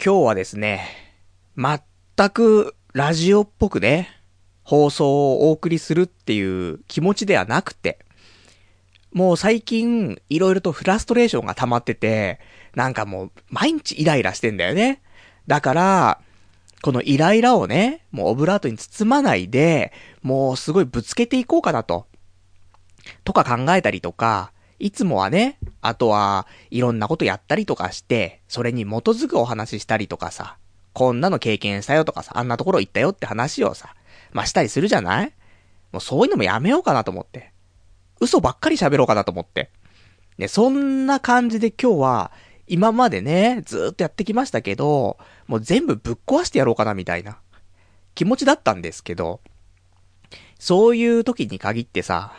今日はですね、全くラジオっぽくね、放送をお送りするっていう気持ちではなくて、もう最近、いろいろとフラストレーションが溜まってて、なんかもう、毎日イライラしてんだよね。だから、このイライラをね、もうオブラートに包まないで、もうすごいぶつけていこうかなと。とか考えたりとか、いつもはね、あとは、いろんなことやったりとかして、それに基づくお話したりとかさ、こんなの経験したよとかさ、あんなところ行ったよって話をさ、まあ、したりするじゃない？もうそういうのもやめようかなと思って。嘘ばっかり喋ろうかなと思って。ね、そんな感じで今日は、今までね、ずっとやってきましたけど、もう全部ぶっ壊してやろうかなみたいな気持ちだったんですけど、そういう時に限ってさ、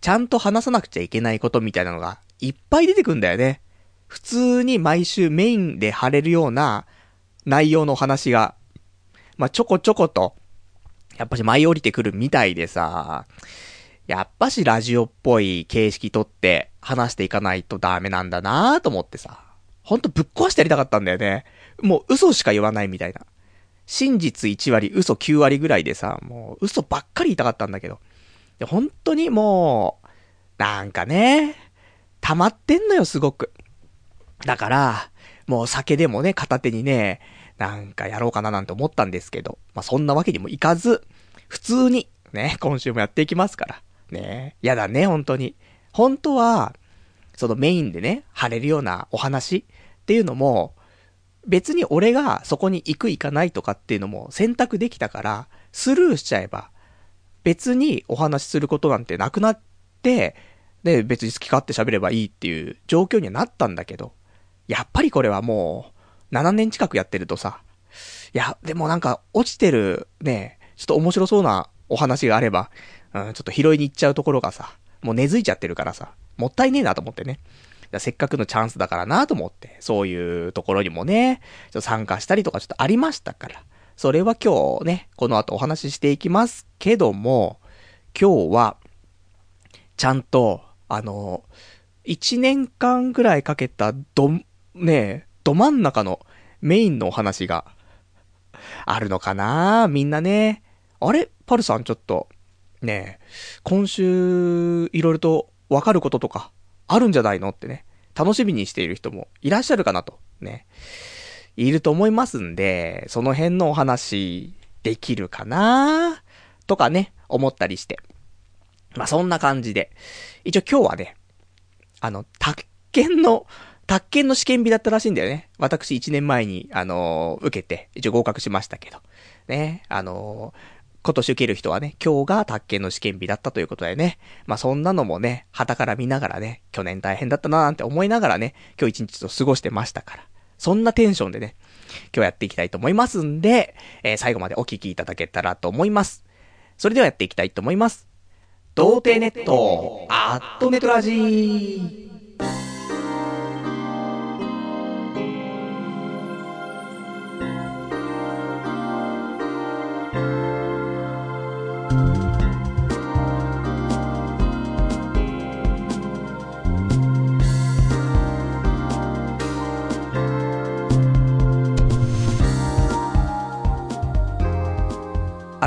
ちゃんと話さなくちゃいけないことみたいなのがいっぱい出てくんだよね。普通に毎週メインで貼れるような内容の話が、まあ、ちょこちょこと、やっぱし舞い降りてくるみたいでさ、やっぱしラジオっぽい形式とって話していかないとダメなんだなぁと思ってさ。ほんとぶっ壊してやりたかったんだよね。もう嘘しか言わないみたいな。真実1割、嘘9割ぐらいでさ、もう嘘ばっかり言いたかったんだけど。で、本当にもう、なんかね、溜まってんのよ、すごく。だから、もう酒でもね、片手にね、なんかやろうかななんて思ったんですけど、まあ、そんなわけにもいかず、普通に、ね、今週もやっていきますから。ね、やだね、本当に。本当は、そのメインでね、貼れるようなお話っていうのも、別に俺がそこに行く行かないとかっていうのも選択できたから、スルーしちゃえば、別にお話しすることなんてなくなって、で、別に好き勝手喋ればいいっていう状況にはなったんだけど、やっぱりこれはもう、7年近くやってるとさ、いや、でもなんか、落ちてる、ね、ちょっと面白そうなお話があれば、うん、ちょっと拾いに行っちゃうところがさ、もう根付いちゃってるからさ、もったいねえなと思ってね。せっかくのチャンスだからなと思って、そういうところにもね、ちょっと参加したりとかちょっとありましたから。それは今日ね、この後お話ししていきますけども、今日は、ちゃんと、あの、一年間ぐらいかけたど、ねど真ん中のメインのお話があるのかなみんなね。あれ？パルさんちょっと、ね今週、いろいろとわかることとか、あるんじゃないの？ってね、楽しみにしている人もいらっしゃるかなと、ね。いると思いますんで、その辺のお話、できるかな？とかね、思ったりして。まあ、そんな感じで。一応今日はね、あの、宅建の、宅建の試験日だったらしいんだよね。私1年前に、あのー、受けて、一応合格しましたけど。ね、あのー、今年受ける人はね、今日が宅建の試験日だったということでね。まあ、そんなのもね、旗から見ながらね、去年大変だったなーなんて思いながらね、今日一日と過ごしてましたから。そんなテンションでね、今日やっていきたいと思いますんで、えー、最後までお聴きいただけたらと思います。それではやっていきたいと思います。童貞ネット、アットネトラジー。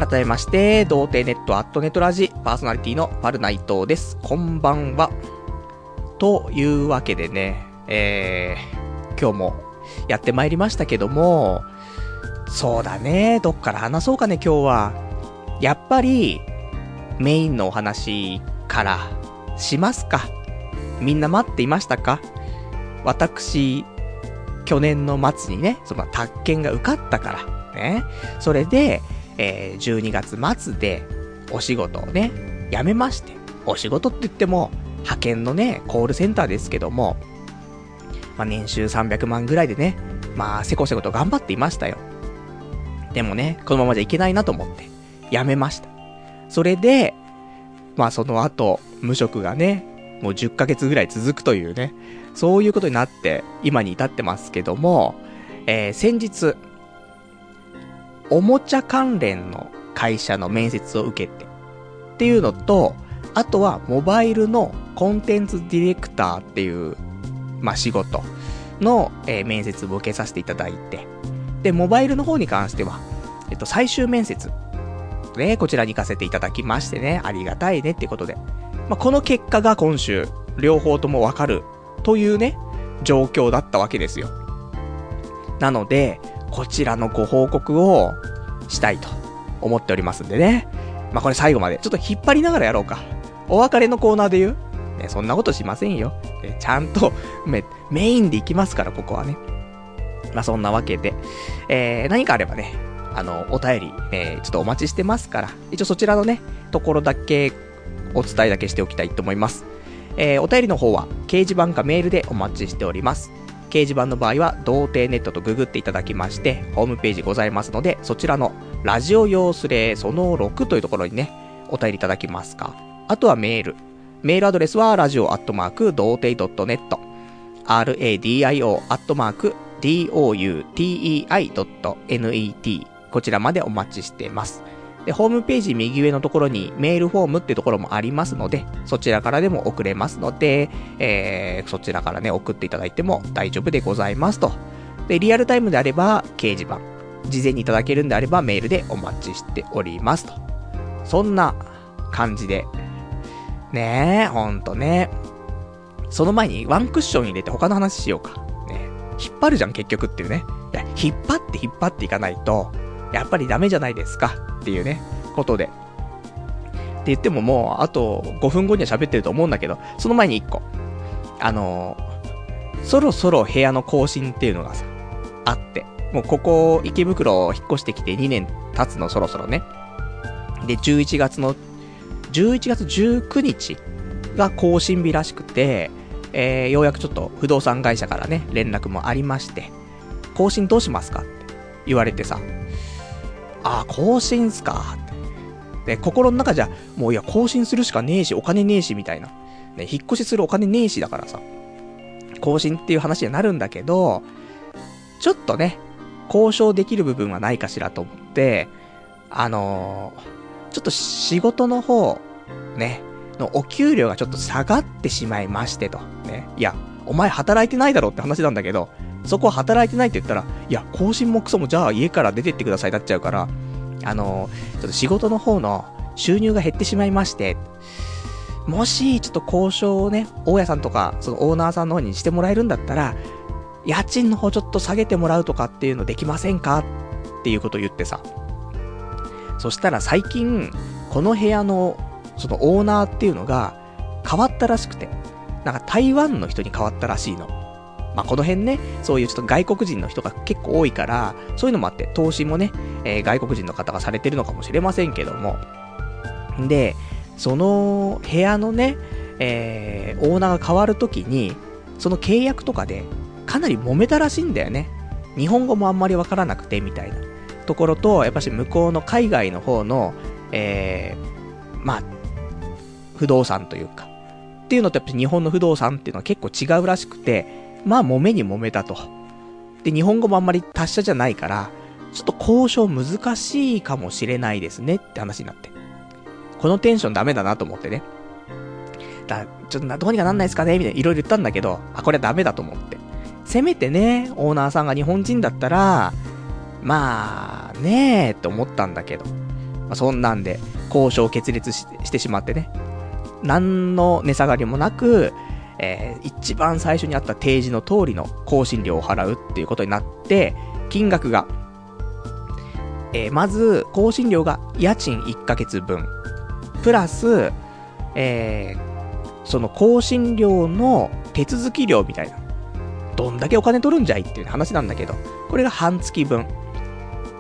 改めまして、童貞ネットアットネットラジパーソナリティのパルナイトです。こんばんは。というわけでね、えー、今日もやってまいりましたけども、そうだね、どっから話そうかね、今日は。やっぱり、メインのお話からしますか。みんな待っていましたか私、去年の末にね、その、宅建が受かったから、ね。それで、えー、12月末でお仕事をね、辞めまして、お仕事って言っても、派遣のね、コールセンターですけども、まあ、年収300万ぐらいでね、まあ、せこせこと頑張っていましたよ。でもね、このままじゃいけないなと思って、辞めました。それで、まあその後、無職がね、もう10ヶ月ぐらい続くというね、そういうことになって、今に至ってますけども、えー、先日、おもちゃ関連の会社の面接を受けて、っていうのと、あとはモバイルのコンテンツディレクターっていう、まあ、仕事。の、えー、面接を受けさせていただいて、で、モバイルの方に関しては、えっと、最終面接、ね、こちらに行かせていただきましてね、ありがたいねってことで。まあ、この結果が今週、両方ともわかるというね、状況だったわけですよ。なので、こちらのご報告をしたいと思っておりますんでね。まあ、これ最後まで、ちょっと引っ張りながらやろうか。お別れのコーナーで言う？ね、そんなことしませんよ。ね、ちゃんとメ、メインで行きますから、ここはね。まあ、そんなわけで、えー、何かあればね、あの、お便り、えー、ちょっとお待ちしてますから、一応そちらのね、ところだけ、お伝えだけしておきたいと思います。えー、お便りの方は、掲示板かメールでお待ちしております。掲示板の場合は、童貞ネットとググっていただきまして、ホームページございますので、そちらの、ラジオ用スレその6というところにね、お便りいただきますか。あとはメール。メールアドレスは、ラジオアットマーク、童貞 .net、radio アットマーク、doutei.net こちらまでお待ちしてます。で、ホームページ右上のところにメールフォームってところもありますので、そちらからでも送れますので、えー、そちらからね、送っていただいても大丈夫でございますと。で、リアルタイムであれば掲示板、事前にいただけるんであればメールでお待ちしておりますと。そんな感じで。ねえ、ほんとね。その前にワンクッション入れて他の話しようか。ね引っ張るじゃん結局っていうね。いや、引っ張って引っ張っていかないと、やっぱりダメじゃないですかっていうね、ことで。って言ってももう、あと5分後には喋ってると思うんだけど、その前に1個。あのー、そろそろ部屋の更新っていうのがさ、あって。もうここ、池袋引っ越してきて2年経つのそろそろね。で、11月の、11月19日が更新日らしくて、えー、ようやくちょっと不動産会社からね、連絡もありまして、更新どうしますかって言われてさ、あ、更新っすか？って。で、心の中じゃ、もういや、更新するしかねえし、お金ねえし、みたいな。ね、引っ越しするお金ねえしだからさ、更新っていう話になるんだけど、ちょっとね、交渉できる部分はないかしらと思って、あのー、ちょっと仕事の方、ね、のお給料がちょっと下がってしまいましてと。ね。いや、お前働いてないだろって話なんだけど、そこは働いてないって言ったら、いや、更新もクソもじゃあ家から出てってくださいなっちゃうから、あの、ちょっと仕事の方の収入が減ってしまいまして、もし、ちょっと交渉をね、大家さんとか、そのオーナーさんの方にしてもらえるんだったら、家賃の方ちょっと下げてもらうとかっていうのできませんかっていうことを言ってさ。そしたら最近、この部屋の、そのオーナーっていうのが変わったらしくて、なんか台湾の人に変わったらしいの。まあ、この辺ね、そういうちょっと外国人の人が結構多いから、そういうのもあって、投資もね、えー、外国人の方がされてるのかもしれませんけども。で、その部屋のね、えー、オーナーが変わるときに、その契約とかで、かなり揉めたらしいんだよね。日本語もあんまりわからなくて、みたいなところと、やっぱし向こうの海外の方の、えー、まあ、不動産というか、っていうのとやっぱり日本の不動産っていうのは結構違うらしくて、まあ、揉めに揉めたと。で、日本語もあんまり達者じゃないから、ちょっと交渉難しいかもしれないですねって話になって。このテンションダメだなと思ってね。だ、ちょっとどうにかなんないですかねみたいないろいろ言ったんだけど、あ、これはダメだと思って。せめてね、オーナーさんが日本人だったら、まあ、ねえ、って思ったんだけど。まあ、そんなんで、交渉決裂してしまってね。何の値下がりもなく、えー、一番最初にあった提示の通りの更新料を払うっていうことになって、金額が、えー、まず、更新料が家賃1ヶ月分、プラス、えー、その更新料の手続き料みたいな。どんだけお金取るんじゃいっていう話なんだけど、これが半月分。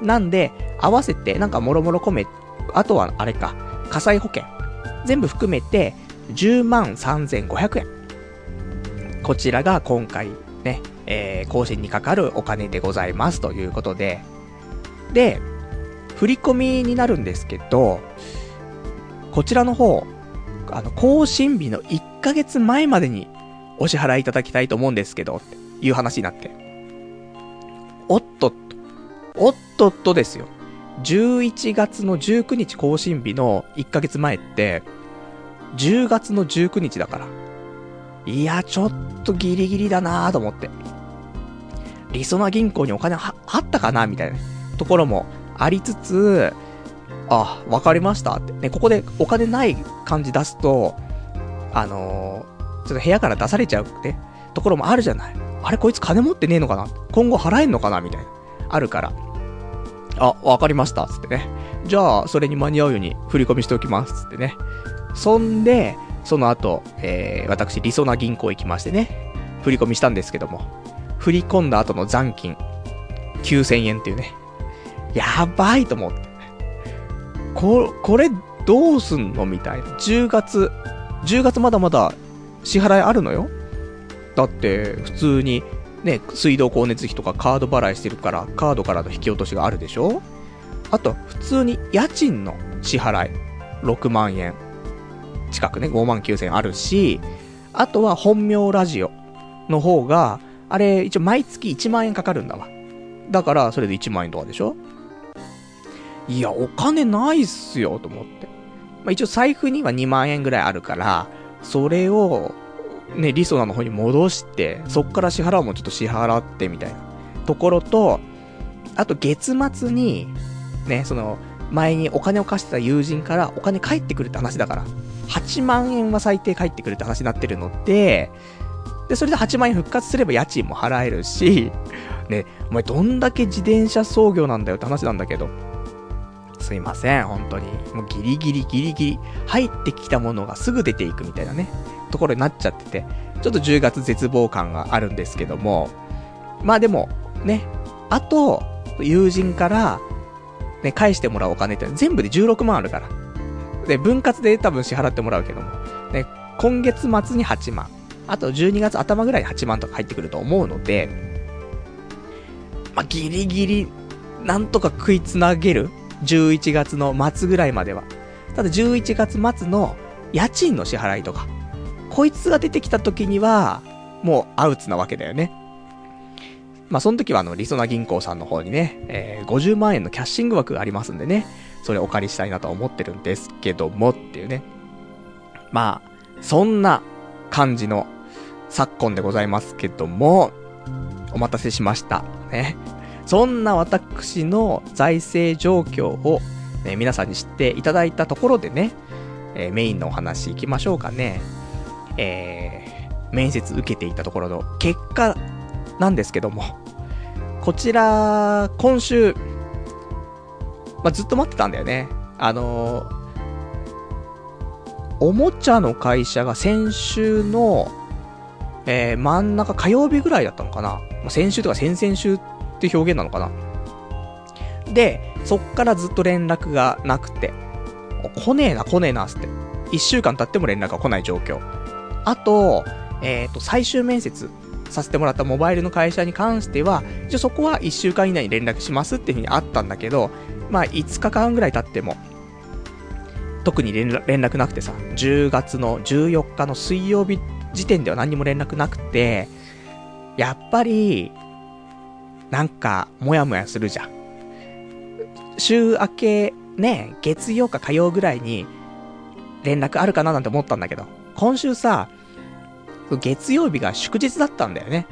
なんで、合わせて、なんかもろもろ込め、あとはあれか、火災保険。全部含めて、10万3500円。こちらが今回ね、えー、更新にかかるお金でございますということで、で、振り込みになるんですけど、こちらの方、あの、更新日の1ヶ月前までにお支払いいただきたいと思うんですけど、っていう話になって。おっとっと、おっとっとですよ。11月の19日更新日の1ヶ月前って、10月の19日だから。いや、ちょっとギリギリだなぁと思って。りそな銀行にお金はあったかなみたいなところもありつつ、あ、わかりましたって。ね、ここでお金ない感じ出すと、あのー、ちょっと部屋から出されちゃうってところもあるじゃない。あれこいつ金持ってねえのかな？今後払えんのかなみたいな。あるから。あ、わかりました。つってね。じゃあ、それに間に合うように振り込みしておきます。つってね。そんで、その後、えー、私、りそな銀行行きましてね。振り込みしたんですけども。振り込んだ後の残金、9000円っていうね。やばいと思って。こ、これ、どうすんのみたいな。10月、10月まだまだ支払いあるのよだって、普通に、ね、水道光熱費とかカード払いしてるから、カードからの引き落としがあるでしょあと、普通に家賃の支払い、6万円近くね、5万9千円あるし、あとは本名ラジオの方が、あれ、一応毎月1万円かかるんだわ。だから、それで1万円とかでしょ？いや、お金ないっすよ、と思って。まあ、一応財布には2万円ぐらいあるから、それを、ね、リソナの方に戻して、そっから支払うもちょっと支払ってみたいなところと、あと月末に、ね、その、前にお金を貸してた友人からお金返ってくるって話だから、8万円は最低返ってくるって話になってるので、で、それで8万円復活すれば家賃も払えるし、ね、お前どんだけ自転車操業なんだよって話なんだけど、すいません、本当に。もうギリギリギリギリ、入ってきたものがすぐ出ていくみたいなね、ところになっちゃってて、ちょっと10月絶望感があるんですけども、まあでも、ね、あと、友人から、ね、返してもらうお金って全部で16万あるから。で、分割で多分支払ってもらうけども、ね、今月末に8万。あと12月頭ぐらいに8万とか入ってくると思うので、まあ、ギリギリ、なんとか食いつなげる ?11 月の末ぐらいまでは。ただ11月末の家賃の支払いとか、こいつが出てきた時には、もうアウツなわけだよね。まあ、その時はあの、リソナ銀行さんの方にね、えー、50万円のキャッシング枠がありますんでね、それお借りしたいなと思ってるんですけどもっていうね。まあ、そんな感じの昨今でございますけども、お待たせしました。ね。そんな私の財政状況を、ね、皆さんに知っていただいたところでね、えー、メインのお話行きましょうかね。えー、面接受けていたところの結果なんですけども、こちら、今週、まあ、ずっと待ってたんだよね。あのー、おもちゃの会社が先週のえー、真ん中火曜日ぐらいだったのかな。先週とか先々週って表現なのかな。で、そっからずっと連絡がなくて、来ねえな、来ねえな、つって。一週間経っても連絡が来ない状況。あと、えっ、ー、と、最終面接させてもらったモバイルの会社に関しては、一応そこは一週間以内に連絡しますっていう風にあったんだけど、まあ、5日間ぐらい経っても、特に連絡なくてさ、10月の14日の水曜日時点では何にも連絡なくて、やっぱり、なんか、もやもやするじゃん。週明け、ね、月曜か火曜ぐらいに、連絡あるかななんて思ったんだけど、今週さ、月曜日が祝日だったんだよね。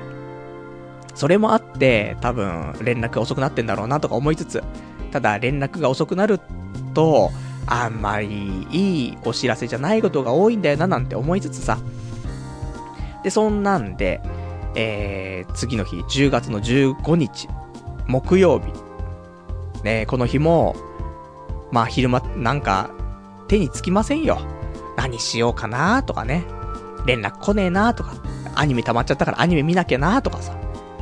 それもあって、多分、連絡遅くなってんだろうなとか思いつつ、ただ連絡が遅くなると、あんまりいいお知らせじゃないことが多いんだよななんて思いつつさ、で、そんなんで、えー、次の日、10月の15日、木曜日。ねこの日も、まあ昼間、なんか、手につきませんよ。何しようかなとかね。連絡来ねえなとか。アニメ溜まっちゃったからアニメ見なきゃなとかさ。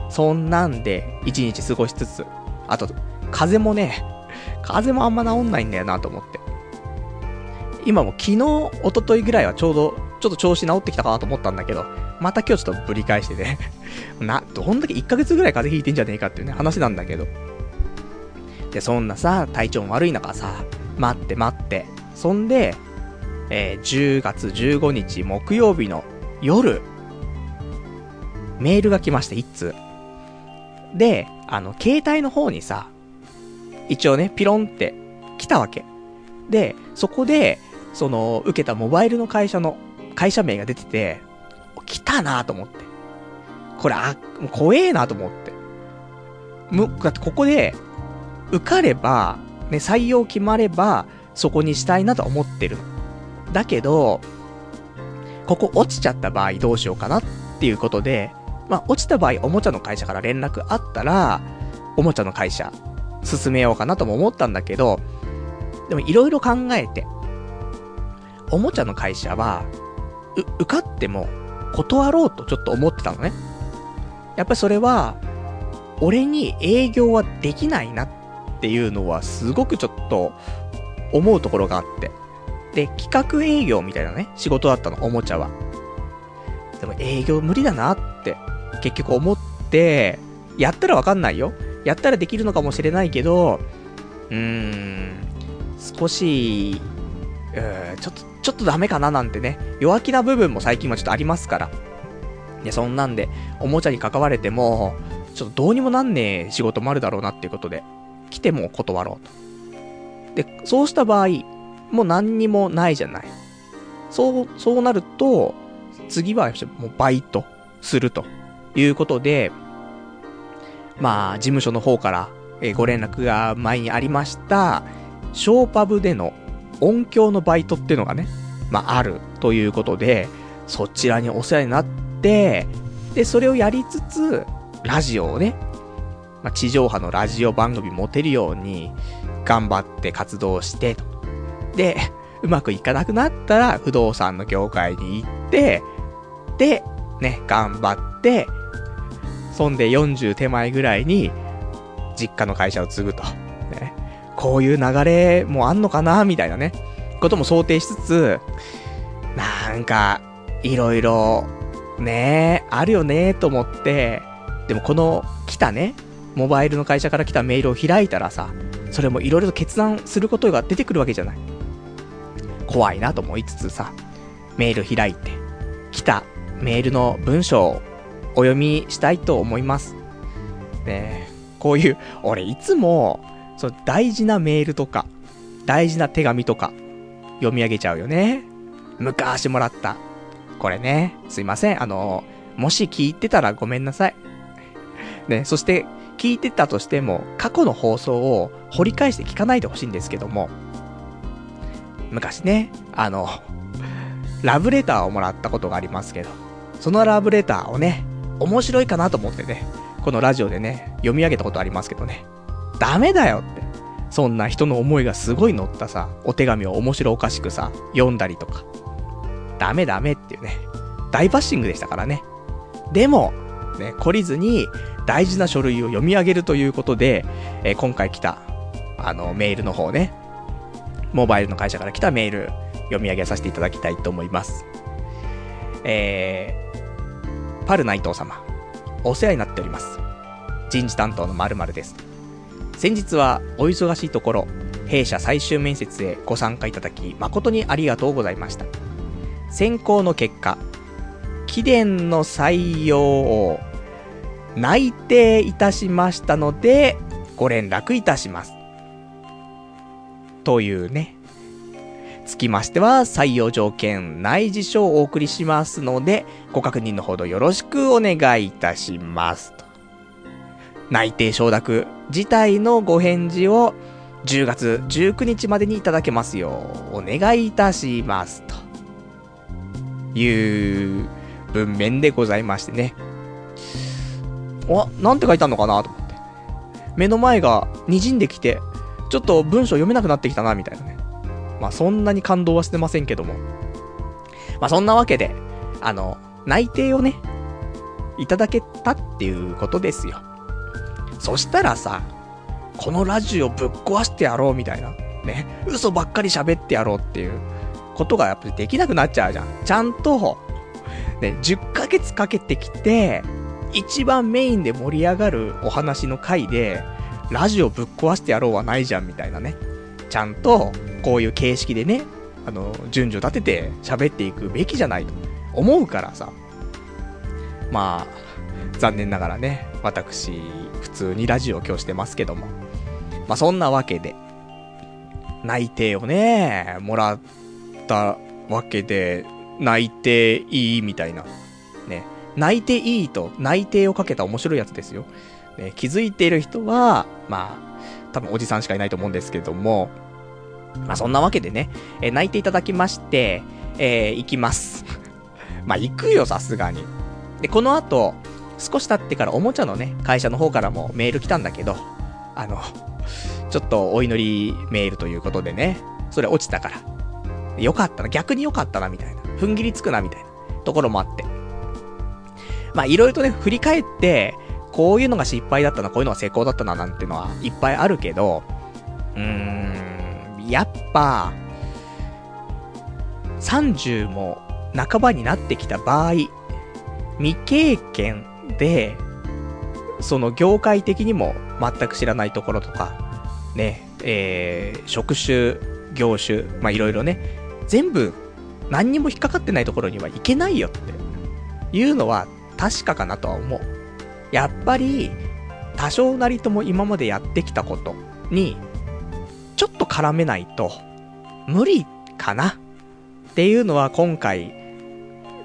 そんなんで、一日過ごしつつ。あと、風もね、風もあんま治んないんだよなと思って。今も昨日、一昨日ぐらいはちょうど、ちょっと調子治ってきたかなと思ったんだけど、また今日ちょっとぶり返してね な、どんだけ1ヶ月ぐらい風邪ひいてんじゃねえかっていうね、話なんだけど。で、そんなさ、体調悪い中さ、待って待って。そんで、えー、10月15日木曜日の夜、メールが来ました、1通。で、あの、携帯の方にさ、一応ね、ピロンって来たわけ。で、そこで、その、受けたモバイルの会社の、会社名が出てて、来たなと思って。これ、あ、怖えなと思って。む、だってここで、受かれば、ね、採用決まれば、そこにしたいなと思ってる。だけど、ここ落ちちゃった場合どうしようかなっていうことで、まあ、落ちた場合、おもちゃの会社から連絡あったら、おもちゃの会社、進めようかなとも思ったんだけど、でもいろいろ考えて、おもちゃの会社は、受かっても断ろうとちょっと思ってたのね。やっぱりそれは、俺に営業はできないなっていうのはすごくちょっと思うところがあって。で、企画営業みたいなね、仕事だったの、おもちゃは。でも営業無理だなって結局思って、やったらわかんないよ。やったらできるのかもしれないけど、うーん、少し、うーちょっと、ちょっとダメかななんてね、弱気な部分も最近はちょっとありますから。いや、そんなんで、おもちゃに関われても、ちょっとどうにもなんねえ仕事もあるだろうなっていうことで、来ても断ろうと。で、そうした場合、もう何にもないじゃない。そう、そうなると、次はもうバイトするということで、まあ、事務所の方から、えご連絡が前にありました、ショーパブでの音響のバイトっていうのがね、まあ、あるということで、そちらにお世話になって、で、それをやりつつ、ラジオをね、まあ、地上波のラジオ番組持てるように、頑張って活動してと。で、うまくいかなくなったら、不動産の業界に行って、で、ね、頑張って、そんで40手前ぐらいに、実家の会社を継ぐと。ね。こういう流れもあんのかなみたいなね。ことも想定しつつ、なんか、いろいろ、ねあるよねと思って、でもこの来たね、モバイルの会社から来たメールを開いたらさ、それもいろいろと決断することが出てくるわけじゃない。怖いなと思いつつさ、メール開いて、来たメールの文章をお読みしたいと思います。ねこういう、俺いつも、その大事なメールとか、大事な手紙とか、読み上げちゃうよね。昔もらった。これね、すいません。あの、もし聞いてたらごめんなさい。ね、そして、聞いてたとしても、過去の放送を掘り返して聞かないでほしいんですけども、昔ね、あの、ラブレターをもらったことがありますけど、そのラブレターをね、面白いかなと思ってね、このラジオでね、読み上げたことありますけどね、ダメだよって。そんな人の思いがすごい乗ったさ、お手紙を面白おかしくさ、読んだりとか。ダメダメっていうね、大バッシングでしたからね。でも、ね、懲りずに大事な書類を読み上げるということで、えー、今回来た、あの、メールの方ね、モバイルの会社から来たメール、読み上げさせていただきたいと思います。え、パル内藤様、お世話になっております。人事担当の〇〇です。先日はお忙しいところ、弊社最終面接へご参加いただき、誠にありがとうございました。選考の結果、貴殿の採用を内定いたしましたので、ご連絡いたします。というね。つきましては、採用条件内示書をお送りしますので、ご確認のほどよろしくお願いいたします。と内定承諾自体のご返事を10月19日までにいただけますようお願いいたします。という文面でございましてね。あ、なんて書いてあるのかなと思って。目の前が滲んできて、ちょっと文章読めなくなってきたな、みたいなね。まあそんなに感動はしてませんけども。まあそんなわけで、あの、内定をね、いただけたっていうことですよ。そしたらさ、このラジオぶっ壊してやろうみたいな。ね。嘘ばっかり喋ってやろうっていうことがやっぱりできなくなっちゃうじゃん。ちゃんと、ね、10ヶ月かけてきて、一番メインで盛り上がるお話の回で、ラジオぶっ壊してやろうはないじゃんみたいなね。ちゃんと、こういう形式でね、あの、順序立てて喋っていくべきじゃないと思うからさ。まあ、残念ながらね、私、普通にラジオを今日してますけども。まあそんなわけで、内定をね、もらったわけで、内定いいみたいな。ね。泣いていいと内定をかけた面白いやつですよ。ね、気づいている人は、まあ、多分おじさんしかいないと思うんですけども、まあそんなわけでね、えー、泣いていただきまして、えー、行きます。ま行くよ、さすがに。で、この後、少し経ってからおもちゃのね、会社の方からもメール来たんだけど、あの、ちょっとお祈りメールということでね、それ落ちたから。よかったな、逆によかったな、みたいな。踏ん切りつくな、みたいなところもあって。まあいろいろとね、振り返って、こういうのが失敗だったな、こういうのが成功だったな、なんてのはいっぱいあるけど、うーん、やっぱ、30も半ばになってきた場合、未経験で、その業界的にも全く知らないところとか、ね、えー、職種、業種、まあいろいろね、全部何にも引っかかってないところにはいけないよっていうのは確かかなとは思う。やっぱり、多少なりとも今までやってきたことに、ちょっと絡めないと、無理かな？っていうのは今回、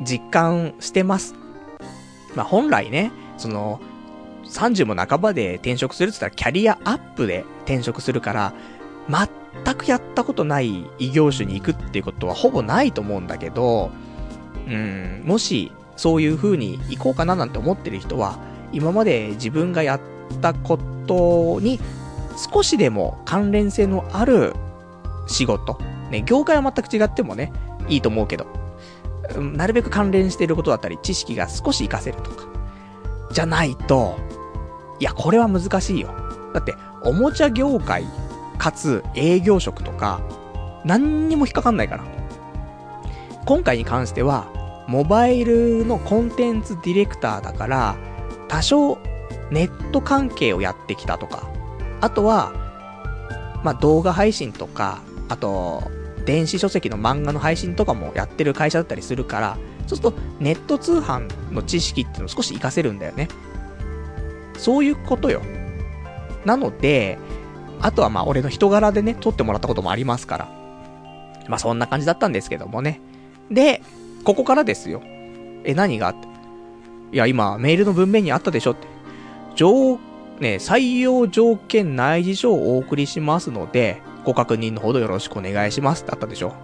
実感してます。まあ、本来ね、その、30も半ばで転職するって言ったらキャリアアップで転職するから、全くやったことない異業種に行くっていうことはほぼないと思うんだけど、うん、もし、そういう風に行こうかななんて思ってる人は、今まで自分がやったことに少しでも関連性のある仕事。ね、業界は全く違ってもね、いいと思うけど、なるべく関連していることだったり、知識が少し活かせるとか、じゃないと、いや、これは難しいよ。だって、おもちゃ業界、かつ営業職とか、何にも引っかかんないから。今回に関しては、モバイルのコンテンツディレクターだから、多少ネット関係をやってきたとか、あとは、まあ、動画配信とか、あと、電子書籍の漫画の配信とかもやってる会社だったりするから、そうするとネット通販の知識っていうのを少し活かせるんだよね。そういうことよ。なので、あとはまあ俺の人柄でね、撮ってもらったこともありますから。まあそんな感じだったんですけどもね。で、ここからですよ。え、何があって。いや、今、メールの文面にあったでしょって。条、ね、採用条件内示書をお送りしますので、ご確認のほどよろしくお願いしますってあったでしょ。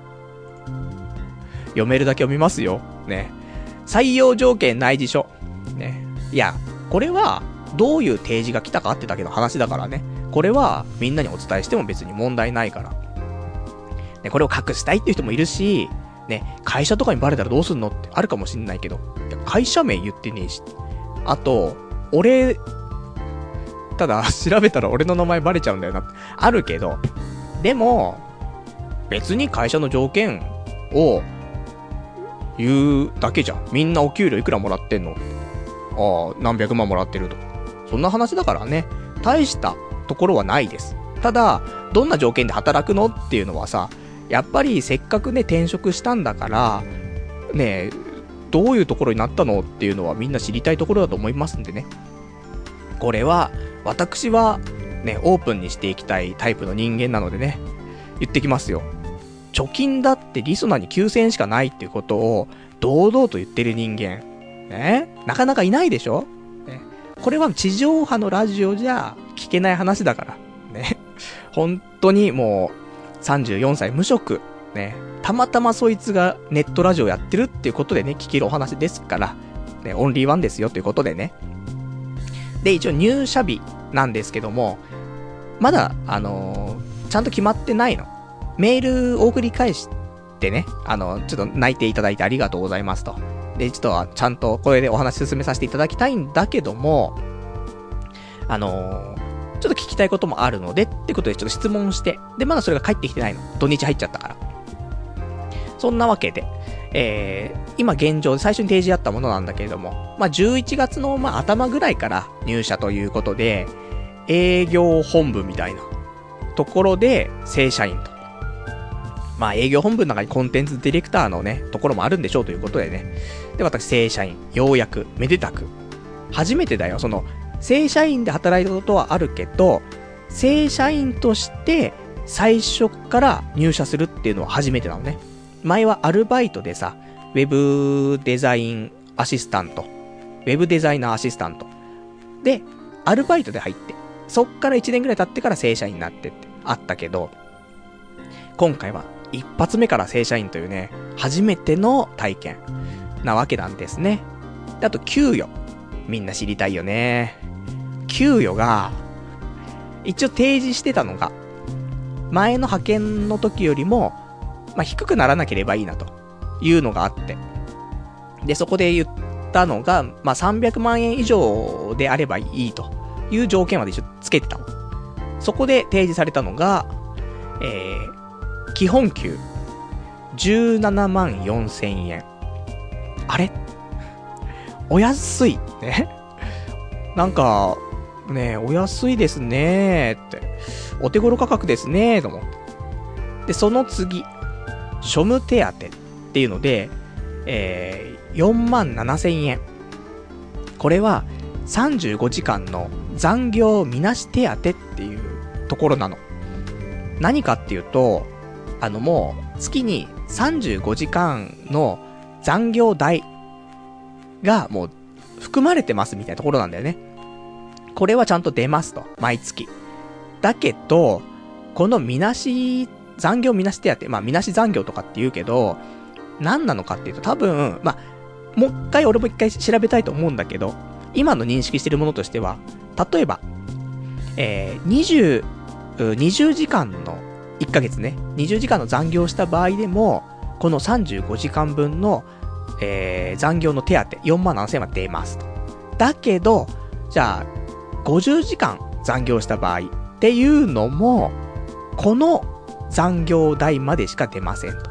読めるだけ読みますよ。ね。採用条件内示書。ね。いや、これは、どういう提示が来たかってだけの話だからね。これは、みんなにお伝えしても別に問題ないから。ね、これを隠したいっていう人もいるし、ね、会社とかにバレたらどうすんのってあるかもしんないけど、会社名言ってねえし。あと、俺、ただ、調べたら俺の名前バレちゃうんだよなって。あるけど、でも、別に会社の条件を言うだけじゃん。みんなお給料いくらもらってんの？ああ、何百万もらってると。そんな話だからね、大したところはないです。ただ、どんな条件で働くのっていうのはさ、やっぱりせっかくね、転職したんだから、ね、どういうところになったのっていうのはみんな知りたいところだと思いますんでね。これは、私は、ね、オープンにしていきたいタイプの人間なのでね、言ってきますよ。貯金だってリソナに9000円しかないっていうことを、堂々と言ってる人間。ね？なかなかいないでしょ？ね？これは地上波のラジオじゃ聞けない話だから。ね？本当にもう、34歳無職、ね、たまたまそいつがネットラジオやってるっていうことでね、聞けるお話ですから、ね、オンリーワンですよということでね。で、一応入社日なんですけども、まだ、あのー、ちゃんと決まってないの。メールを送り返してね、あの、ちょっと泣いていただいてありがとうございますと。で、ちょっと、ちゃんとこれでお話進めさせていただきたいんだけども、あのー、ちょっと聞きたいこともあるので、ってことでちょっと質問して、で、まだそれが返ってきてないの。土日入っちゃったから。そんなわけで、えー、今現状で最初に提示あったものなんだけれども、まあ、11月の、まあ、頭ぐらいから入社ということで、営業本部みたいなところで正社員と。まあ、営業本部の中にコンテンツディレクターのね、ところもあるんでしょうということでね。で、私、正社員、ようやく、めでたく。初めてだよ、その、正社員で働いたことはあるけど、正社員として最初から入社するっていうのは初めてなのね。前はアルバイトでさ、ウェブデザインアシスタントウェブデザイナーアシスタント。で、アルバイトで入って、そっから1年ぐらい経ってから正社員になってってあったけど、今回は一発目から正社員というね、初めての体験なわけなんですね。であと、給与。みんな知りたいよね。給与が、一応提示してたのが、前の派遣の時よりも、まあ、低くならなければいいなというのがあって。で、そこで言ったのが、まあ、300万円以上であればいいという条件まで一応つけてたの。そこで提示されたのが、えー、基本給、17万4千円。あれ？お安いね。なんか、ねお安いですねって。お手頃価格ですねと思って。で、その次、庶務手当っていうので、えー、4万7千円。これは、35時間の残業みなし手当っていうところなの。何かっていうと、あのもう、月に35時間の残業代がもう含まれてますみたいなところなんだよね。これはちゃんと出ますと。毎月。だけど、このみなし、残業みなし手当、まあみなし残業とかって言うけど、何なのかっていうと多分、まあ、もう一回俺も一回調べたいと思うんだけど、今の認識してるものとしては、例えば、えー、20、20時間の1ヶ月ね、20時間の残業した場合でも、この35時間分の、えー、残業の手当、4万7000円は出ますと。だけど、じゃあ、50時間残業した場合っていうのも、この残業代までしか出ませんと。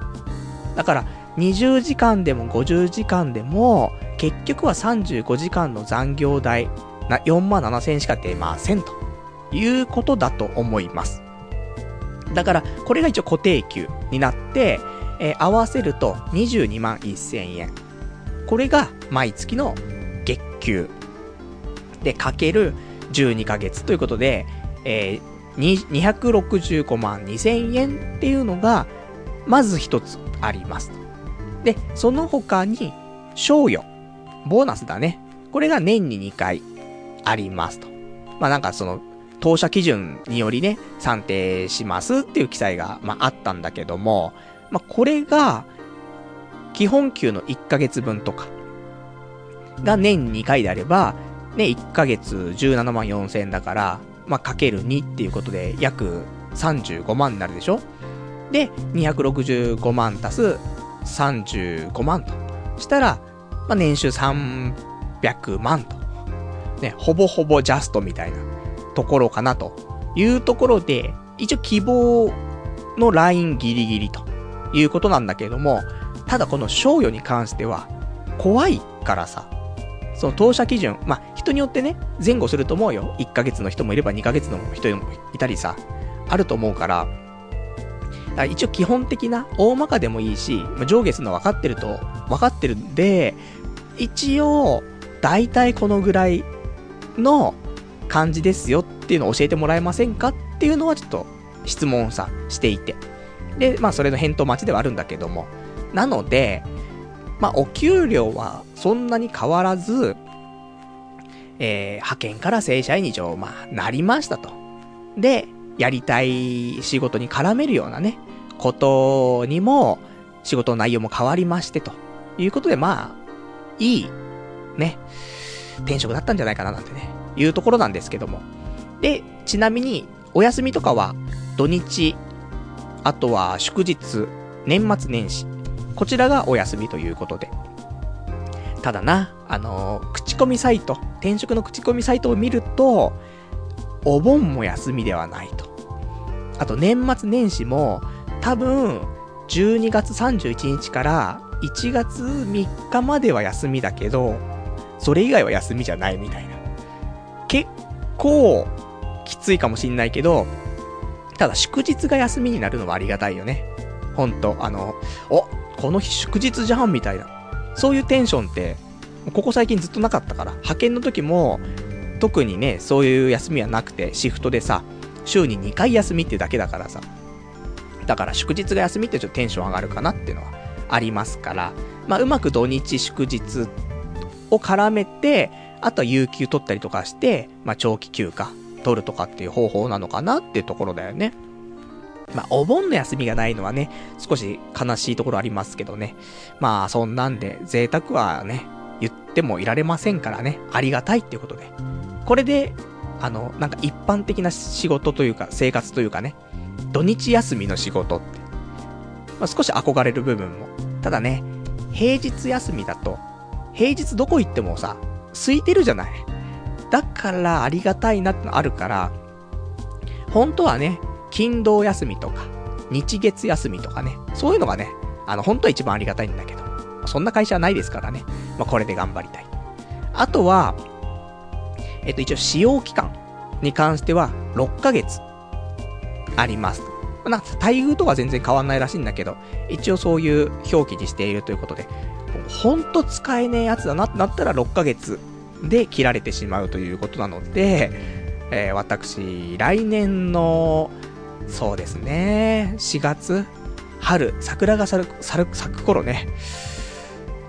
だから、20時間でも50時間でも、結局は35時間の残業代、な、4万7千円しか出ませんと。いうことだと思います。だから、これが一応固定給になって、えー、合わせると22万1000円。これが毎月の月給。で、かける12ヶ月ということで、えー、265万2000円っていうのが、まず一つあります。で、その他に、賞与。ボーナスだね。これが年に2回ありますと。まあなんかその、当社基準によりね、算定しますっていう記載が、まああったんだけども、まあこれが、基本給の1ヶ月分とか、が年2回であれば、ね、1ヶ月17万4千円だから、まあかける2っていうことで、約35万になるでしょ？で、265万足す35万と。したら、まあ、年収300万と。ね、ほぼほぼジャストみたいなところかなというところで、一応希望のラインギリギリということなんだけれども、ただこの賞与に関しては、怖いからさ、その当社基準、まあ、人によってね、前後すると思うよ。1ヶ月の人もいれば2ヶ月の人もいたりさ、あると思うから、から一応基本的な、大まかでもいいし、ま上下するの分かってると、分かってるんで、一応、大体このぐらいの感じですよっていうのを教えてもらえませんかっていうのはちょっと質問さ、していて。で、まあそれの返答待ちではあるんだけども。なので、まあお給料はそんなに変わらず、えー、派遣から正社員に上、まあなりましたと。で、やりたい仕事に絡めるようなね、ことにも、仕事の内容も変わりまして、ということで、まあ、いい、ね、転職だったんじゃないかななんてね、いうところなんですけども。で、ちなみに、お休みとかは、土日、あとは祝日、年末年始、こちらがお休みということで。ただな、あのー、口コミサイト、転職の口コミサイトを見ると、お盆も休みではないと。あと年末年始も多分12月31日から1月3日までは休みだけど、それ以外は休みじゃないみたいな。結構きついかもしんないけど、ただ祝日が休みになるのはありがたいよね。ほんと、あの、お、この日祝日じゃんみたいな。そういうテンションって、ここ最近ずっとなかったから、派遣の時も、特にね、そういう休みはなくて、シフトでさ、週に2回休みってだけだからさ。だから祝日が休みってちょっとテンション上がるかなっていうのはありますから、まあ、うまく土日祝日を絡めて、あとは有給取ったりとかして、まあ、長期休暇取るとかっていう方法なのかなっていうところだよね。まあ、お盆の休みがないのはね、少し悲しいところありますけどね。まあ、そんなんで、贅沢はね、言ってもいられませんからね、ありがたいっていうことで。これで、あの、なんか一般的な仕事というか、生活というかね、土日休みの仕事って、まあ、少し憧れる部分も。ただね、平日休みだと、平日どこ行ってもさ、空いてるじゃない。だからありがたいなってのあるから、本当はね、勤労休みとか、日月休みとかね、そういうのがね、あの、本当は一番ありがたいんだけど、そんな会社はないですからね、まあ、これで頑張りたい。あとは、えっと、一応使用期間に関しては、6ヶ月、あります。なんか、待遇とは全然変わんないらしいんだけど、一応そういう表記にしているということで、ほんと使えねえやつだなってなったら6ヶ月で切られてしまうということなので、えー、私、来年の、そうですね、4月？春、桜が咲く、咲く頃ね。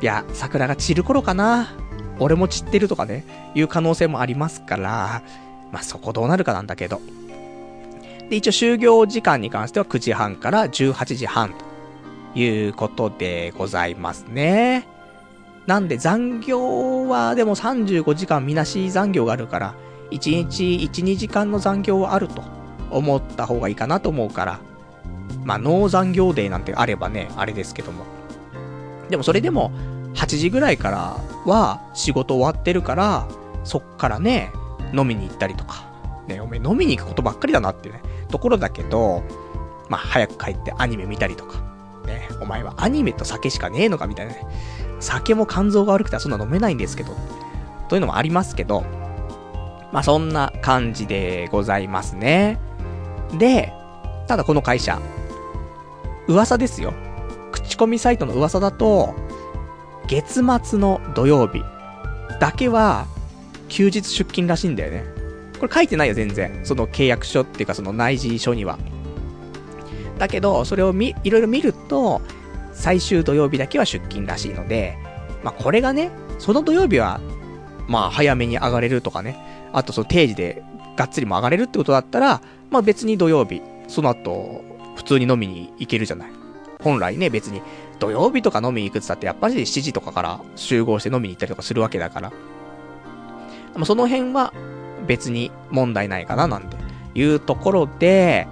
いや、桜が散る頃かな。俺も散ってるとかね、いう可能性もありますから、まあ、そこどうなるかなんだけど。で、一応就業時間に関しては9時半から18時半ということでございますね。なんで残業はでも35時間みなし残業があるから、1日1、2時間の残業はあると思った方がいいかなと思うから、まあ、ノー残業デーなんてあればね、あれですけども。でもそれでも、8時ぐらいからは仕事終わってるから、そっからね、飲みに行ったりとか。ね、おめ飲みに行くことばっかりだなっていうね、ところだけど、まあ、早く帰ってアニメ見たりとか。ね、お前はアニメと酒しかねえのかみたいなね。酒も肝臓が悪くてはそんな飲めないんですけど。というのもありますけど、まあそんな感じでございますね。で、ただこの会社、噂ですよ。口コミサイトの噂だと、月末の土曜日だけは休日出勤らしいんだよね。これ書いてないよ、全然。その契約書っていうかその内示書には。だけど、それをみ、いろいろ見ると、最終土曜日だけは出勤らしいので、まあこれがね、その土曜日は、まあ早めに上がれるとかね、あとその定時でがっつりも上がれるってことだったら、まあ別に土曜日、その後、普通に飲みに行けるじゃない。本来ね、別に、土曜日とか飲みに行くって言ったって、やっぱり7時とかから集合して飲みに行ったりとかするわけだから。まあ、その辺は、別に問題ないかな、なんていうところで、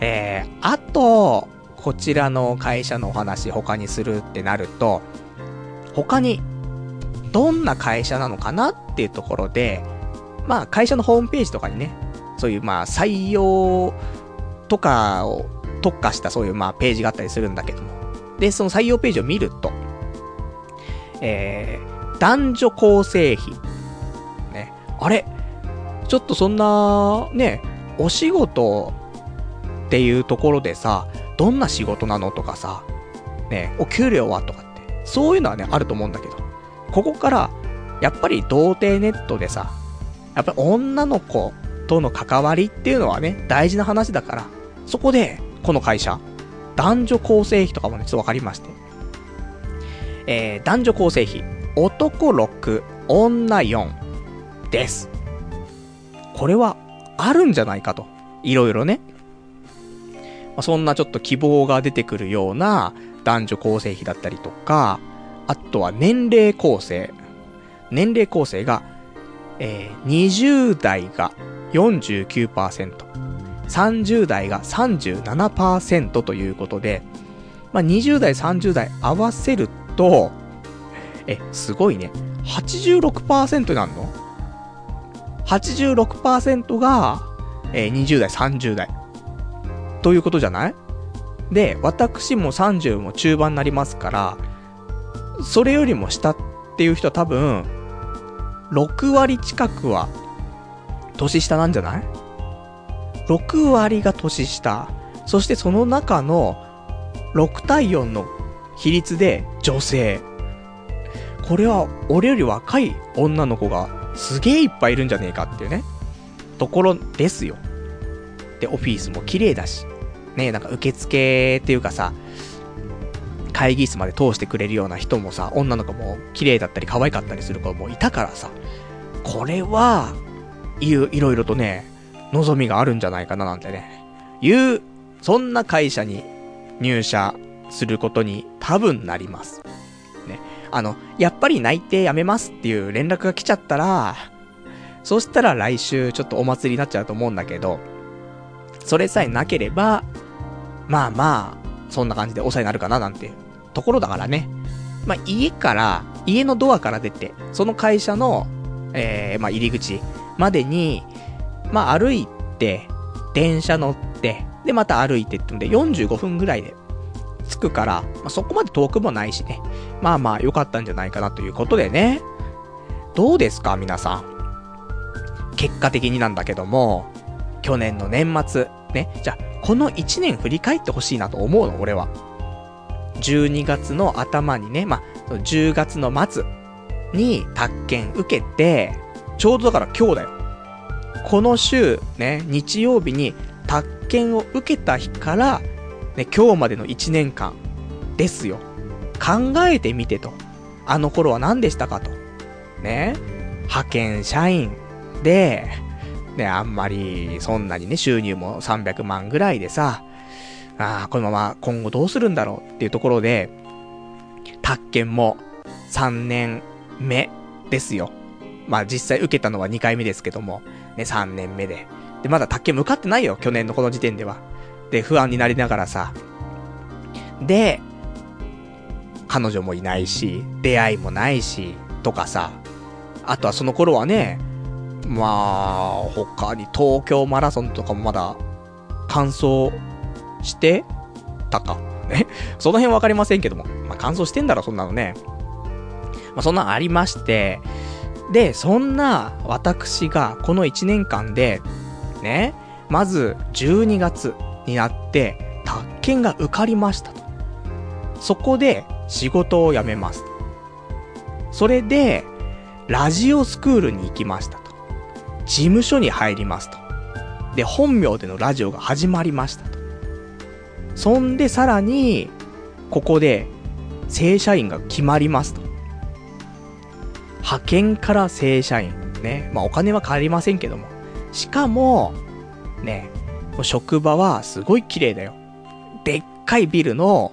えー、あと、こちらの会社のお話他にするってなると、他に、どんな会社なのかなっていうところで、まあ会社のホームページとかにね、そういうまあ採用とかを特化したそういうまあページがあったりするんだけども。で、その採用ページを見ると、えー、男女構成比。ね。あれ？ちょっとそんな、ね、お仕事っていうところでさ、どんな仕事なのとかさ、ね、お給料はとかって、そういうのはね、あると思うんだけど、ここから、やっぱり童貞ネットでさ、やっぱり女の子との関わりっていうのはね、大事な話だから、そこで、この会社、男女構成比とかもね、ちょっとわかりまして。えー、男女構成比、男6、女4です。これは、あるんじゃないかと。いろいろね。まあ、そんなちょっと希望が出てくるような男女構成比だったりとか、あとは年齢構成。年齢構成がえー、20代が49%、30代が37%ということで、まあ、20代、30代合わせると、え、すごいね。86%になるの ?86% が、えー、20代、30代。ということじゃない？で、私も30も中盤になりますから、それよりも下っていう人は多分、6割近くは、年下なんじゃない ?6 割が年下。そしてその中の6対4の比率で女性。これは俺より若い女の子がすげえいっぱいいるんじゃねえかっていうね、ところですよ。で、オフィスも綺麗だし、ねなんか受付っていうかさ、会議室まで通してくれるような人もさ、女の子も綺麗だったり可愛かったりする子もいたからさ、これは、いいろいろとね、望みがあるんじゃないかななんてね、いう、そんな会社に入社することに多分なります。ね。あの、やっぱり内定やめますっていう連絡が来ちゃったら、そしたら来週ちょっとお祭りになっちゃうと思うんだけど、それさえなければ、まあまあ、そんな感じで抑えになるかななんてところだからね。まあ家から、家のドアから出て、その会社の、えー、まあ入り口までに、まあ歩いて、電車乗って、でまた歩いてってんで45分ぐらいで着くから、まあ、そこまで遠くもないしね。まあまあ良かったんじゃないかなということでね。どうですか皆さん。結果的になんだけども、去年の年末、ね。じゃあ、この1年振り返ってほしいなと思うの、俺は。12月の頭にね、まあ、10月の末に宅建受けて、ちょうどだから今日だよ。この週、ね、日曜日に宅建を受けた日から、ね、今日までの1年間ですよ。考えてみてと。あの頃は何でしたかと。ね。派遣社員で、ね、あんまり、そんなにね、収入も300万ぐらいでさ、ああ、このまま今後どうするんだろうっていうところで、宅建も3年目ですよ。まあ実際受けたのは2回目ですけども、ね、3年目で。で、まだ宅建向かってないよ、去年のこの時点では。で、不安になりながらさ。で、彼女もいないし、出会いもないし、とかさ。あとはその頃はね、まあ、他に東京マラソンとかもまだ、完走してたか。ね。その辺わかりませんけども。まあ、完走してんだろ、そんなのね。まあ、そんなありまして、で、そんな私がこの1年間で、ね、まず12月になって、宅建が受かりましたと。そこで仕事を辞めます。それで、ラジオスクールに行きました。事務所に入りますと。で、本名でのラジオが始まりましたと。そんでさらに、ここで、正社員が決まりますと。派遣から正社員。ね。まあお金は借りませんけども。しかも、ね、職場はすごい綺麗だよ。でっかいビルの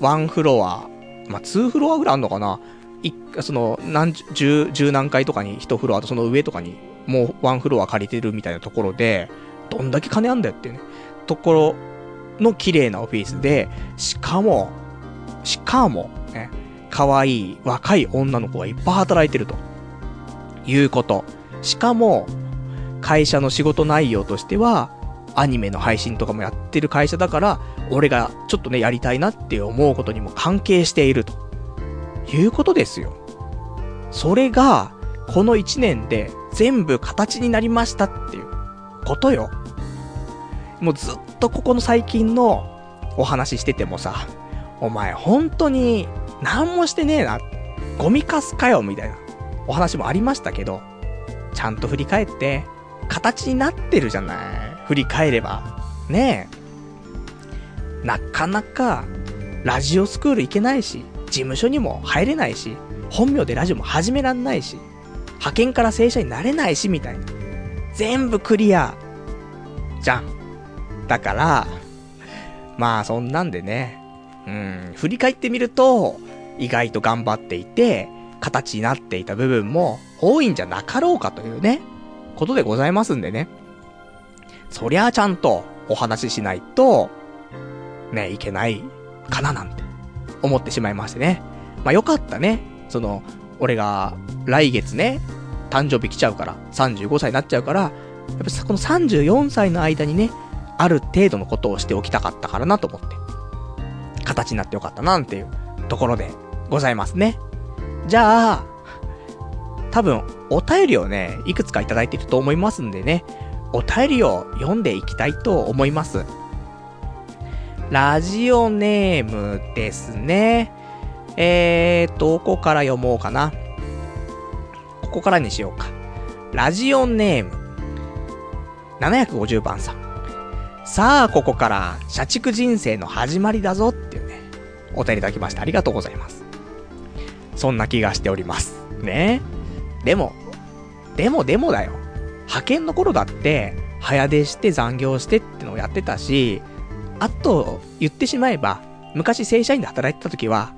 ワンフロア、まあ、ツーフロアぐらいあんのかな？いその、何十、十何階とかに一フロアとその上とかにもうワンフロア借りてるみたいなところで、どんだけ金あんだよっていうね、ところの綺麗なオフィスで、しかも、しかも、ね、可愛い若い女の子がいっぱい働いてると。いうこと。しかも、会社の仕事内容としては、アニメの配信とかもやってる会社だから、俺がちょっとね、やりたいなって思うことにも関係していると。いうことですよ。それが、この1年で全部形になりましたっていうことよ。もうずっとここの最近のお話しててもさ、お前本当に何もしてねえな。ゴミカスかよ、みたいなお話もありましたけど、ちゃんと振り返って、形になってるじゃない。振り返れば。ねえ。なかなか、ラジオスクール行けないし、事務所にも入れないし、本名でラジオも始めらんないし、派遣から正社員になれないし、みたいな。全部クリア。じゃん。だから、まあそんなんでね、うん、振り返ってみると、意外と頑張っていて、形になっていた部分も多いんじゃなかろうかというね、ことでございますんでね。そりゃあちゃんとお話ししないと、ね、いけないかななんて思ってしまいましてね。まあよかったね。その、俺が来月ね、誕生日来ちゃうから、35歳になっちゃうから、やっぱこの34歳の間にね、ある程度のことをしておきたかったからなと思って。形になってよかったな、なんていうところでございますね。じゃあ、多分、お便りをね、いくつかいただいていると思いますんでね、お便りを読んでいきたいと思います。ラジオネームですね。えーと、どこから読もうかな。ここからにしようか。ラジオネーム。750番さん。さあ、ここから、社畜人生の始まりだぞっていうね、お便りいただきましてありがとうございます。そんな気がしております。ねでも、でもでもだよ。派遣の頃だって、早出して残業してってのをやってたし、あと、言ってしまえば、昔正社員で働いてた時は、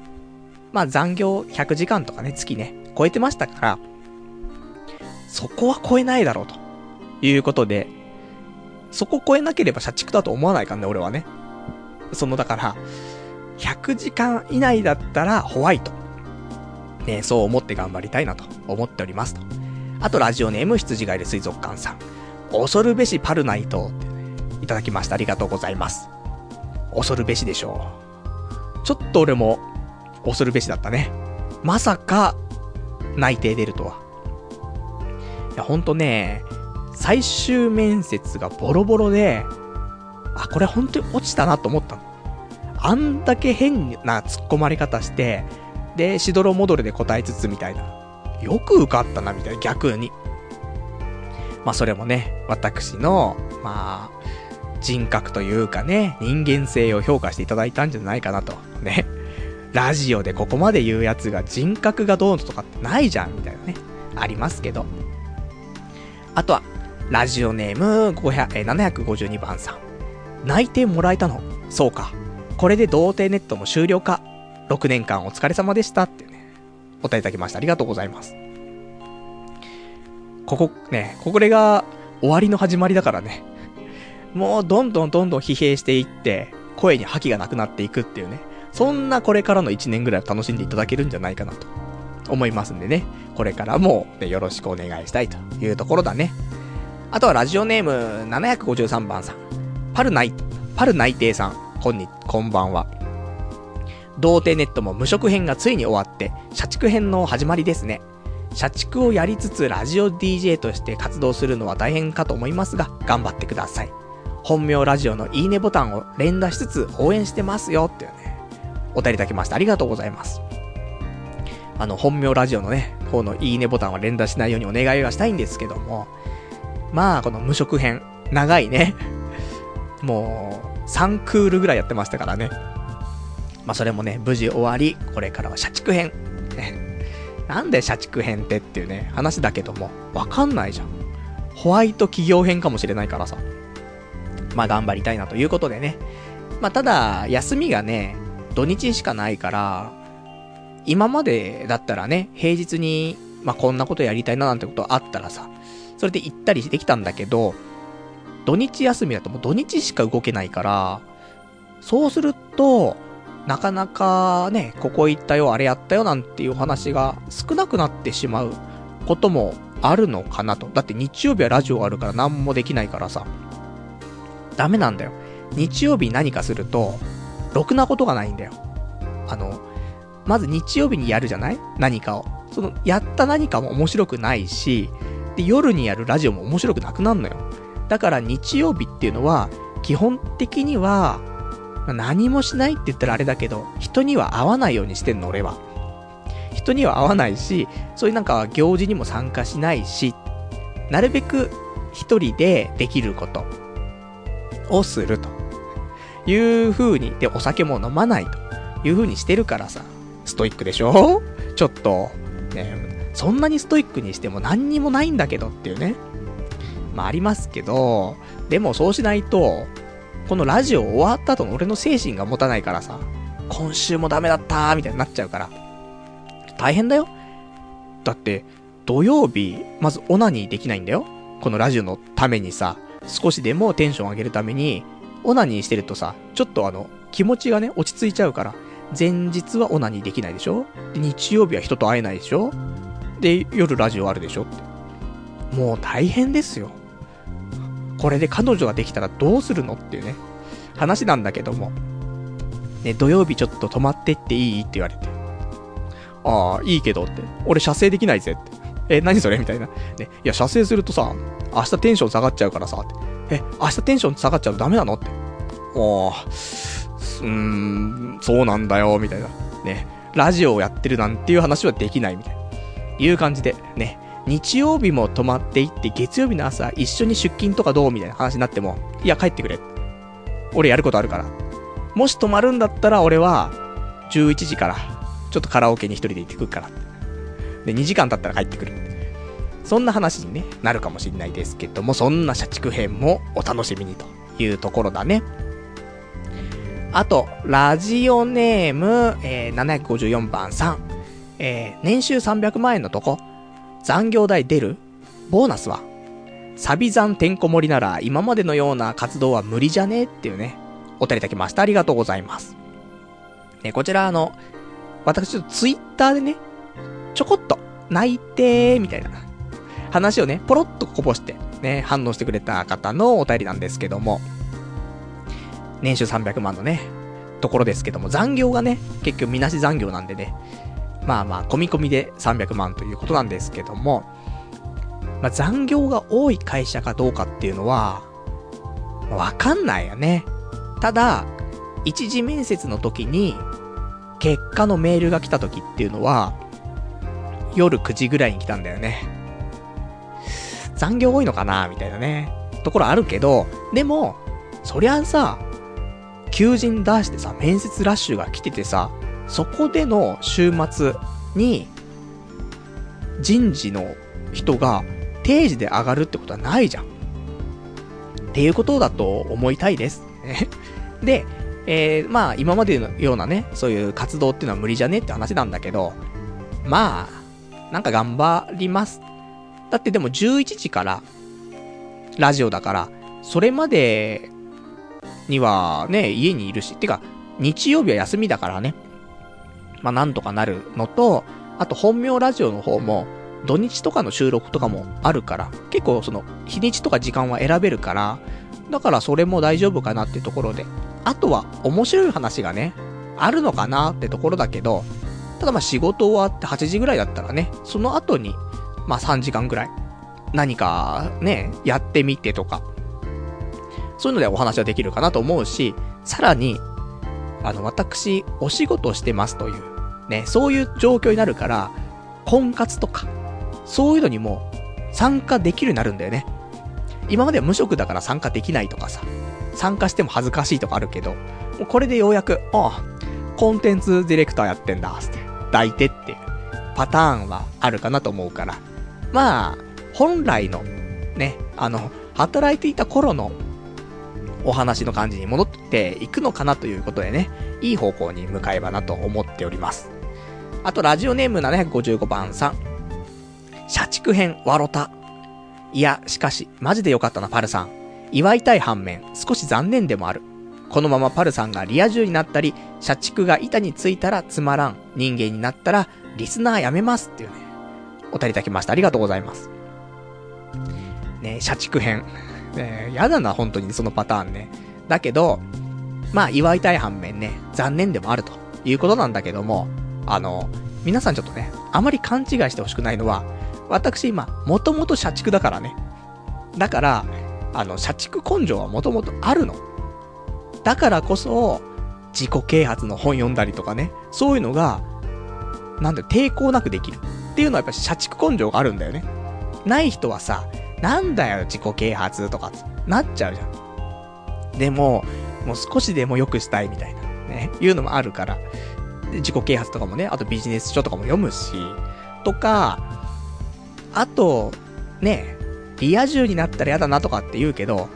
まあ残業100時間とかね、月ね、超えてましたから、そこは超えないだろうと。いうことで、そこ超えなければ社畜だと思わないかんね、俺はね。その、だから、100時間以内だったらホワイト。ね、そう思って頑張りたいなと思っておりますと。あと、ラジオネーム羊ガエル水族館さん。恐るべしパルナイトって、ね、いただきました。ありがとうございます。恐るべしでしょう。ちょっと俺も、恐るべしだったね。まさか、内定出るとは。いや、ほんとね、最終面接がボロボロで、あ、これ本当に落ちたなと思ったの。あんだけ変な突っ込まれ方して、で、しどろもどろで答えつつみたいな。よく受かったな、みたいな、逆に。まあ、それもね、私の、まあ、人格というかね、人間性を評価していただいたんじゃないかなと。ね。ラジオでここまで言うやつが人格がどうのとかってないじゃん、みたいなね。ありますけど。あとは、ラジオネーム500え752番さん。内定もらえたの？そうか。これで童貞ネットも終了か。6年間お疲れ様でしたってね、お答えいただきました。ありがとうございます。ここ、ね、これが終わりの始まりだからね。もうどんどんどんどん疲弊していって、声に覇気がなくなっていくっていうね。そんなこれからの1年ぐらい楽しんでいただけるんじゃないかなと思いますんでね。これからも、ね、よろしくお願いしたいというところだね。あとはラジオネーム753番さん。パルナイ、パル内定さん。こんに、こんばんは。童貞ネットも無職編がついに終わって、社畜編の始まりですね。社畜をやりつつラジオ DJ として活動するのは大変かと思いますが、頑張ってください。本名ラジオのいいねボタンを連打しつつ応援してますよっていうね、お便りいただきました。ありがとうございます。あの、本名ラジオのね、方のいいねボタンは連打しないようにお願いはしたいんですけども、まあ、この無職編、長いね。もう、3クールぐらいやってましたからね。まあ、それもね、無事終わり、これからは社畜編。なんで社畜編ってっていうね、話だけども、わかんないじゃん。ホワイト企業編かもしれないからさ。まあ、頑張りたいなということでね。まあ、ただ、休みがね、土日しかないから、今までだったらね、平日に、まあ、こんなことやりたいななんてことあったらさ、それで行ったりできたんだけど、土日休みだともう土日しか動けないから、そうすると、なかなかね、ここ行ったよ、あれやったよなんていう話が少なくなってしまうこともあるのかなと。だって日曜日はラジオがあるから何もできないからさ。ダメなんだよ。日曜日何かすると、ろくなことがないんだよ。あの、まず日曜日にやるじゃない？何かを。その、やった何かも面白くないし、で、夜にやるラジオも面白くなくなるのよ。だから日曜日っていうのは、基本的には、何もしないって言ったらあれだけど、人には会わないようにしてんの、俺は。人には会わないし、そういうなんか行事にも参加しないし、なるべく一人でできることをするという風に、で、お酒も飲まないという風にしてるからさ、ストイックでしょ？ちょっと、ね、そんなにストイックにしても何にもないんだけどっていうね。まあありますけど、でもそうしないと、このラジオ終わった後の俺の精神が持たないからさ、今週もダメだったーみたいになっちゃうから。大変だよ。だって、土曜日、まずオナニーできないんだよ。このラジオのためにさ、少しでもテンション上げるために、オナニーしてるとさ、ちょっとあの、気持ちがね、落ち着いちゃうから、前日はオナニーできないでしょ？で、日曜日は人と会えないでしょ？で、夜ラジオあるでしょ？って。もう大変ですよ。これで彼女ができたらどうするのっていうね、話なんだけども。ね、土曜日ちょっと泊まってっていい？って言われて。ああ、いいけどって。俺射精できないぜって。え、何それ？みたいな。ね、いや、射精するとさ、明日テンション下がっちゃうからさ、って。え、明日テンション下がっちゃうとダメなの？って。ああ、うーん、そうなんだよ、みたいな。ね、ラジオをやってるなんていう話はできないみたいな。いう感じで、ね、日曜日も泊まっていって、月曜日の朝一緒に出勤とかどうみたいな話になっても、いや、帰ってくれ。俺やることあるから。もし泊まるんだったら俺は、11時から、ちょっとカラオケに一人で行ってくるから。で、2時間経ったら帰ってくる。そんな話に、ね、なるかもしれないですけども、そんな社畜編もお楽しみにというところだね。あと、ラジオネーム、えー、754番さん。えー、年収300万円のとこ、残業代出る？ボーナスは？サビ残てんこ盛りなら今までのような活動は無理じゃね？っていうね、お便りいただきました。ありがとうございます。ね、こちらあの、私ちょっとツイッターでね、ちょこっと、泣いてー、みたいな話をね、ポロッとこぼして、ね、反応してくれた方のお便りなんですけども、年収300万のね、ところですけども、残業がね、結局みなし残業なんでね、まあまあ、込み込みで300万ということなんですけども、まあ、残業が多い会社かどうかっていうのは、わかんないよね。ただ、一次面接の時に、結果のメールが来た時っていうのは、夜9時ぐらいに来たんだよね。残業多いのかなみたいなね。ところあるけど、でも、そりゃさ、求人出してさ、面接ラッシュが来ててさ、そこでの週末に、人事の人が定時で上がるってことはないじゃん。っていうことだと思いたいです。で、えー、まあ、今までのようなね、そういう活動っていうのは無理じゃねって話なんだけど、まあ、なんか頑張ります。だってでも11時から、ラジオだから、それまでにはね、家にいるし、てか、日曜日は休みだからね。まあ、なんとかなるのと、あと本名ラジオの方も、土日とかの収録とかもあるから、結構その、日にちとか時間は選べるから、だからそれも大丈夫かなってところで。あとは、面白い話がね、あるのかなってところだけど、ただまあ仕事終わって8時ぐらいだったらね、その後に、まあ3時間ぐらい、何かね、やってみてとか、そういうのでお話はできるかなと思うし、さらに、あの、私、お仕事してますという、ね、そういう状況になるから、婚活とか、そういうのにも参加できるようになるんだよね。今までは無職だから参加できないとかさ、参加しても恥ずかしいとかあるけど、もうこれでようやく、ああ、コンテンツディレクターやってんだ、つって、抱いてっていうパターンはあるかなと思うから。まあ、本来の、ね、あの、働いていた頃のお話の感じに戻っていくのかなということでね、いい方向に向かえばなと思っております。あと、ラジオネーム755番さん。社畜編、わろた。いや、しかし、マジでよかったな、パルさん。祝いたい反面、少し残念でもある。このままパルさんがリア充になったり、社畜が板についたらつまらん人間になったら、リスナーやめますっていうね、お便りいただきました。ありがとうございます。ね社畜編。ねやだな、本当にそのパターンね。だけど、まあ、祝いたい反面ね、残念でもあるということなんだけども、あの、皆さんちょっとね、あまり勘違いしてほしくないのは、私今、もともと社畜だからね。だから、あの、社畜根性はもともとあるの。だからこそ、自己啓発の本読んだりとかね、そういうのが、なんだ抵抗なくできる。っていうのはやっぱ社畜根性があるんだよね。ない人はさ、なんだよ自己啓発とか、なっちゃうじゃん。でも、もう少しでも良くしたいみたいな、ね、いうのもあるから。自己啓発とかもね、あとビジネス書とかも読むし、とか、あと、ね、リア充になったら嫌だなとかって言うけど、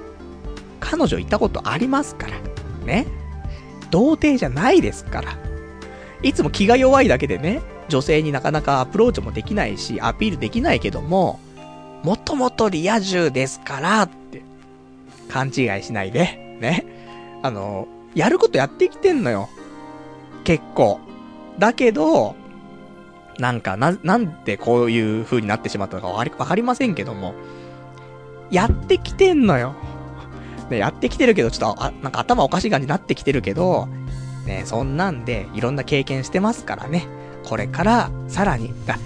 彼女行ったことありますから。ね。童貞じゃないですから。いつも気が弱いだけでね、女性になかなかアプローチもできないし、アピールできないけども、もともとリア充ですからって、勘違いしないで、ね。あの、やることやってきてんのよ。結構。だけど、なんか、な、なんでこういう風になってしまったのかわかりませんけども、やってきてんのよ。ね、やってきてるけど、ちょっと、あ、なんか頭おかしい感じになってきてるけど、ね、そんなんで、いろんな経験してますからね。これから、さらに、あ、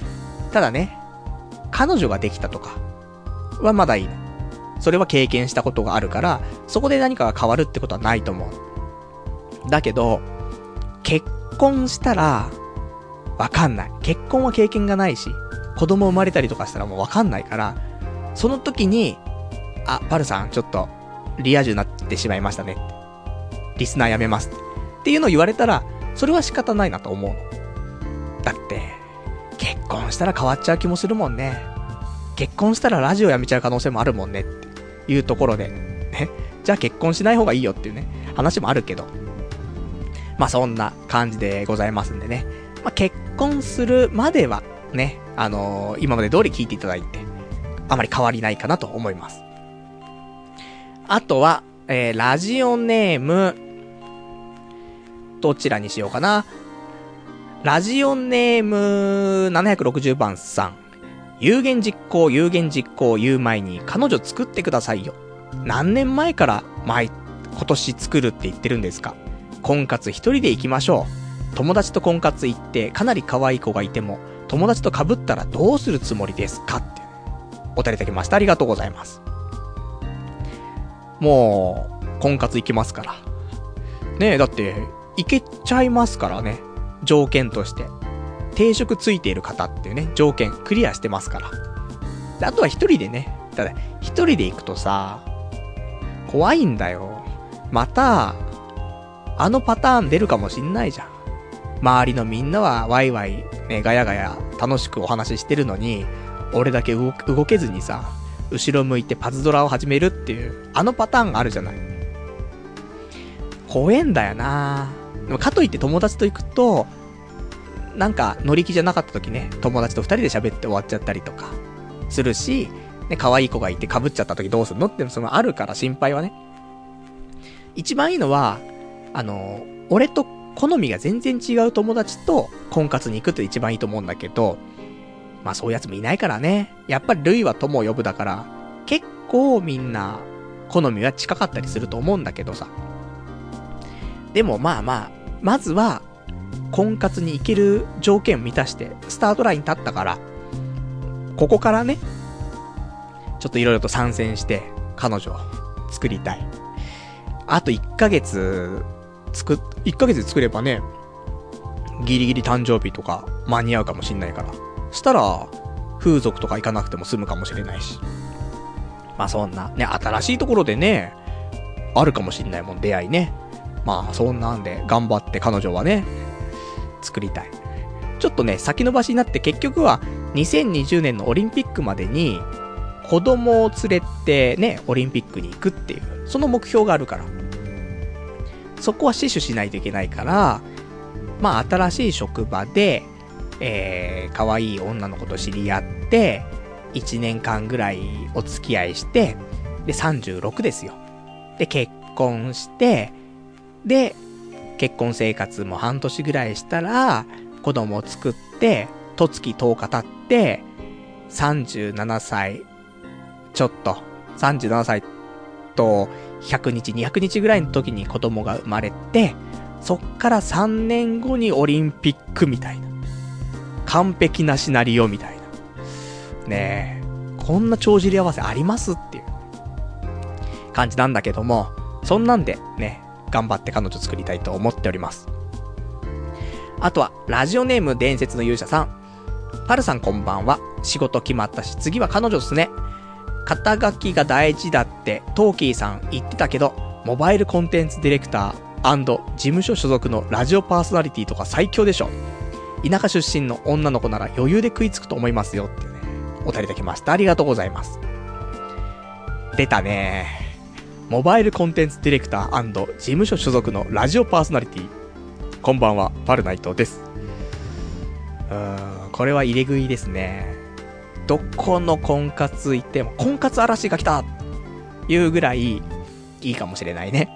ただね、彼女ができたとか、はまだいいの。それは経験したことがあるから、そこで何かが変わるってことはないと思う。だけど、結婚したら、わかんない。結婚は経験がないし、子供生まれたりとかしたらもうわかんないから、その時に、あ、パルさん、ちょっと、リア充になってしまいましたね。リスナーやめます。っていうのを言われたら、それは仕方ないなと思うの。だって、結婚したら変わっちゃう気もするもんね。結婚したらラジオやめちゃう可能性もあるもんねっていうところで、ね。じゃあ結婚しない方がいいよっていうね、話もあるけど。まあそんな感じでございますんでね。まあ結婚するまでは、ね、あのー、今まで通り聞いていただいて、あまり変わりないかなと思います。あとは、えー、ラジオネーム、どちらにしようかな。ラジオネーム760番さん。有言実行、有言実行言う前に彼女作ってくださいよ。何年前から毎、今年作るって言ってるんですか？婚活一人で行きましょう。友達と婚活行ってかなり可愛い子がいても、友達と被ったらどうするつもりですかって、お便りいただきました。ありがとうございます。もう、婚活行きますから。ねえ、だって、行けちゃいますからね。条件として。定職ついている方っていうね、条件クリアしてますから。であとは一人でね、ただ、一人で行くとさ、怖いんだよ。また、あのパターン出るかもしんないじゃん。周りのみんなはワイワイ、ね、ガヤガヤ楽しくお話ししてるのに、俺だけ動けずにさ、後ろ向いてパズドラを始めるっていう、あのパターンがあるじゃない。怖えんだよなでもかといって友達と行くと、なんか乗り気じゃなかった時ね、友達と二人で喋って終わっちゃったりとか、するし、ね、可愛い子がいて被っちゃった時どうすんのってそのあるから心配はね。一番いいのは、あの、俺と好みが全然違う友達と婚活に行くって一番いいと思うんだけど、まあそういうやつもいないからね。やっぱり類は友を呼ぶだから、結構みんな好みは近かったりすると思うんだけどさ。でもまあまあ、まずは婚活に行ける条件を満たして、スタートライン立ったから、ここからね、ちょっといろいろと参戦して、彼女を作りたい。あと1ヶ月、作っ、1ヶ月作ればね、ギリギリ誕生日とか間に合うかもしんないから。したら、風俗とか行かなくても済むかもしれないし。まあそんな、ね、新しいところでね、あるかもしんないもん、出会いね。まあそんなんで頑張って彼女はね、作りたい。ちょっとね、先延ばしになって結局は2020年のオリンピックまでに子供を連れてね、オリンピックに行くっていう、その目標があるから。そこは死守しないといけないから、まあ新しい職場で、えー、可愛い女の子と知り合って、1年間ぐらいお付き合いして、で、36ですよ。で、結婚して、で、結婚生活も半年ぐらいしたら、子供を作って、とつき10日経って、37歳、ちょっと、37歳と100日、200日ぐらいの時に子供が生まれて、そっから3年後にオリンピックみたいな。完璧なシナリオみたいな。ねえ、こんな帳尻合わせありますっていう感じなんだけども、そんなんでね、頑張って彼女作りたいと思っております。あとは、ラジオネーム伝説の勇者さん。パルさんこんばんは。仕事決まったし、次は彼女っすね。肩書きが大事だって、トーキーさん言ってたけど、モバイルコンテンツディレクター事務所所属のラジオパーソナリティとか最強でしょ。田舎出身の女の子なら余裕で食いつくと思いますよってね、お便りいただきました。ありがとうございます。出たねモバイルコンテンツディレクター事務所所属のラジオパーソナリティ。こんばんは、パルナイトです。うーん、これは入れ食いですね。どこの婚活行っても、婚活嵐が来たいうぐらい、いいかもしれないね。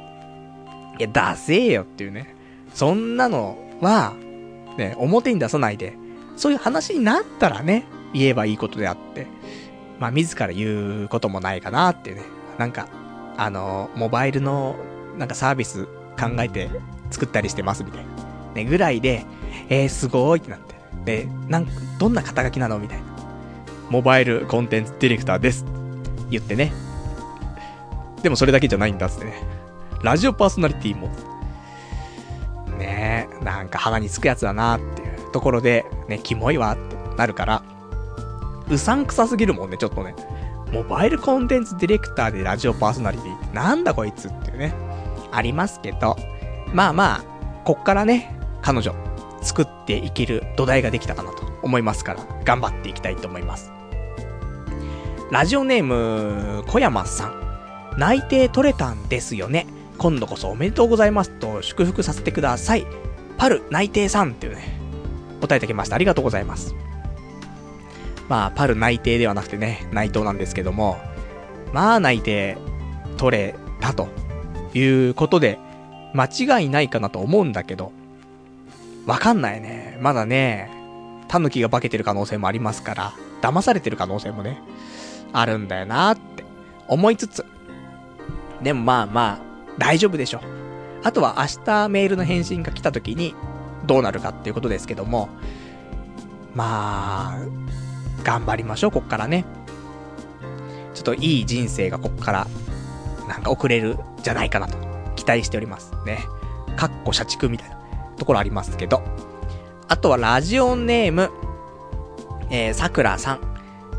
いや、出せよっていうね。そんなのは、ね、表に出さないで、そういう話になったらね、言えばいいことであって、まあ、自ら言うこともないかなっていうね。なんか、あの、モバイルの、なんかサービス考えて作ったりしてますみたいな。ね、ぐらいで、えー、すごいってなって。で、なん、どんな肩書きなのみたいな。モバイルコンテンツディレクターです。言ってね。でもそれだけじゃないんだってね。ラジオパーソナリティも。ねえ、なんか鼻につくやつだなっていうところで、ね、キモいわってなるから、うさんくさすぎるもんね、ちょっとね。モバイルコンテンツディレクターでラジオパーソナリティなんだこいつっていうね、ありますけど、まあまあ、こっからね、彼女、作っていける土台ができたかなと思いますから、頑張っていきたいと思います。ラジオネーム、小山さん。内定取れたんですよね。今度こそおめでとうございますと祝福させてください。パル内定さんっていうね、答えてきました。ありがとうございます。まあ、パル内定ではなくてね、内藤なんですけども、まあ内定取れたということで、間違いないかなと思うんだけど、わかんないね。まだね、タヌキが化けてる可能性もありますから、騙されてる可能性もね、あるんだよなって思いつつ、でもまあまあ、大丈夫でしょ。あとは明日メールの返信が来た時に、どうなるかっていうことですけども、まあ、頑張りましょう、こっからね。ちょっといい人生がこっから、なんか送れるじゃないかなと、期待しておりますね。かっこ社畜みたいなところありますけど。あとはラジオネーム、えー、さくらさん。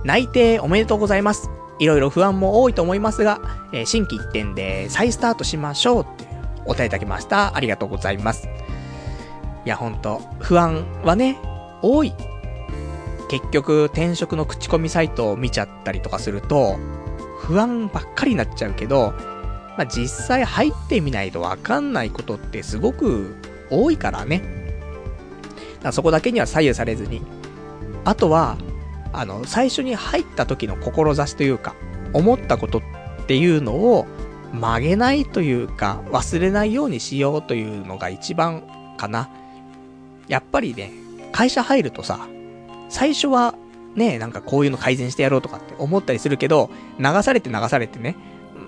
内定おめでとうございます。いろいろ不安も多いと思いますが、えー、新規一点で再スタートしましょうってお答えいただきました。ありがとうございます。いや、ほんと、不安はね、多い。結局、転職の口コミサイトを見ちゃったりとかすると、不安ばっかりになっちゃうけど、まあ、実際入ってみないとわかんないことってすごく多いからね。だそこだけには左右されずに。あとは、あの、最初に入った時の志というか、思ったことっていうのを曲げないというか、忘れないようにしようというのが一番かな。やっぱりね、会社入るとさ、最初はね、なんかこういうの改善してやろうとかって思ったりするけど、流されて流されてね、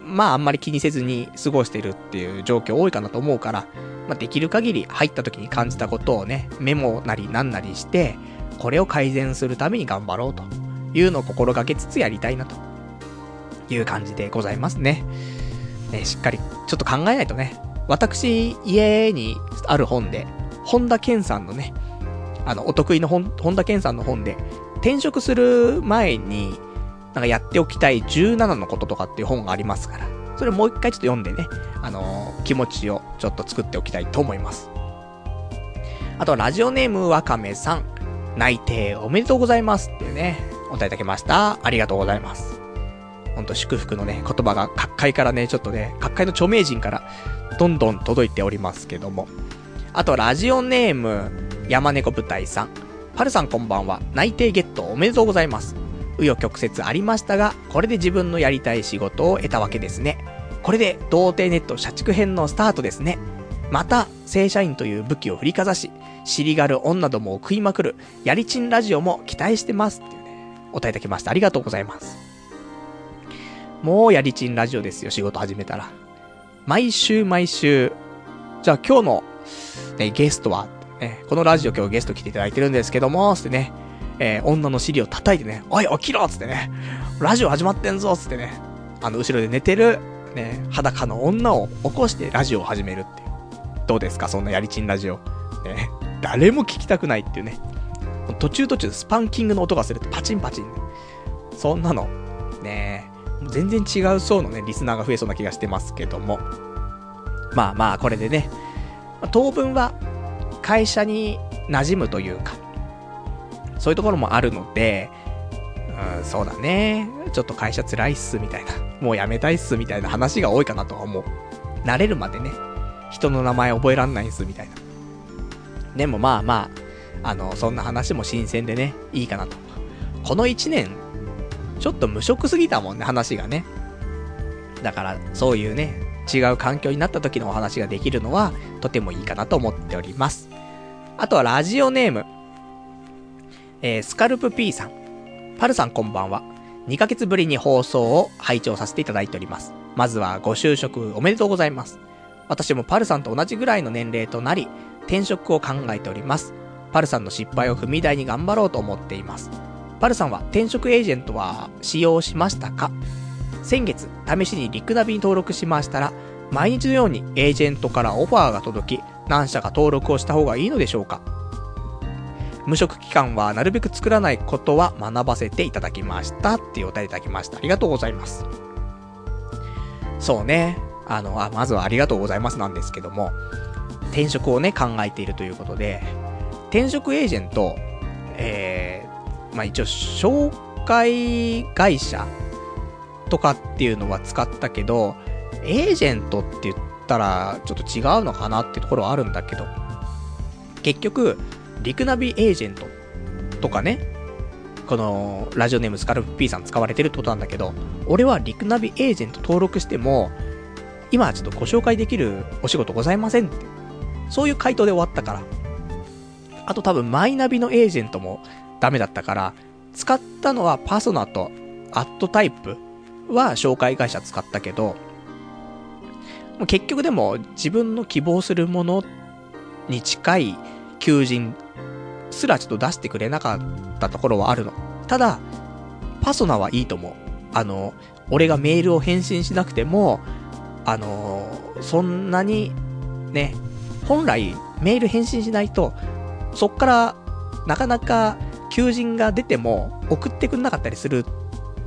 まああんまり気にせずに過ごしてるっていう状況多いかなと思うから、まあできる限り入った時に感じたことをね、メモなりなんなりして、これを改善するために頑張ろうというのを心がけつつやりたいなという感じでございますね。ね、しっかりちょっと考えないとね。私、家にある本で、本田健さんのね、あの、お得意の本田健さんの本で、転職する前に、なんかやっておきたい17のこととかっていう本がありますから、それもう一回ちょっと読んでね、あのー、気持ちをちょっと作っておきたいと思います。あと、ラジオネームわかめさん。内定おめでとうございますっていうね、お答えいただきました。ありがとうございます。ほんと祝福のね、言葉が各界からね、ちょっとね、各界の著名人からどんどん届いておりますけども。あと、ラジオネーム、山猫舞台さん。パルさんこんばんは。内定ゲットおめでとうございます。紆余曲折ありましたが、これで自分のやりたい仕事を得たわけですね。これで、童貞ネット社畜編のスタートですね。また、正社員という武器を振りかざし、尻がる女どもを食いまくる、やりちんラジオも期待してますっていうね、お答えいただきました。ありがとうございます。もうやりちんラジオですよ、仕事始めたら。毎週毎週、じゃあ今日の、ね、ゲストは、ね、このラジオ今日ゲスト来ていただいてるんですけども、つってね、えー、女の尻を叩いてね、おい、起きろつってね、ラジオ始まってんぞつってね、あの、後ろで寝てる、ね、裸の女を起こしてラジオを始めるっていう。どうですか？そんなやりちんラジオ。ね。誰も聞きたくないっていうね。途中途中スパンキングの音がするってパチンパチン、ね。そんなの、ね全然違う層のね、リスナーが増えそうな気がしてますけども。まあまあ、これでね、当分は会社に馴染むというか、そういうところもあるので、うん、そうだね。ちょっと会社辛いっす、みたいな。もう辞めたいっす、みたいな話が多いかなとは思う。慣れるまでね、人の名前覚えらんないんす、みたいな。でもまあまあ、あの、そんな話も新鮮でね、いいかなと。この1年、ちょっと無職すぎたもんね、話がね。だから、そういうね、違う環境になった時のお話ができるのは、とてもいいかなと思っております。あとはラジオネーム、えー、スカルプ P さん。パルさんこんばんは。2ヶ月ぶりに放送を拝聴させていただいております。まずはご就職おめでとうございます。私もパルさんと同じぐらいの年齢となり、転職を考えております。パルさんの失敗を踏み台に頑張ろうと思っています。パルさんは転職エージェントは使用しましたか？先月、試しにリクナビに登録しましたら、毎日のようにエージェントからオファーが届き、何社か登録をした方がいいのでしょうか無職期間はなるべく作らないことは学ばせていただきましたっていうお答えいただきました。ありがとうございます。そうね。あの、あ、まずはありがとうございますなんですけども、転職をね、考えているということで、転職エージェント、えー、まあ一応、紹介会社とかっていうのは使ったけど、エージェントって言ったら、ちょっと違うのかなってところはあるんだけど、結局、リクナビエージェントとかね、このラジオネームスカルプ P さん使われてるってことなんだけど、俺はリクナビエージェント登録しても、今はちょっとご紹介できるお仕事ございませんって。そういう回答で終わったから。あと多分マイナビのエージェントもダメだったから、使ったのはパソナとアットタイプは紹介会社使ったけど、結局でも自分の希望するものに近い求人すらちょっと出してくれなかったところはあるの。ただ、パソナはいいと思う。あの、俺がメールを返信しなくても、あのそんなに、ね、本来メール返信しないと、そっからなかなか求人が出ても送ってくんなかったりする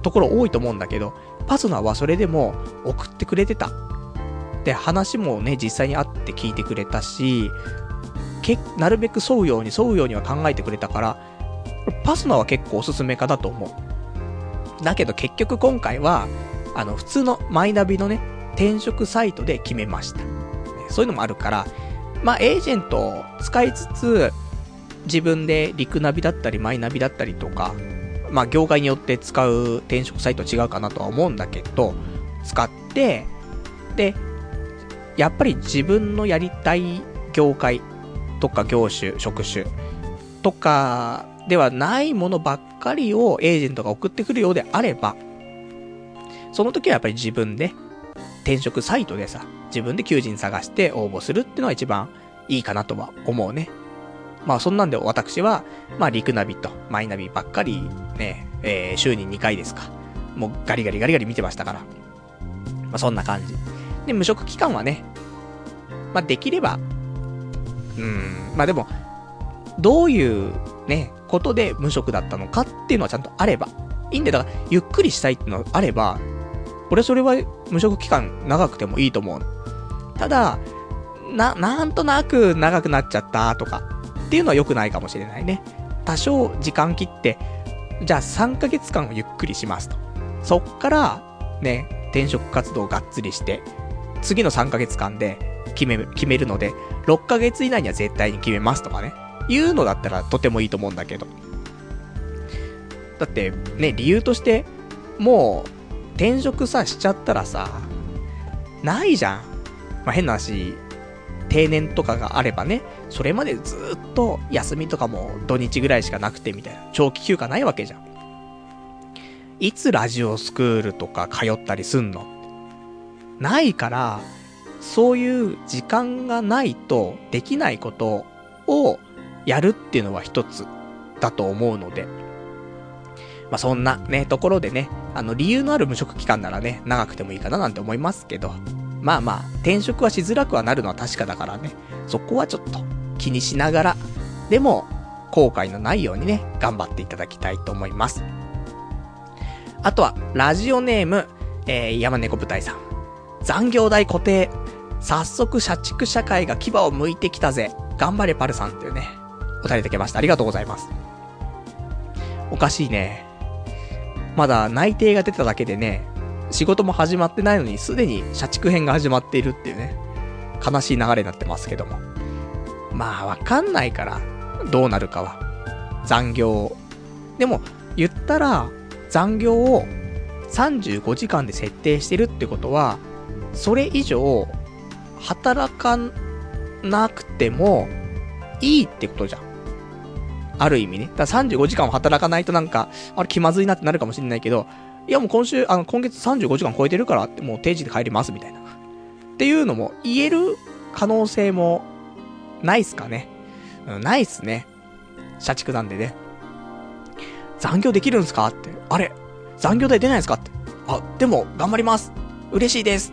ところ多いと思うんだけど、パソナはそれでも送ってくれてた。で、話もね、実際に会って聞いてくれたし、け、なるべく沿うように沿うようには考えてくれたから、パスナは結構おすすめかだと思う。だけど結局今回は、あの、普通のマイナビのね、転職サイトで決めました。そういうのもあるから、まあ、エージェントを使いつつ、自分でリクナビだったりマイナビだったりとか、まあ、業界によって使う転職サイト違うかなとは思うんだけど、使って、で、やっぱり自分のやりたい業界とか業種、職種とかではないものばっかりをエージェントが送ってくるようであれば、その時はやっぱり自分で転職サイトでさ、自分で求人探して応募するっていうのが一番いいかなとは思うね。まあそんなんで私は、まあリクナビとマイナビばっかりね、えー、週に2回ですか。もうガリガリガリガリ見てましたから。まあそんな感じ。で、無職期間はね、まあできれば、うん、まあでも、どういうね、ことで無職だったのかっていうのはちゃんとあれば、いいんだよ。だから、ゆっくりしたいっていうのがあれば、俺それは無職期間長くてもいいと思う。ただ、な、なんとなく長くなっちゃったとか、っていうのは良くないかもしれないね。多少時間切って、じゃあ3ヶ月間ゆっくりしますと。そっから、ね、転職活動がっつりして、次の3ヶ月間で決め、決めるので、6ヶ月以内には絶対に決めますとかね。いうのだったらとてもいいと思うんだけど。だって、ね、理由として、もう、転職さ、しちゃったらさ、ないじゃん。まあ、変な話、定年とかがあればね、それまでずっと休みとかも土日ぐらいしかなくてみたいな、長期休暇ないわけじゃん。いつラジオスクールとか通ったりすんの？ないから、そういう時間がないとできないことをやるっていうのは一つだと思うので、まあ、そんなね、ところでね、あの、理由のある無職期間ならね、長くてもいいかななんて思いますけど、まあまあ、転職はしづらくはなるのは確かだからね、そこはちょっと気にしながら、でも、後悔のないようにね、頑張っていただきたいと思います。あとは、ラジオネーム、えー、山猫舞台さん。残業代固定。早速社畜社会が牙を剥いてきたぜ。頑張れパルさんっていうね、お便りいただきました。ありがとうございます。おかしいね。まだ内定が出ただけでね、仕事も始まってないのに、すでに社畜編が始まっているっていうね、悲しい流れになってますけども。まあ、わかんないから、どうなるかは。残業を。でも、言ったら、残業を35時間で設定してるってことは、それ以上、働かなくても、いいってことじゃん。ある意味ね。だから35時間を働かないとなんか、あれ気まずいなってなるかもしれないけど、いやもう今週、あの、今月35時間超えてるからって、もう定時で帰りますみたいな。っていうのも言える可能性も、ないっすかね。うん、ないっすね。社畜なんでね。残業できるんすかって。あれ残業代出ないんすかって。あ、でも、頑張ります。嬉しいです。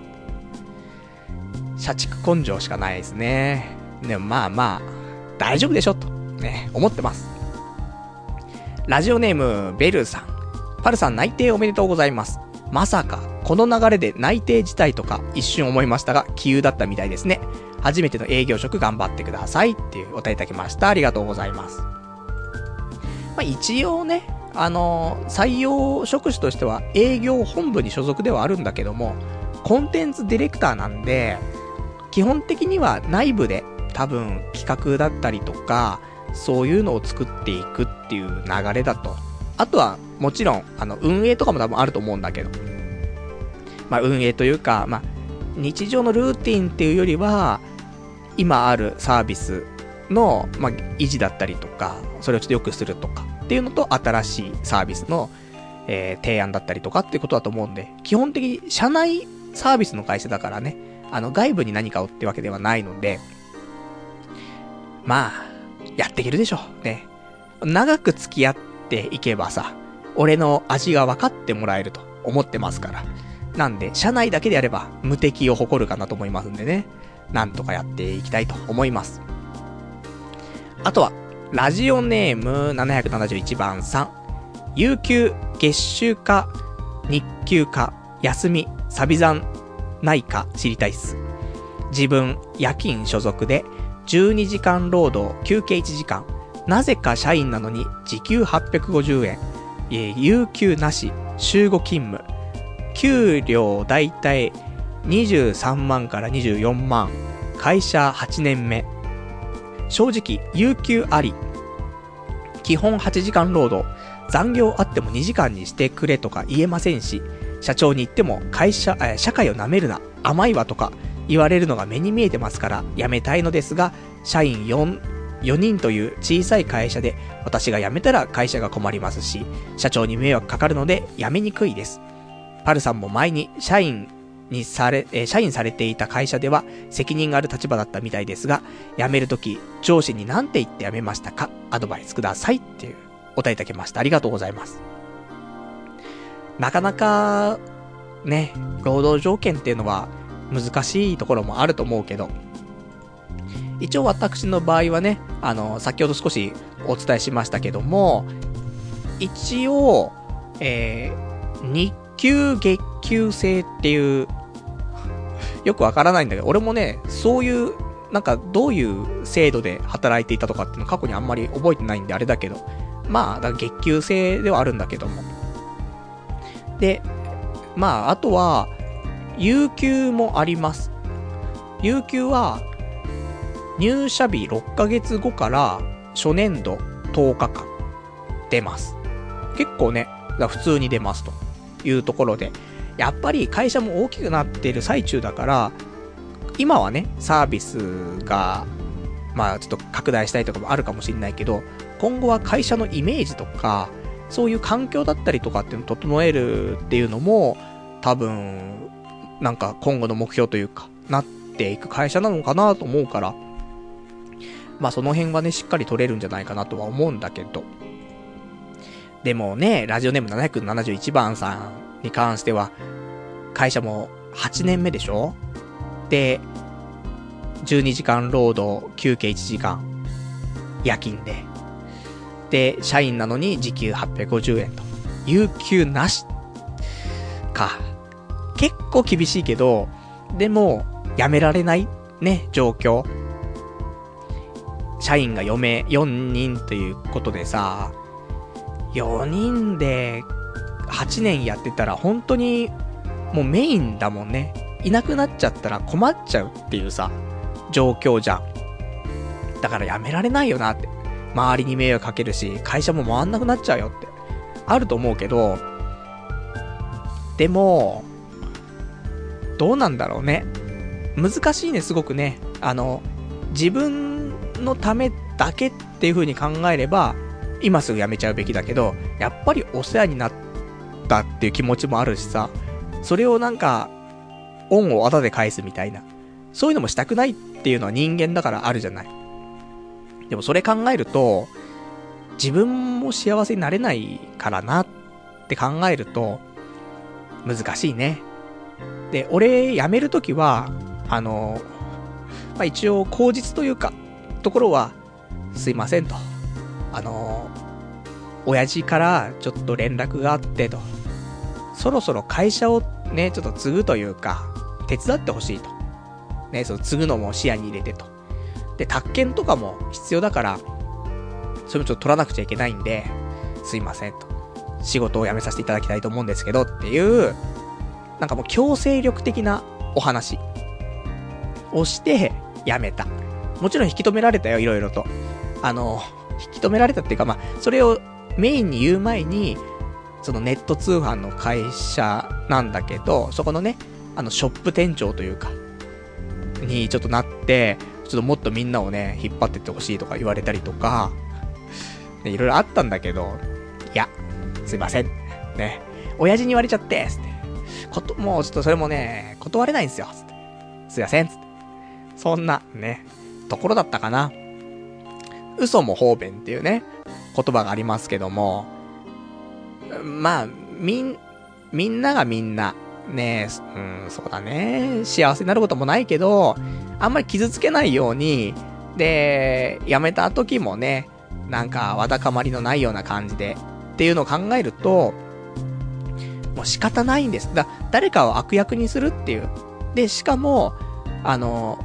社畜根性しかないですね。でもまあまあ、大丈夫でしょ、と、ね、思ってます。ラジオネーム、ベルさん。パルさん内定おめでとうございます。まさか、この流れで内定自体とか一瞬思いましたが、杞憂だったみたいですね。初めての営業職頑張ってくださいっていうお答えいただきました。ありがとうございます。まあ、一応ね、あのー、採用職種としては営業本部に所属ではあるんだけども、コンテンツディレクターなんで、基本的には内部で多分企画だったりとか、そういうのを作っていくっていう流れだと。あとは、もちろん、あの、運営とかも多分あると思うんだけど。まあ、運営というか、まあ、日常のルーティンっていうよりは、今あるサービスの、まあ、維持だったりとか、それをちょっと良くするとか、っていうのと、新しいサービスの、えー、提案だったりとかっていうことだと思うんで、基本的に社内サービスの会社だからね、あの、外部に何かをってわけではないので、まあ、やっていけるでしょう。ね。長く付き合っていけばさ、俺の味が分かってもらえると思ってますから。なんで、社内だけでやれば無敵を誇るかなと思いますんでね。なんとかやっていきたいと思います。あとは、ラジオネーム771番さん。有給、月収か、日給か、休み、サビ残、ないか知りたいっす。自分、夜勤所属で、12時間労働、休憩1時間。なぜか社員なのに時給850円。え有給なし、週5勤務。給料だいたい23万から24万。会社8年目。正直、有給あり。基本8時間労働。残業あっても2時間にしてくれとか言えませんし、社長に言っても会社、え社会を舐めるな、甘いわとか言われるのが目に見えてますから辞めたいのですが、社員4、4人という小さい会社で私が辞めたら会社が困りますし、社長に迷惑かかるので辞めにくいです。パルさんも前に社員にされ、え社員されていた会社では責任がある立場だったみたいですが、辞めるとき上司に何て言って辞めましたか？アドバイスくださいっていうお答えいただきました。ありがとうございます。なかなか、ね、労働条件っていうのは難しいところもあると思うけど、一応私の場合はね、あの、先ほど少しお伝えしましたけども、一応、えー、日給月給制っていう、よくわからないんだけど、俺もね、そういう、なんかどういう制度で働いていたとかっていうの過去にあんまり覚えてないんであれだけど、まあ、だ月給制ではあるんだけども。で、まあ、あとは、有給もあります。有給は、入社日6ヶ月後から初年度10日間出ます。結構ね、普通に出ますというところで、やっぱり会社も大きくなっている最中だから、今はね、サービスが、まあちょっと拡大したいとかもあるかもしれないけど、今後は会社のイメージとか、そういう環境だったりとかっていうのを整えるっていうのも、多分、なんか今後の目標というか、なっていく会社なのかなと思うから、まあその辺はね、しっかり取れるんじゃないかなとは思うんだけど。でもね、ラジオネーム771番さんに関しては、会社も8年目でしょ？で、12時間労働、休憩1時間、夜勤で。で、社員なのに時給850円と。有給なし。か。結構厳しいけど、でも、やめられないね、状況。社員が4名、4人ということでさ、4人で8年やってたら本当にもうメインだもんね。いなくなっちゃったら困っちゃうっていうさ、状況じゃん。だからやめられないよなって。周りに迷惑かけるし、会社も回んなくなっちゃうよって。あると思うけど、でも、どうなんだろうね。難しいね、すごくね。あの、自分のためだけっていう風に考えれば、今すぐ辞めちゃうべきだけど、やっぱりお世話になったっていう気持ちもあるしさ、それをなんか、恩をあで返すみたいな。そういうのもしたくないっていうのは人間だからあるじゃない。でもそれ考えると、自分も幸せになれないからなって考えると、難しいね。で、俺、辞めるときは、あの、まあ、一応、口実というか、ところは、すいませんと。あの、親父からちょっと連絡があってと。そろそろ会社をね、ちょっと継ぐというか、手伝ってほしいと。ね、その継ぐのも視野に入れてと。で、宅建とかも必要だから、それもちょっと取らなくちゃいけないんで、すいませんと。仕事を辞めさせていただきたいと思うんですけどっていう、なんかもう強制力的なお話をして辞めた。もちろん引き止められたよ、いろいろと。あの、引き止められたっていうか、まあ、それをメインに言う前に、そのネット通販の会社なんだけど、そこのね、あの、ショップ店長というか、にちょっとなって、ちょっともっとみんなをね、引っ張ってってほしいとか言われたりとか、いろいろあったんだけど、いや、すいません。ね。親父に言われちゃって、つって。こと、もうちょっとそれもね、断れないんですよ、つって。すいません、つって。そんな、ね、ところだったかな。嘘も方便っていうね、言葉がありますけども、まあ、みん、みんながみんな、ねうん、そうだね、幸せになることもないけど、あんまり傷つけないように、で、辞めた時もね、なんか、わだかまりのないような感じで、っていうのを考えると、もう仕方ないんです。だ、誰かを悪役にするっていう。で、しかも、あの、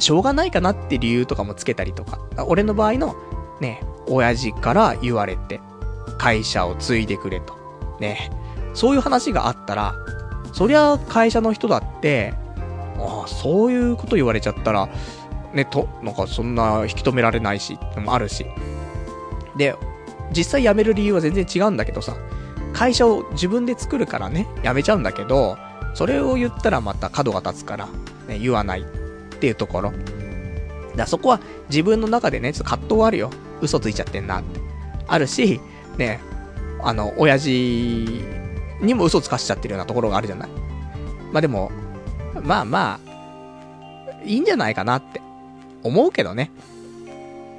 しょうがないかなって理由とかもつけたりとか。俺の場合の、ね、親父から言われて、会社を継いでくれと。ね。そういう話があったら、そりゃ会社の人だって、ああ、そういうこと言われちゃったら、ね、と、なんかそんな引き止められないし、もあるし。で、実際辞める理由は全然違うんだけどさ、会社を自分で作るからね、辞めちゃうんだけど、それを言ったらまた角が立つから、ね、言わないっていうところ。だそこは自分の中でね、ちょっと葛藤はあるよ。嘘ついちゃってんなって。あるし、ね、あの、親父にも嘘つかしちゃってるようなところがあるじゃない。まあでも、まあまあ、いいんじゃないかなって思うけどね。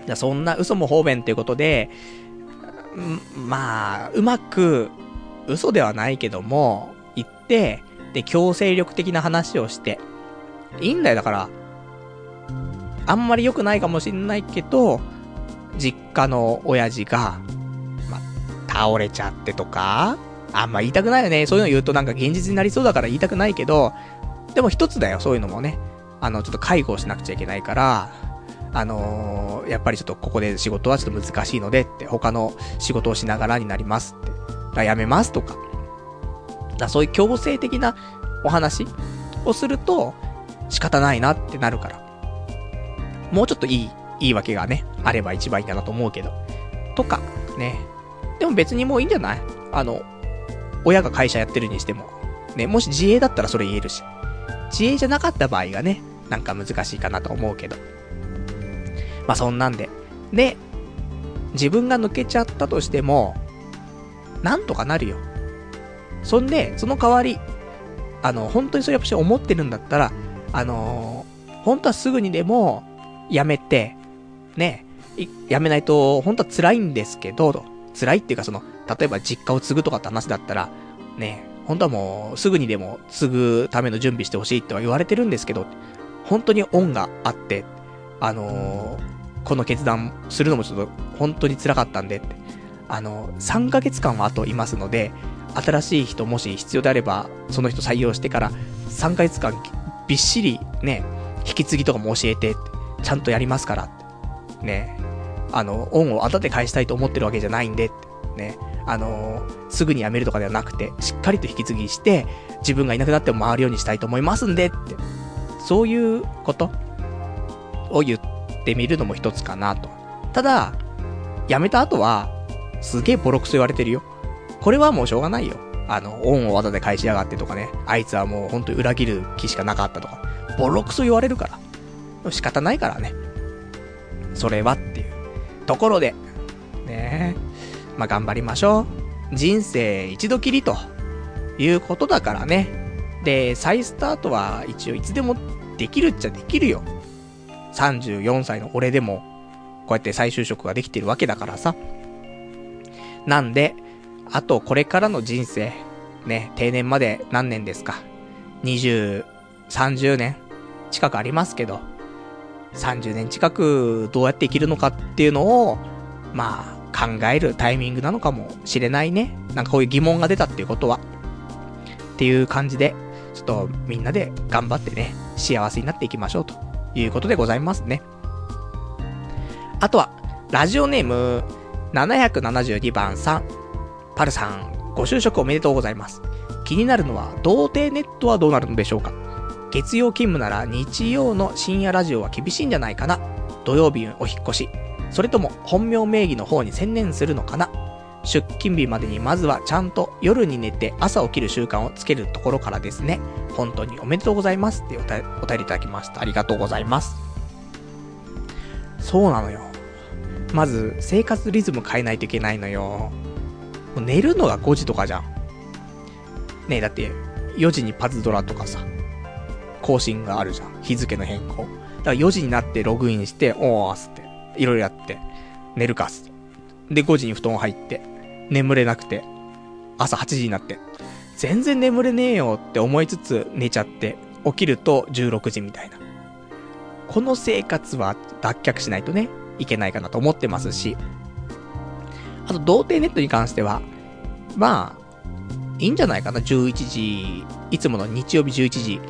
じゃそんな嘘も方便っていうことで、まあ、うまく、嘘ではないけども、言って、で、強制力的な話をして、いいんだよ、だから、あんまり良くないかもしんないけど、実家の親父が、ま倒れちゃってとか、あんま言いたくないよね。そういうの言うとなんか現実になりそうだから言いたくないけど、でも一つだよ、そういうのもね。あの、ちょっと介護をしなくちゃいけないから、あのー、やっぱりちょっとここで仕事はちょっと難しいのでって、他の仕事をしながらになりますって。だやめますとか。だそういう強制的なお話をすると、仕方ないなってなるから。もうちょっといい、言い訳がね、あれば一番いいかなと思うけど。とか、ね。でも別にもういいんじゃない？あの、親が会社やってるにしても。ね、もし自営だったらそれ言えるし。自営じゃなかった場合がね、なんか難しいかなと思うけど。まあそんなんで。で、自分が抜けちゃったとしても、なんとかなるよ。そんで、その代わり、あの、本当にそれやっぱし思ってるんだったら、あのー、本当はすぐにでも、やめて、ね、やめないと、本当は辛いんですけど、辛いっていうかその、例えば実家を継ぐとかって話だったら、ね、本当はもう、すぐにでも継ぐための準備してほしいっては言われてるんですけど、本当に恩があって、あのー、この決断するのもちょっと本当に辛かったんでって。あのー、3ヶ月間はあといますので、新しい人もし必要であれば、その人採用してから、3ヶ月間びっしりね、引き継ぎとかも教えて、ちゃんとやりますからって。ね。あの、恩を後で返したいと思ってるわけじゃないんでって。ね。あの、すぐに辞めるとかではなくて、しっかりと引き継ぎして、自分がいなくなっても回るようにしたいと思いますんでって。そういうことを言ってみるのも一つかなと。ただ、辞めた後は、すげえボロクソ言われてるよ。これはもうしょうがないよ。あの、恩を技で返しやがってとかね。あいつはもう本当に裏切る気しかなかったとか。ボロクソ言われるから。仕方ないからね。それはっていう。ところで、ねえまあ、頑張りましょう。人生一度きりということだからね。で、再スタートは一応いつでもできるっちゃできるよ。34歳の俺でも、こうやって再就職ができてるわけだからさ。なんで、あとこれからの人生、ね、定年まで何年ですか？20、30年近くありますけど、30年近くどうやって生きるのかっていうのを、まあ、考えるタイミングなのかもしれないね。なんかこういう疑問が出たっていうことは。っていう感じで、ちょっとみんなで頑張ってね、幸せになっていきましょうということでございますね。あとは、ラジオネーム772番さん。パルさん、ご就職おめでとうございます。気になるのは、童貞ネットはどうなるのでしょうか？月曜勤務なら日曜の深夜ラジオは厳しいんじゃないかな土曜日お引越し。それとも本名名義の方に専念するのかな出勤日までにまずはちゃんと夜に寝て朝起きる習慣をつけるところからですね。本当におめでとうございますってお便りいただきました。ありがとうございます。そうなのよ。まず、生活リズム変えないといけないのよ。寝るのが5時とかじゃん。ねえ、だって、4時にパズドラとかさ、更新があるじゃん。日付の変更。だから4時になってログインして、おーっすって、いろいろやって、寝るかすって。で、5時に布団入って、眠れなくて、朝8時になって、全然眠れねえよって思いつつ寝ちゃって、起きると16時みたいな。この生活は脱却しないとね、いけないかなと思ってますし、あと、童貞ネットに関しては、まあ、いいんじゃないかな、11時、いつもの日曜日11時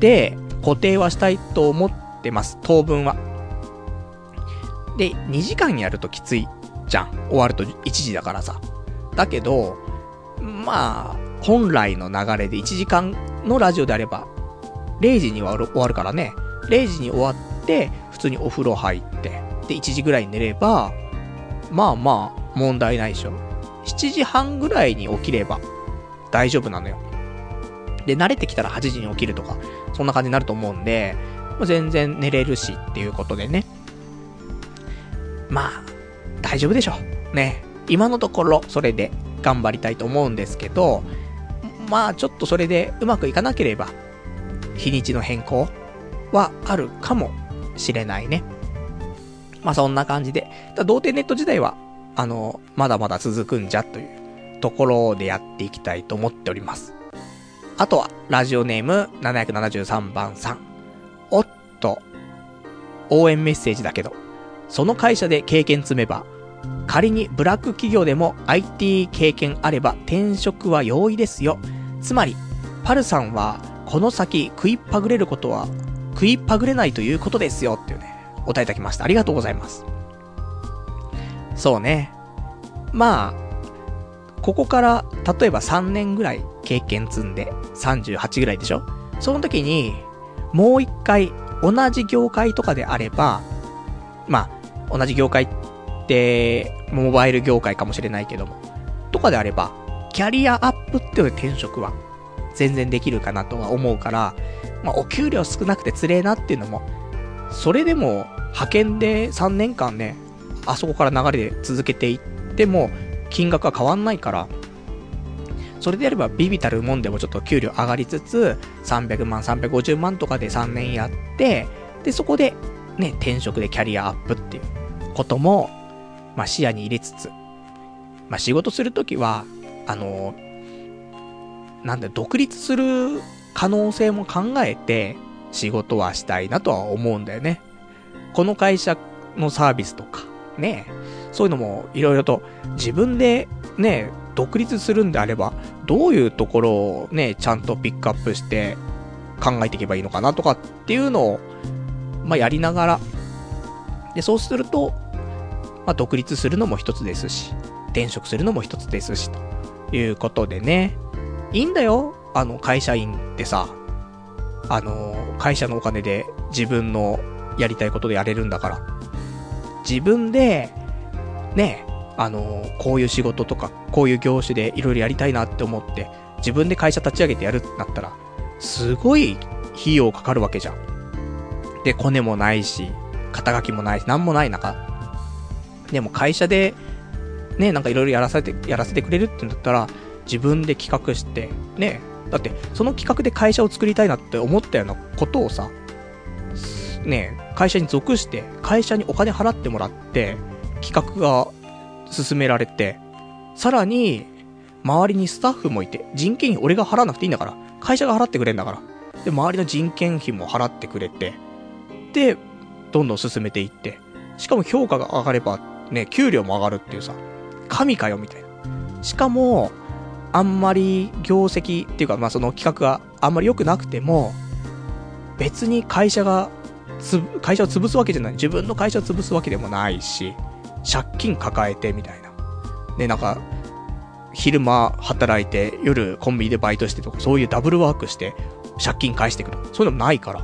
で固定はしたいと思ってます、当分は。で、2時間やるときついじゃん。終わると1時だからさ。だけど、まあ、本来の流れで1時間のラジオであれば、0時には終わるからね。0時に終わって、普通にお風呂入って、で、1時ぐらいに寝れば、まあまあ、問題ないでしょ。7時半ぐらいに起きれば、大丈夫なのよ。で、慣れてきたら8時に起きるとか、そんな感じになると思うんで、まあ、全然寝れるしっていうことでね。まあ、大丈夫でしょう。ね。今のところ、それで頑張りたいと思うんですけど、まあ、ちょっとそれでうまくいかなければ、日にちの変更はあるかもしれないね。まあそんな感じで。だ童貞ネット時代は、あの、まだまだ続くんじゃというところでやっていきたいと思っております。あとは、ラジオネーム773番さん。おっと、応援メッセージだけど、その会社で経験積めば、仮にブラック企業でも IT 経験あれば転職は容易ですよ。つまり、パルさんはこの先食いっぱぐれることは食いっぱぐれないということですよっていうね。お答えいただきました。ありがとうございます。そうね。まあ、ここから、例えば3年ぐらい経験積んで、38ぐらいでしょ？その時に、もう一回、同じ業界とかであれば、まあ、同じ業界って、モバイル業界かもしれないけども、とかであれば、キャリアアップっていう転職は、全然できるかなとは思うから、まあ、お給料少なくてつれえなっていうのも、それでも、派遣で3年間ね、あそこから流れで続けていっても、金額は変わんないから、それでやればビビたるもんでもちょっと給料上がりつつ、300万、350万とかで3年やって、で、そこで、ね、転職でキャリアアップっていうことも、まあ、視野に入れつつ、まあ、仕事するときは、あのなんだ、独立する可能性も考えて、仕事はしたいなとは思うんだよね。この会社のサービスとか、ね、そういうのもいろいろと自分でね、独立するんであれば、どういうところをね、ちゃんとピックアップして考えていけばいいのかなとかっていうのを、まあ、やりながら、で、そうすると、まあ、独立するのも一つですし、転職するのも一つですし、ということでね、いいんだよ、あの、会社員ってさ、あの、会社のお金で自分のやりたいことでやれるんだから。自分で、ね、あの、こういう仕事とか、こういう業種でいろいろやりたいなって思って、自分で会社立ち上げてやるってなったら、すごい費用かかるわけじゃん。で、コネもないし、肩書きもないし、なんもない中。でも会社で、ね、なんかいろいろやらせて、やらせてくれるってんだったら、自分で企画して、ね、だって、その企画で会社を作りたいなって思ったようなことをさ、ね、会社に属して、会社にお金払ってもらって、企画が進められて、さらに、周りにスタッフもいて、人件費俺が払わなくていいんだから、会社が払ってくれんだから。で、周りの人件費も払ってくれて、で、どんどん進めていって、しかも評価が上がれば、ね、給料も上がるっていうさ、神かよ、みたいな。しかも、あんまり業績っていうか、まあその企画があんまり良くなくても、別に会社がつ、会社を潰すわけじゃない。自分の会社を潰すわけでもないし、借金抱えてみたいな。で、なんか、昼間働いて、夜コンビニでバイトしてとか、そういうダブルワークして、借金返してくる。そういうのもないから。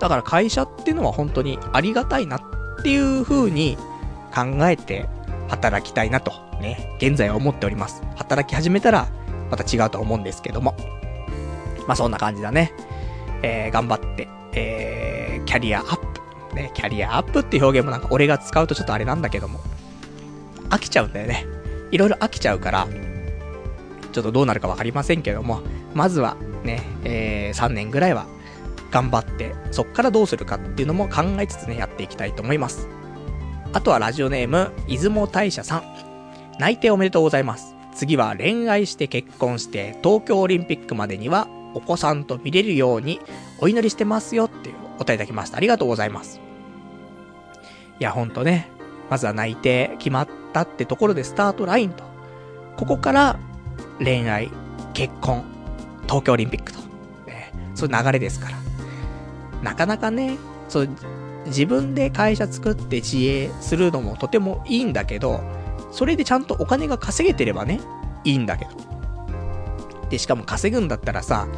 だから会社っていうのは本当にありがたいなっていう風に考えて働きたいなと、ね、現在は思っております。働き始めたら、また違うと思うんですけども。まあそんな感じだね。えー、頑張って、えー、キャリアアップ。ね、キャリアアップって表現もなんか俺が使うとちょっとあれなんだけども。飽きちゃうんだよね。いろいろ飽きちゃうから、ちょっとどうなるかわかりませんけども、まずはね、えー、3年ぐらいは頑張って、そっからどうするかっていうのも考えつつね、やっていきたいと思います。あとはラジオネーム、出雲大社さん。内定おめでとうございます。次は恋愛して結婚して、東京オリンピックまでにはお子さんと見れるようにお祈りしてますよっていうお答えいただきました。ありがとうございます。いや、ほんとね、まずは内定決まったってところでスタートラインと。ここから恋愛、結婚、東京オリンピックと。ね、そういう流れですから。なかなかね、そう、自分で会社作って自営するのもとてもいいんだけど、それでちゃんとお金が稼げてればね、いいんだけど。で、しかも稼ぐんだったらさ、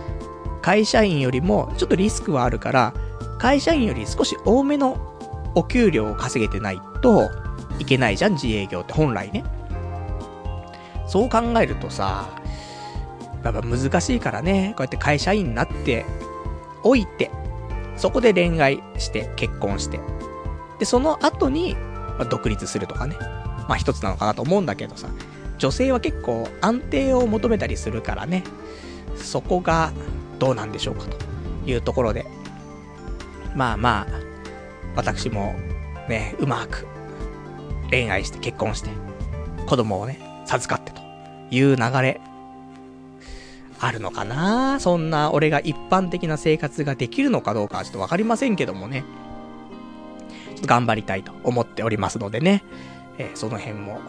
会社員よりもちょっとリスクはあるから、会社員より少し多めのお給料を稼げてないといけないじゃん、自営業って本来ね。そう考えるとさ、やっぱ難しいからね、こうやって会社員になっておいて、そこで恋愛して結婚して、で、その後に、まあ、独立するとかね。まあ一つなのかなと思うんだけどさ、女性は結構安定を求めたりするからね、そこがどうなんでしょうかというところで、まあまあ、私もね、うまく恋愛して結婚して、子供をね、授かってという流れ、あるのかなそんな俺が一般的な生活ができるのかどうかはちょっとわかりませんけどもね。ちょっと頑張りたいと思っておりますのでね。えー、その辺も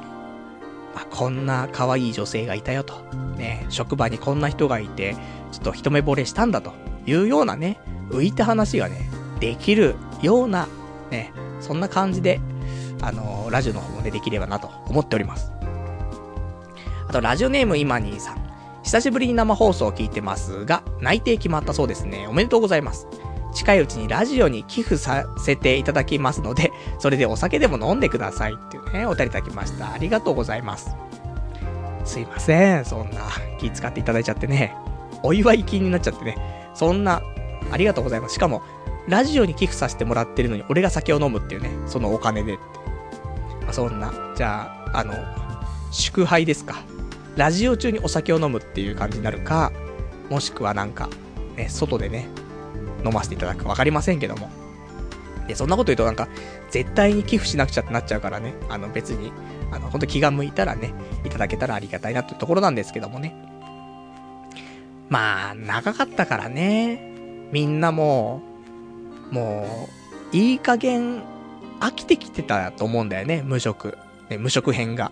あ、こんな可愛い女性がいたよと。ね、職場にこんな人がいて、ちょっと一目惚れしたんだというようなね、浮いた話がね、できるような、ね、そんな感じで、あのー、ラジオの方もね、できればなと思っております。あと、ラジオネーム今兄さん。久しぶりに生放送を聞いてますが、内定決まったそうですね。おめでとうございます。近いうちにラジオに寄付させていただきますので、それでお酒でも飲んでくださいっていうね、お便りいただきました。ありがとうございます。すいません、そんな気使っていただいちゃってね。お祝い金になっちゃってね。そんな、ありがとうございます。しかも、ラジオに寄付させてもらってるのに、俺が酒を飲むっていうね、そのお金でって。まあ、そんな、じゃあ、あの、祝杯ですか。ラジオ中にお酒を飲むっていう感じになるか、もしくはなんか、ね、外でね、飲ませていただくか分かりませんけども。で、そんなこと言うとなんか、絶対に寄付しなくちゃってなっちゃうからね、あの別に、あの、本当気が向いたらね、いただけたらありがたいなというところなんですけどもね。まあ、長かったからね、みんなもう、もう、いい加減、飽きてきてたと思うんだよね、無職。ね、無職編が。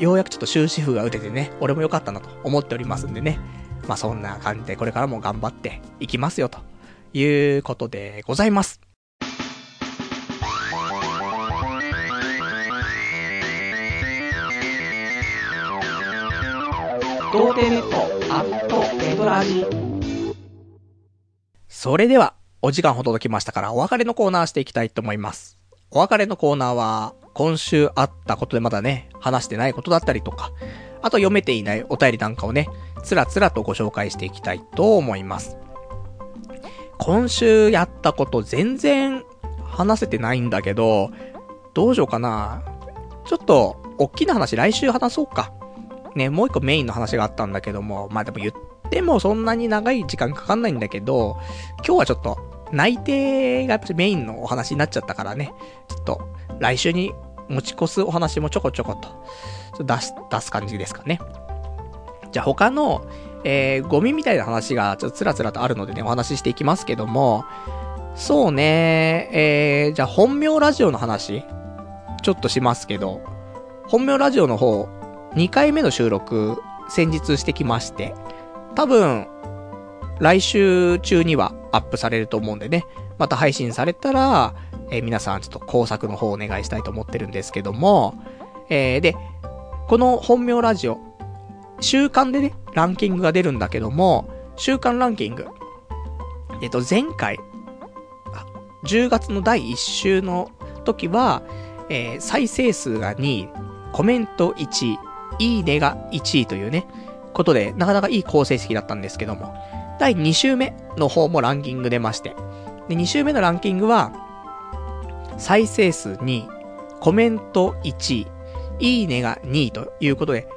ようやくちょっと終止符が打ててね、俺も良かったなと思っておりますんでね。まあそんな感じでこれからも頑張っていきますよということでございます。それでは、お時間ほど届きましたから、お別れのコーナーしていきたいと思います。お別れのコーナーは、今週あったことでまだね、話してないことだったりとか、あと読めていないお便りなんかをね、つらつらとご紹介していきたいと思います。今週やったこと全然話せてないんだけど、どうしようかな。ちょっと、おっきな話来週話そうか。ね、もう一個メインの話があったんだけども、まあでも言ってもそんなに長い時間かかんないんだけど、今日はちょっと内定がメインのお話になっちゃったからね、ちょっと来週に持ち越すお話もちょこちょこと、出す、出す感じですかね。じゃあ他の、えー、ゴミみたいな話がちょっとつらつらとあるのでね、お話ししていきますけども、そうね、えー、じゃあ本名ラジオの話、ちょっとしますけど、本名ラジオの方、2回目の収録、先日してきまして、多分、来週中にはアップされると思うんでね、また配信されたら、えー皆さんちょっと工作の方をお願いしたいと思ってるんですけども、えーで、この本名ラジオ、週間でね、ランキングが出るんだけども、週間ランキング。えっ、と、前回、10月の第1週の時は、えー再生数が2位、コメント1位、いいねが1位というね、ことで、なかなかいい好成績だったんですけども、第2週目の方もランキング出まして、で、2週目のランキングは、再生数2位、コメント1位、いいねが2位ということで、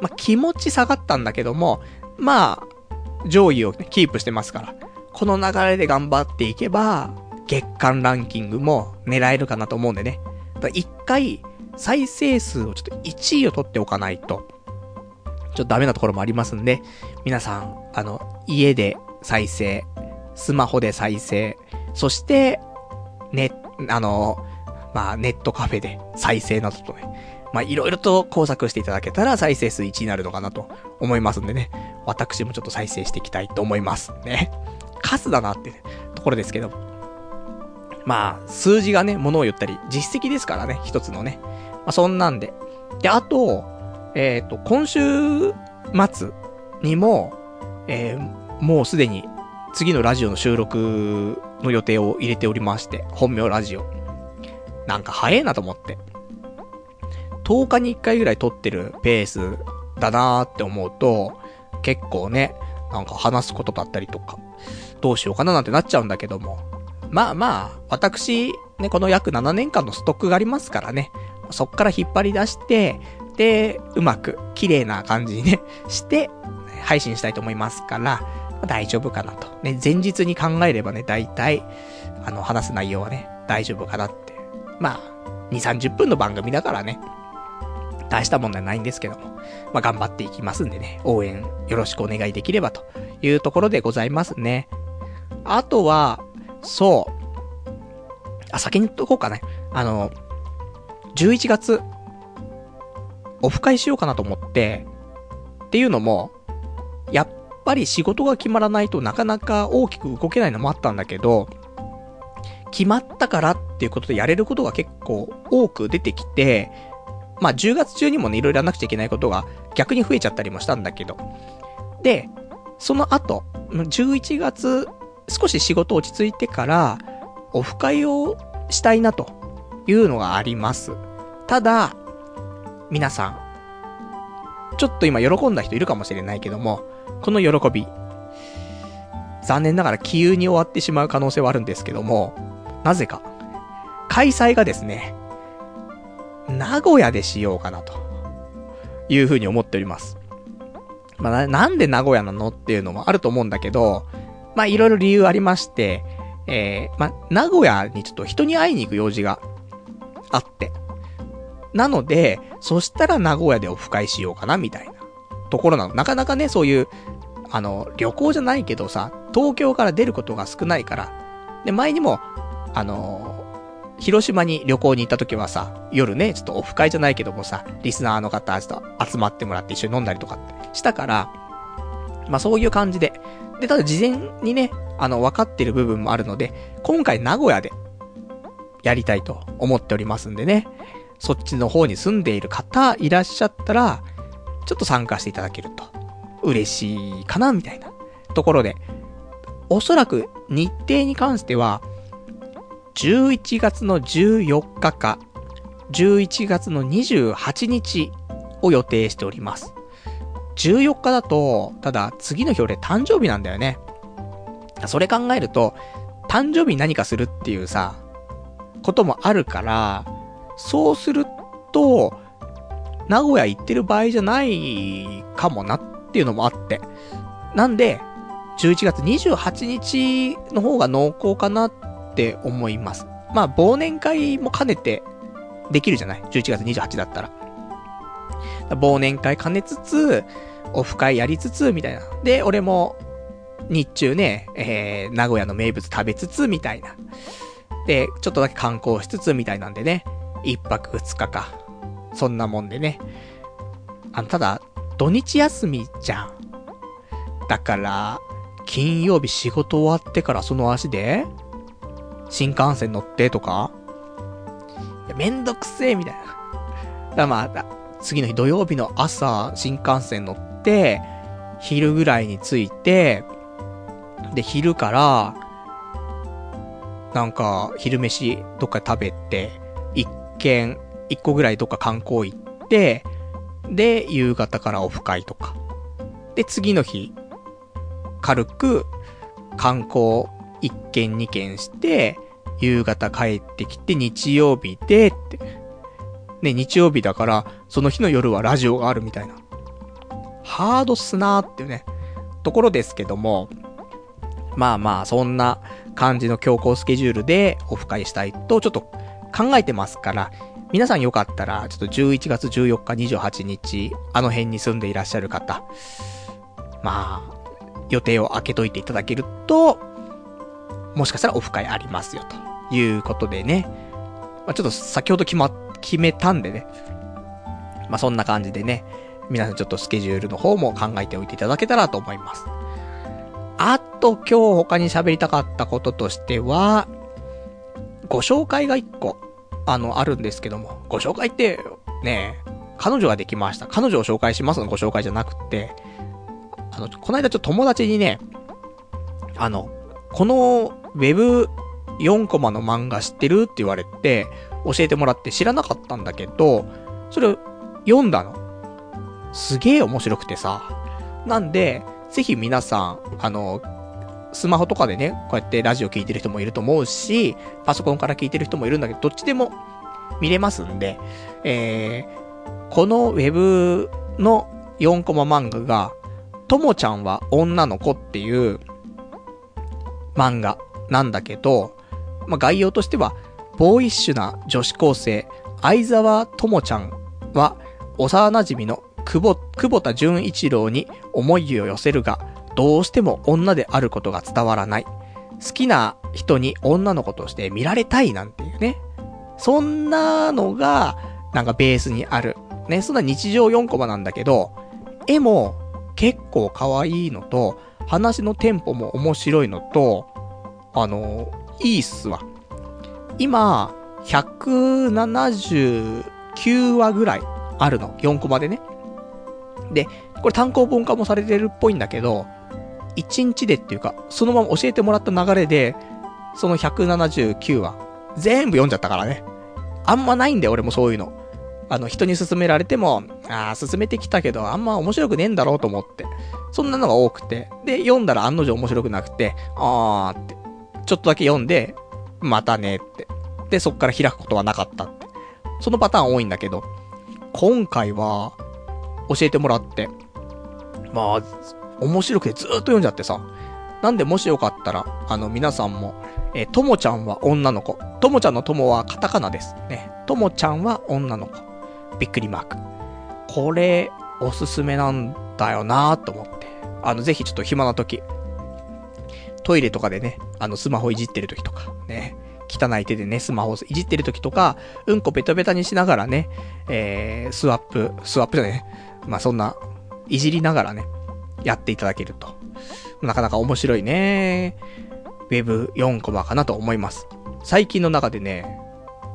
まあ、気持ち下がったんだけども、まあ、上位を、キープしてますから、この流れで頑張っていけば、月間ランキングも狙えるかなと思うんでね。だ一回、再生数をちょっと1位を取っておかないと、ちょっとダメなところもありますんで、皆さん、あの、家で再生、スマホで再生、そして、ね、あの、まあ、ネットカフェで再生などとね、まあ、いろいろと工作していただけたら再生数1になるのかなと思いますんでね、私もちょっと再生していきたいと思います。ね。カスだなって、ね、ところですけど。まあ、数字がね、ものを言ったり、実績ですからね、一つのね。まあ、そんなんで。で、あと、えっ、と、今週末にも、えーもうすでに次のラジオの収録の予定を入れておりまして、本名ラジオ。なんか早いなと思って。10日に1回ぐらい撮ってるペースだなーって思うと、結構ね、なんか話すことだったりとか、どうしようかななんてなっちゃうんだけども。まあまあ、私、ね、この約7年間のストックがありますからね、そっから引っ張り出して、で、うまく、綺麗な感じにね、して、配信したいと思いますから、大丈夫かなと。ね、前日に考えればね、大体、あの、話す内容はね、大丈夫かなって。まあ、2、30分の番組だからね、大した問題ないんですけども、まあ頑張っていきますんでね、応援よろしくお願いできればというところでございますね。あとは、そう。あ、先に言っとこうかね。あの、11月、オフ会しようかなと思って、っていうのも、やっぱり仕事が決まらないとなかなか大きく動けないのもあったんだけど、決まったからっていうことでやれることが結構多く出てきて、まあ10月中にもね、いろいろやらなくちゃいけないことが逆に増えちゃったりもしたんだけど。で、その後、11月、少し仕事落ち着いてから、オフ会をしたいなというのがあります。ただ、皆さん、ちょっと今喜んだ人いるかもしれないけども、この喜び、残念ながら気憂に終わってしまう可能性はあるんですけども、なぜか、開催がですね、名古屋でしようかなと、いうふうに思っております。まあ、な、なんで名古屋なのっていうのもあると思うんだけど、まあ、いろいろ理由ありまして、えー、まあ、名古屋にちょっと人に会いに行く用事があって。なので、そしたら名古屋でオフ会しようかな、みたいなところなの。なかなかね、そういう、あの、旅行じゃないけどさ、東京から出ることが少ないから。で、前にも、あの広島に旅行に行った時はさ、夜ね、ちょっとオフ会じゃないけどもさ、リスナーの方、ちょっと集まってもらって一緒に飲んだりとかってしたから、まあそういう感じで。で、ただ事前にね、あの、分かってる部分もあるので、今回名古屋で、やりたいと思っておりますんでね、そっちの方に住んでいる方いらっしゃったら、ちょっと参加していただけると、嬉しいかな、みたいなところで、おそらく日程に関しては、11月の14日か、11月の28日を予定しております。14日だと、ただ次の日俺誕生日なんだよね。それ考えると、誕生日に何かするっていうさ、こともあるから、そうすると、名古屋行ってる場合じゃないかもなっっていうのもあって。なんで、11月28日の方が濃厚かなって思います。まあ、忘年会も兼ねてできるじゃない ?11 月28だったら。忘年会兼ねつつ、オフ会やりつつ、みたいな。で、俺も、日中ね、えー、名古屋の名物食べつつ、みたいな。で、ちょっとだけ観光しつつ、みたいなんでね、一泊二日か。そんなもんでね。あの、ただ、土日休みじゃん。だから、金曜日仕事終わってからその足で、新幹線乗ってとか、めんどくせえみたいな。だからまあ、次の日土曜日の朝、新幹線乗って、昼ぐらいに着いて、で、昼から、なんか、昼飯どっか食べて、一軒、一個ぐらいどっか観光行って、で、夕方からオフ会とか。で、次の日、軽く観光一軒二軒して、夕方帰ってきて日曜日でって。ね、日曜日だから、その日の夜はラジオがあるみたいな。ハードっすなーっていうね、ところですけども、まあまあ、そんな感じの強行スケジュールでオフ会したいとちょっと考えてますから、皆さんよかったら、ちょっと11月14日28日、あの辺に住んでいらっしゃる方、まあ、予定を開けといていただけると、もしかしたらオフ会ありますよ、ということでね。まあ、ちょっと先ほど決ま、決めたんでね。まあ、そんな感じでね、皆さんちょっとスケジュールの方も考えておいていただけたらと思います。あと今日他に喋りたかったこととしては、ご紹介が一個、あの、あるんですけども、ご紹介って、ね、彼女ができました。彼女を紹介しますのご紹介じゃなくて、あの、この間ちょっと友達にね、あの、このウェブ4コマの漫画知ってるって言われて、教えてもらって知らなかったんだけど、それを読んだの。すげえ面白くてさ。なんで、ぜひ皆さん、あの、スマホとかでね、こうやってラジオ聞いてる人もいると思うし、パソコンから聞いてる人もいるんだけど、どっちでも見れますんで、えー、このウェブの4コマ漫画が、ともちゃんは女の子っていう漫画なんだけど、まあ、概要としては、ボーイッシュな女子高生、相沢ともちゃんは、幼馴染の久保、久保田純一郎に思いを寄せるが、どうしても女であることが伝わらない。好きな人に女の子として見られたいなんていうね。そんなのが、なんかベースにある。ね、そんな日常4コマなんだけど、絵も結構可愛いのと、話のテンポも面白いのと、あの、いいっすわ。今、179話ぐらいあるの。4コマでね。で、これ単行本化もされてるっぽいんだけど、1日でっていうか、そのまま教えてもらった流れで、その179話、全部読んじゃったからね。あんまないんだよ、俺もそういうの。あの、人に勧められても、ああ、勧めてきたけど、あんま面白くねえんだろうと思って。そんなのが多くて。で、読んだら案の定面白くなくて、あーって。ちょっとだけ読んで、またねって。で、そっから開くことはなかったって。そのパターン多いんだけど、今回は、教えてもらって、まあ、面白くてずーっと読んじゃってさ。なんでもしよかったら、あの、皆さんも、えーともちゃんは女の子。ともちゃんのともはカタカナです。ね。ともちゃんは女の子。びっくりマーク。これ、おすすめなんだよなーと思って。あの、ぜひちょっと暇な時、トイレとかでね、あの、スマホいじってる時とか、ね。汚い手でね、スマホいじってる時とか、うんこベタベタにしながらね、えー、スワップ、スワップじゃね、まあ、そんな、いじりながらね、やっていただけると。なかなか面白いね。ウェブ4コマかなと思います。最近の中でね、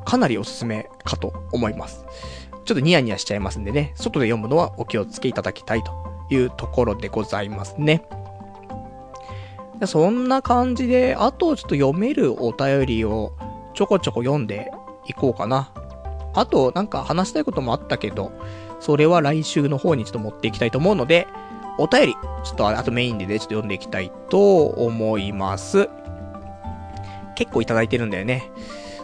かなりおすすめかと思います。ちょっとニヤニヤしちゃいますんでね、外で読むのはお気をつけいただきたいというところでございますね。そんな感じで、あとちょっと読めるお便りをちょこちょこ読んでいこうかな。あと、なんか話したいこともあったけど、それは来週の方にちょっと持っていきたいと思うので、お便り、ちょっとあとメインでね、ちょっと読んでいきたいと思います。結構いただいてるんだよね。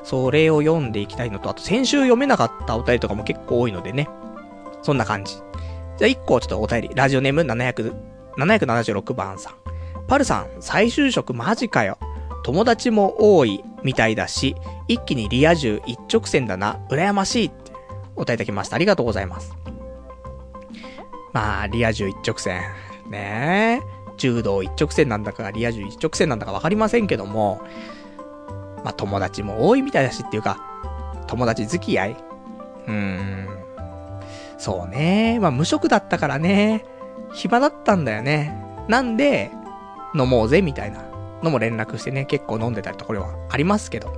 それを読んでいきたいのと、あと先週読めなかったお便りとかも結構多いのでね。そんな感じ。じゃあ1個ちょっとお便り。ラジオネーム700、776番さん。パルさん、再就職マジかよ。友達も多いみたいだし、一気にリア充一直線だな。羨ましいってお答えいただきました。ありがとうございます。まあ、リア充一直線。ねえ。柔道一直線なんだか、リア充一直線なんだかわかりませんけども、まあ友達も多いみたいだしっていうか、友達付き合いうーん。そうね。まあ無職だったからね。暇だったんだよね。なんで、飲もうぜ、みたいなのも連絡してね、結構飲んでたりところはありますけど。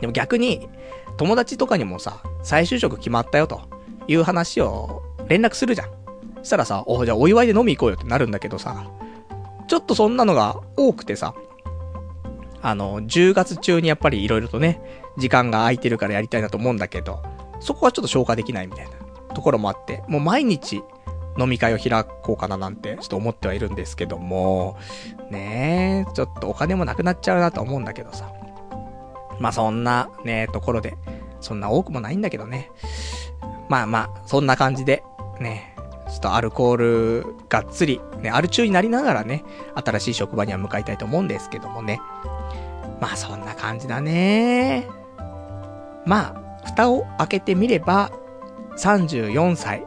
でも逆に、友達とかにもさ、再就職決まったよという話を連絡するじゃん。したらさ、お、じゃあお祝いで飲み行こうよってなるんだけどさ、ちょっとそんなのが多くてさ、あの、10月中にやっぱり色々とね、時間が空いてるからやりたいなと思うんだけど、そこはちょっと消化できないみたいなところもあって、もう毎日飲み会を開こうかななんてちょっと思ってはいるんですけども、ねえ、ちょっとお金もなくなっちゃうなと思うんだけどさ。まあそんなね、ところで、そんな多くもないんだけどね。まあまあ、そんな感じで、ね、ちょっとアルコールがっつり、ね、アル中になりながらね、新しい職場には向かいたいと思うんですけどもね。まあそんな感じだね。まあ、蓋を開けてみれば、34歳。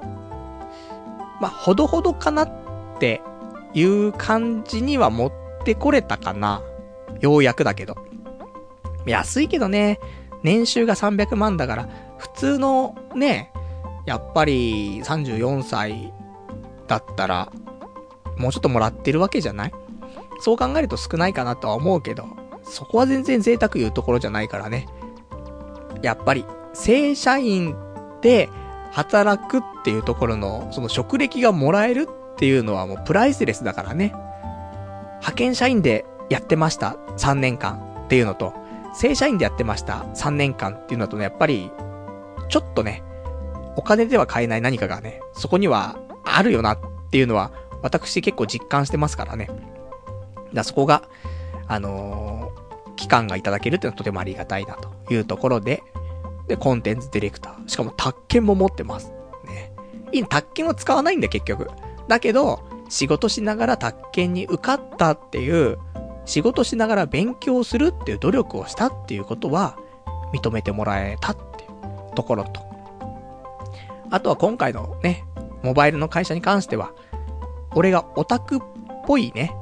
まあ、ほどほどかなっていう感じには持ってこれたかな。ようやくだけど。安いけどね、年収が300万だから、普通のね、やっぱり34歳だったら、もうちょっともらってるわけじゃない？そう考えると少ないかなとは思うけど、そこは全然贅沢言うところじゃないからね。やっぱり、正社員で働くっていうところの、その職歴がもらえるっていうのはもうプライスレスだからね。派遣社員でやってました3年間っていうのと、正社員でやってました3年間っていうのとね、やっぱり、ちょっとね、お金では買えない何かがね、そこにはあるよなっていうのは、私結構実感してますからね。だそこが、あのー、期間がいただけるっていうのはとてもありがたいなというところで、で、コンテンツディレクター。しかも、宅建も持ってます。ね。いい、宅建は使わないんだ、結局。だけど、仕事しながら宅建に受かったっていう、仕事しながら勉強するっていう努力をしたっていうことは、認めてもらえたっていうところと。あとは今回のね、モバイルの会社に関しては、俺がオタクっぽいね、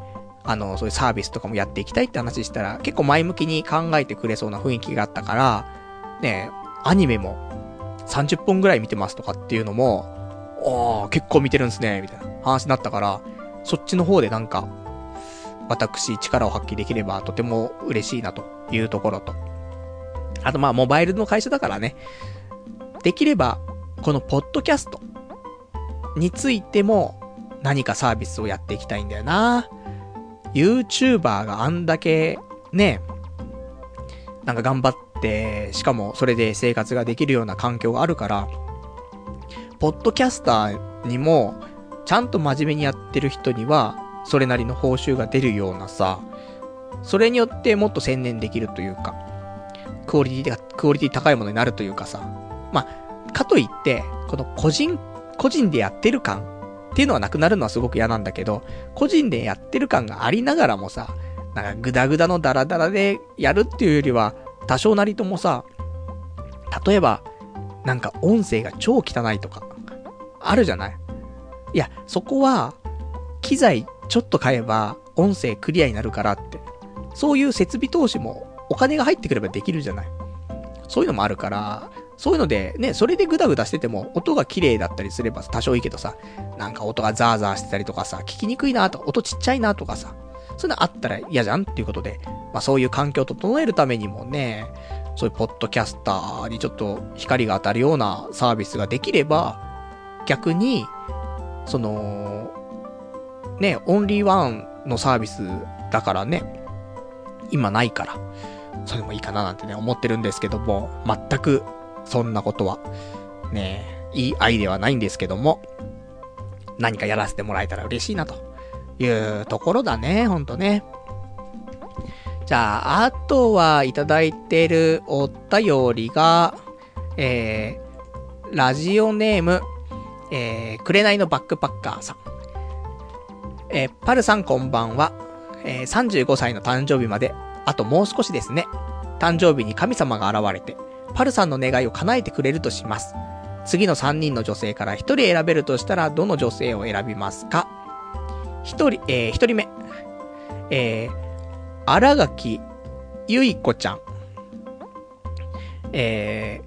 あの、そういうサービスとかもやっていきたいって話したら、結構前向きに考えてくれそうな雰囲気があったから、ね、アニメも30本ぐらい見てますとかっていうのも、ああ、結構見てるんすね、みたいな話になったから、そっちの方でなんか、私力を発揮できればとても嬉しいなというところと。あとまあモバイルの会社だからね、できれば、このポッドキャストについても何かサービスをやっていきたいんだよな。YouTuber があんだけね、なんか頑張って、しかもそれで生活ができるような環境があるから、ポッドキャスターにも、ちゃんと真面目にやってる人には、それなりの報酬が出るようなさ、それによってもっと専念できるというか、クオリティが、クオリティ高いものになるというかさ、まあ、かといって、この個人、個人でやってる感っていうのはなくなるのはすごく嫌なんだけど、個人でやってる感がありながらもさ、なんかグダグダのダラダラでやるっていうよりは、多少なりともさ、例えば、なんか音声が超汚いとか、あるじゃない？いや、そこは、機材ちょっと買えば音声クリアになるからって。そういう設備投資もお金が入ってくればできるじゃない？そういうのもあるから、そういうので、ね、それでグダグダしてても、音が綺麗だったりすれば多少いいけどさ、なんか音がザーザーしてたりとかさ、聞きにくいなと、音ちっちゃいなとかさ、そういうのあったら嫌じゃんっていうことで、まあそういう環境を整えるためにもね、そういうポッドキャスターにちょっと光が当たるようなサービスができれば、逆に、その、ね、オンリーワンのサービスだからね、今ないから、それもいいかななんてね、思ってるんですけども、全くそんなことは、ねえ、いいアイデアはないんですけども、何かやらせてもらえたら嬉しいなというところだね、ほんとね。じゃあ、あとはいただいてるお便りが、えー、ラジオネーム、えー、紅のバックパッカーさん。えー、パルさんこんばんは。えー、35歳の誕生日まで、あともう少しですね。誕生日に神様が現れて、パルさんの願いを叶えてくれるとします。次の3人の女性から1人選べるとしたら、どの女性を選びますか？一人、えー、一人目。えー、荒垣ゆいこちゃん。え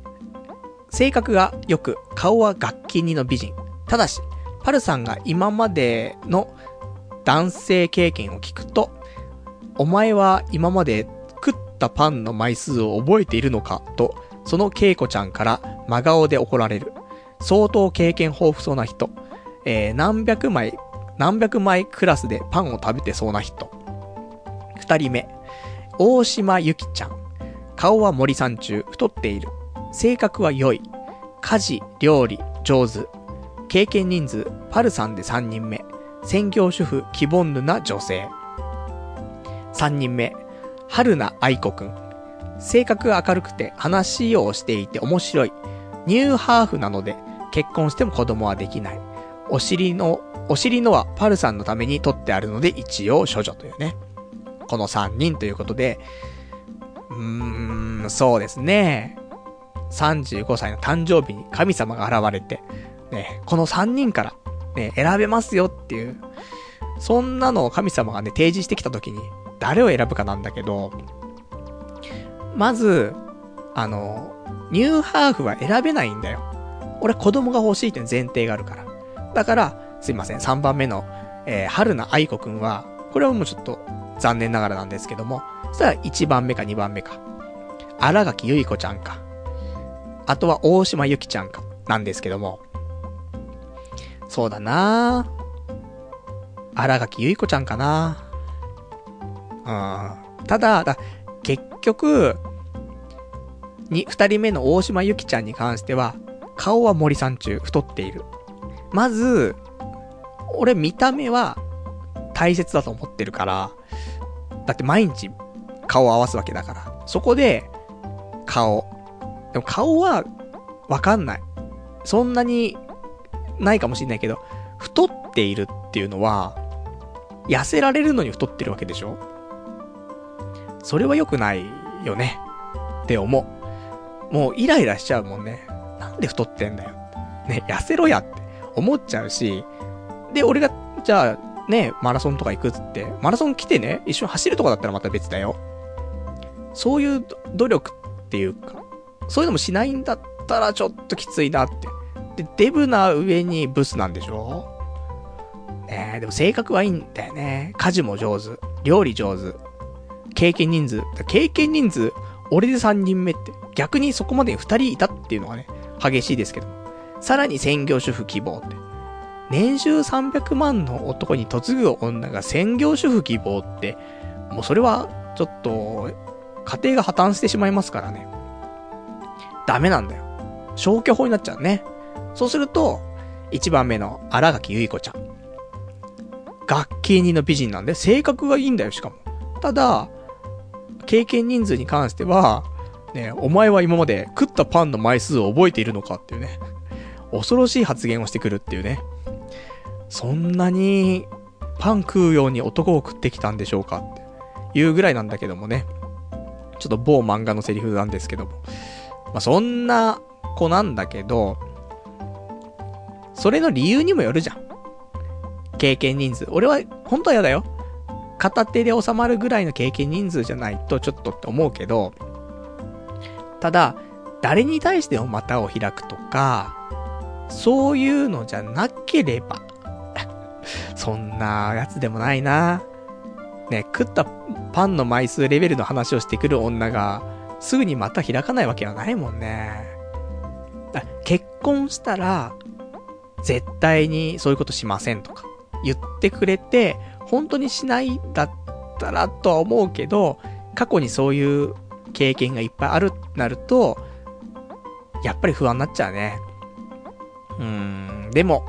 性格が良く、顔は楽器にの美人。ただし、パルさんが今までの男性経験を聞くと、お前は今まで食ったパンの枚数を覚えているのかと、その恵子ちゃんから真顔で怒られる。相当経験豊富そうな人。えー、何百枚、何百枚クラスでパンを食べてそうな人。二人目。大島ゆきちゃん。顔は森さん中、太っている。性格は良い。家事、料理、上手。経験人数、パルさんで3人目。専業主婦、希望ぬな女性。3人目、春名愛子くん。性格が明るくて話をしていて面白い。ニューハーフなので結婚しても子供はできない。お尻の、お尻のはパルさんのために取ってあるので一応処女というね。この3人ということで、うーん、そうですね。35歳の誕生日に神様が現れて、ね、この3人から、ね、選べますよっていう、そんなのを神様がね、提示してきた時に、誰を選ぶかなんだけど、まず、あの、ニューハーフは選べないんだよ。俺子供が欲しいって前提があるから。だから、すいません、3番目の、えー、春名愛子くんは、これはもうちょっと残念ながらなんですけども、そしたら1番目か2番目か。荒垣結衣子ちゃんか。あとは大島ゆきちゃんか。なんですけども。そうだな荒垣結衣子ちゃんかなうん。ただ、だ結局、に、二人目の大島ゆきちゃんに関しては、顔は森さん中、太っている。まず、俺見た目は大切だと思ってるから、だって毎日顔を合わすわけだから。そこで、顔。でも顔は、わかんない。そんなに、ないかもしんないけど、太っているっていうのは、痩せられるのに太ってるわけでしょ？それは良くないよね。って思う。もうイライラしちゃうもんね。なんで太ってんだよ。ね、痩せろやって思っちゃうし、で、俺が、じゃあ、ね、マラソンとか行くっつって、マラソン来てね、一緒に走るとかだったらまた別だよ。そういう努力っていうか、そういうのもしないんだったらちょっときついなって。で、デブな上にブスなんでしょ？ねえ、でも性格はいいんだよね。家事も上手。料理上手。経験人数。経験人数、俺で3人目って。逆にそこまで2人いたっていうのがね、激しいですけども。さらに専業主婦希望って。年収300万の男に嫁ぐ女が専業主婦希望って、もうそれは、ちょっと、家庭が破綻してしまいますからね。ダメなんだよ。消去法になっちゃうね。そうすると、1番目の荒垣結衣子ちゃん。楽器人の美人なんで、性格がいいんだよ、しかも。ただ、経験人数に関しては、ね、お前は今まで食ったパンの枚数を覚えているのかっていうね。恐ろしい発言をしてくるっていうね。そんなにパン食うように男を食ってきたんでしょうかっていうぐらいなんだけどもね。ちょっと某漫画のセリフなんですけども。まあ、そんな子なんだけど、それの理由にもよるじゃん。経験人数。俺は、本当は嫌だよ。片手で収まるぐらいの経験人数じゃないとちょっとって思うけど、ただ、誰に対しても股を開くとか、そういうのじゃなければ、そんなやつでもないな。ね、食ったパンの枚数レベルの話をしてくる女が、すぐにまた開かないわけはないもんね。結婚したら、絶対にそういうことしませんとか、言ってくれて、本当にしないだったらとは思うけど、過去にそういう経験がいっぱいあるってなると、やっぱり不安になっちゃうね。うーん、でも、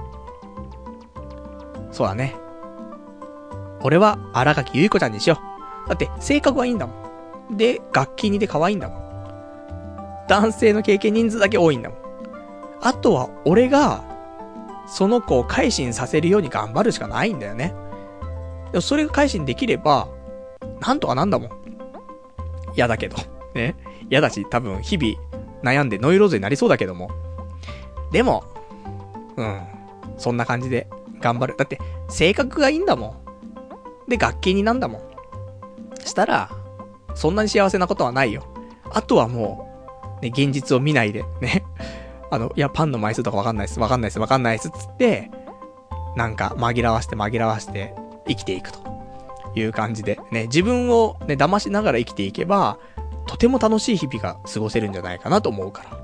そうだね。俺は荒垣結衣子ちゃんにしよう。だって性格はいいんだもん。で、楽器にで可愛いんだもん。男性の経験人数だけ多いんだもん。あとは俺が、その子を改心させるように頑張るしかないんだよね。でもそれが改心できれば、なんとかなんだもん。嫌だけど。ね。嫌だし、多分日々悩んでノイローゼになりそうだけども。でも、うん。そんな感じで頑張る。だって、性格がいいんだもん。で、楽器になんだもん。したら、そんなに幸せなことはないよ。あとはもう、ね、現実を見ないで、ね。あの、いや、パンの枚数とかわかんないっす、わかんないっす、わかんないっす、つって、なんか紛らわして紛らわして生きていくという感じで、ね、自分をね、騙しながら生きていけば、とても楽しい日々が過ごせるんじゃないかなと思うから。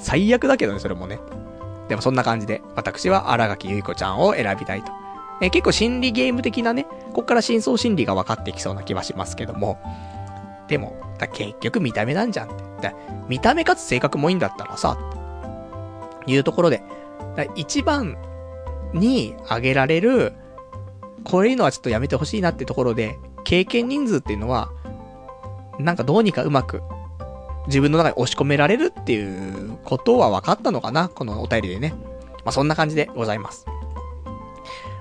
最悪だけどね、それもね。でもそんな感じで、私は荒垣結子ちゃんを選びたいと。え結構心理ゲーム的なね、こっから真相心理が分かってきそうな気はしますけども。でも、結局見た目なんじゃんって。見た目かつ性格もいいんだったらさ、いうところで、一番に挙げられる、こういうのはちょっとやめてほしいなってところで、経験人数っていうのは、なんかどうにかうまく、自分の中に押し込められるっていうことは分かったのかな？このお便りでね。まあ、そんな感じでございます。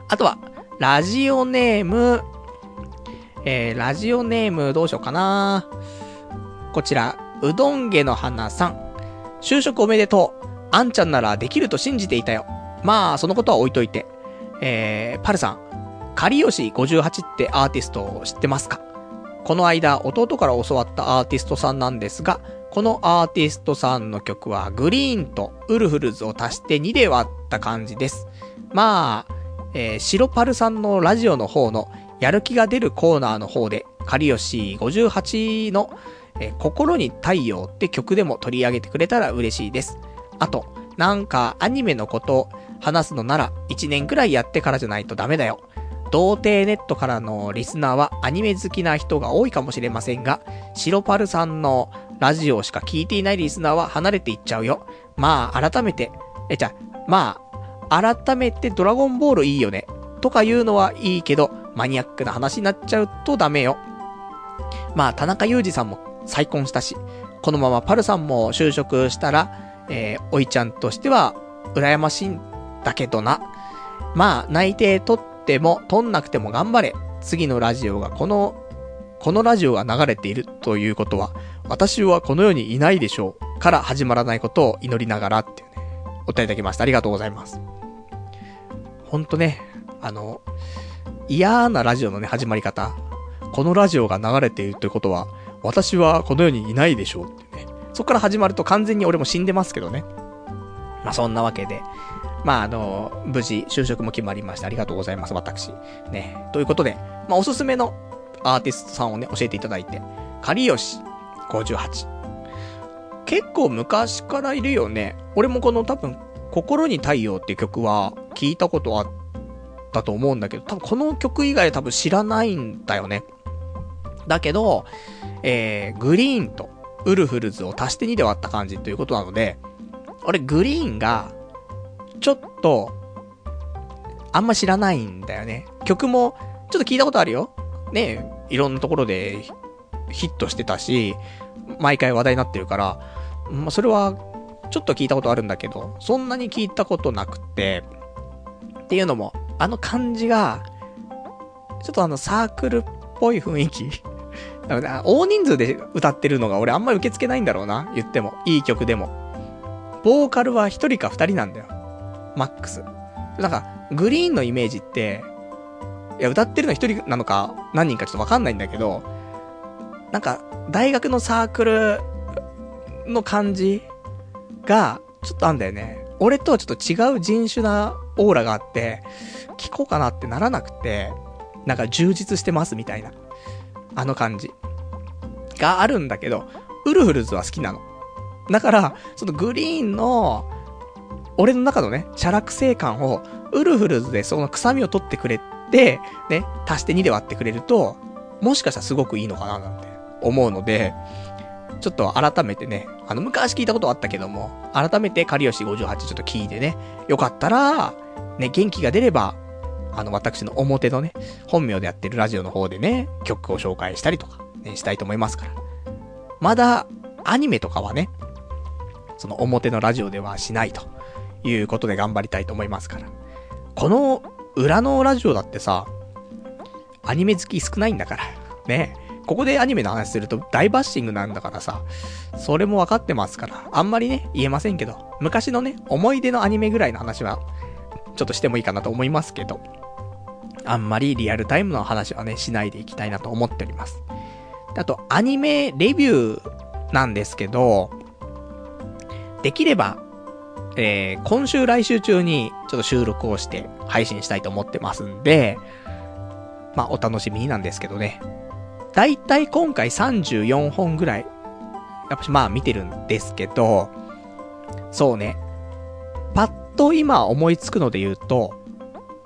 あとは、ラジオネーム、えー、ラジオネームどうしようかなこちら、うどんげの花さん。就職おめでとう。あんちゃんならできると信じていたよ。まあ、そのことは置いといて。えー、パルさん。カリヨシ58ってアーティストを知ってますか？この間、弟から教わったアーティストさんなんですが、このアーティストさんの曲はグリーンとウルフルズを足して2で割った感じです。まあ、えー、白パルさんのラジオの方のやる気が出るコーナーの方で、カリヨシ58の、えー、心に太陽って曲でも取り上げてくれたら嬉しいです。あと、なんかアニメのこと話すのなら1年くらいやってからじゃないとダメだよ。童貞ネットからのリスナーはアニメ好きな人が多いかもしれませんが、白パルさんのラジオしか聞いていないリスナーは離れていっちゃうよ。まあ、改めて、え、じゃまあ、改めてドラゴンボールいいよね。とか言うのはいいけど、マニアックな話になっちゃうとダメよ。まあ、田中裕二さんも再婚したし、このままパルさんも就職したら、えー、おいちゃんとしては、羨ましいんだけどな。まあ、内定取っても、取んなくても頑張れ。次のラジオがこの、このラジオが流れているということは、私はこの世にいないでしょう。から始まらないことを祈りながらっていうね、お答えいただきました。ありがとうございます。ほんとね、あの、嫌なラジオのね、始まり方。このラジオが流れているということは、私はこの世にいないでしょうってね。そこから始まると完全に俺も死んでますけどね。まあそんなわけで、まああの、無事就職も決まりましてありがとうございます、私。ね。ということで、まあおすすめのアーティストさんをね、教えていただいて、かりよし58。結構昔からいるよね。俺もこの多分、心に太陽っていう曲は聞いたことあったと思うんだけど、多分この曲以外多分知らないんだよね。だけど、えー、グリーンとウルフルズを足して2で割った感じということなので、俺グリーンが、ちょっと、あんま知らないんだよね。曲も、ちょっと聞いたことあるよ。ねいろんなところでヒットしてたし、毎回話題になってるから、まあ、それは、ちょっと聞いたことあるんだけど、そんなに聞いたことなくて、っていうのも、あの感じが、ちょっとあのサークルっぽい雰囲気 だから大人数で歌ってるのが俺あんまり受け付けないんだろうな。言っても。いい曲でも。ボーカルは一人か二人なんだよ。マックス。なんか、グリーンのイメージって、いや、歌ってるの一人なのか、何人かちょっとわかんないんだけど、なんか、大学のサークルの感じが、ちょっとあんだよね。俺とはちょっと違う人種なオーラがあって、聞こうかなってならなくて、なんか充実してますみたいな。あの感じ。があるんだけど、ウルフルズは好きなの。だから、そのグリーンの、俺の中のね、チャラク性感を、ウルフルズでその臭みを取ってくれて、ね、足して2で割ってくれると、もしかしたらすごくいいのかななんて思うので、ちょっと改めてね、あの、昔聞いたことあったけども、改めて、カリヨシ58ちょっと聞いてね、よかったら、ね、元気が出れば、あの、私の表のね、本名でやってるラジオの方でね、曲を紹介したりとか、ね、したいと思いますから。まだ、アニメとかはね、その表のラジオではしないということで頑張りたいと思いますから。この裏のラジオだってさ、アニメ好き少ないんだから。ね。ここでアニメの話すると大バッシングなんだからさ、それもわかってますから、あんまりね、言えませんけど、昔のね、思い出のアニメぐらいの話は、ちょっとしてもいいかなと思いますけど、あんまりリアルタイムの話はね、しないでいきたいなと思っております。あと、アニメレビューなんですけど、できれば、えー、今週来週中にちょっと収録をして配信したいと思ってますんで、まあお楽しみになんですけどね。だいたい今回34本ぐらい、やっぱしまあ見てるんですけど、そうね。パッと今思いつくので言うと、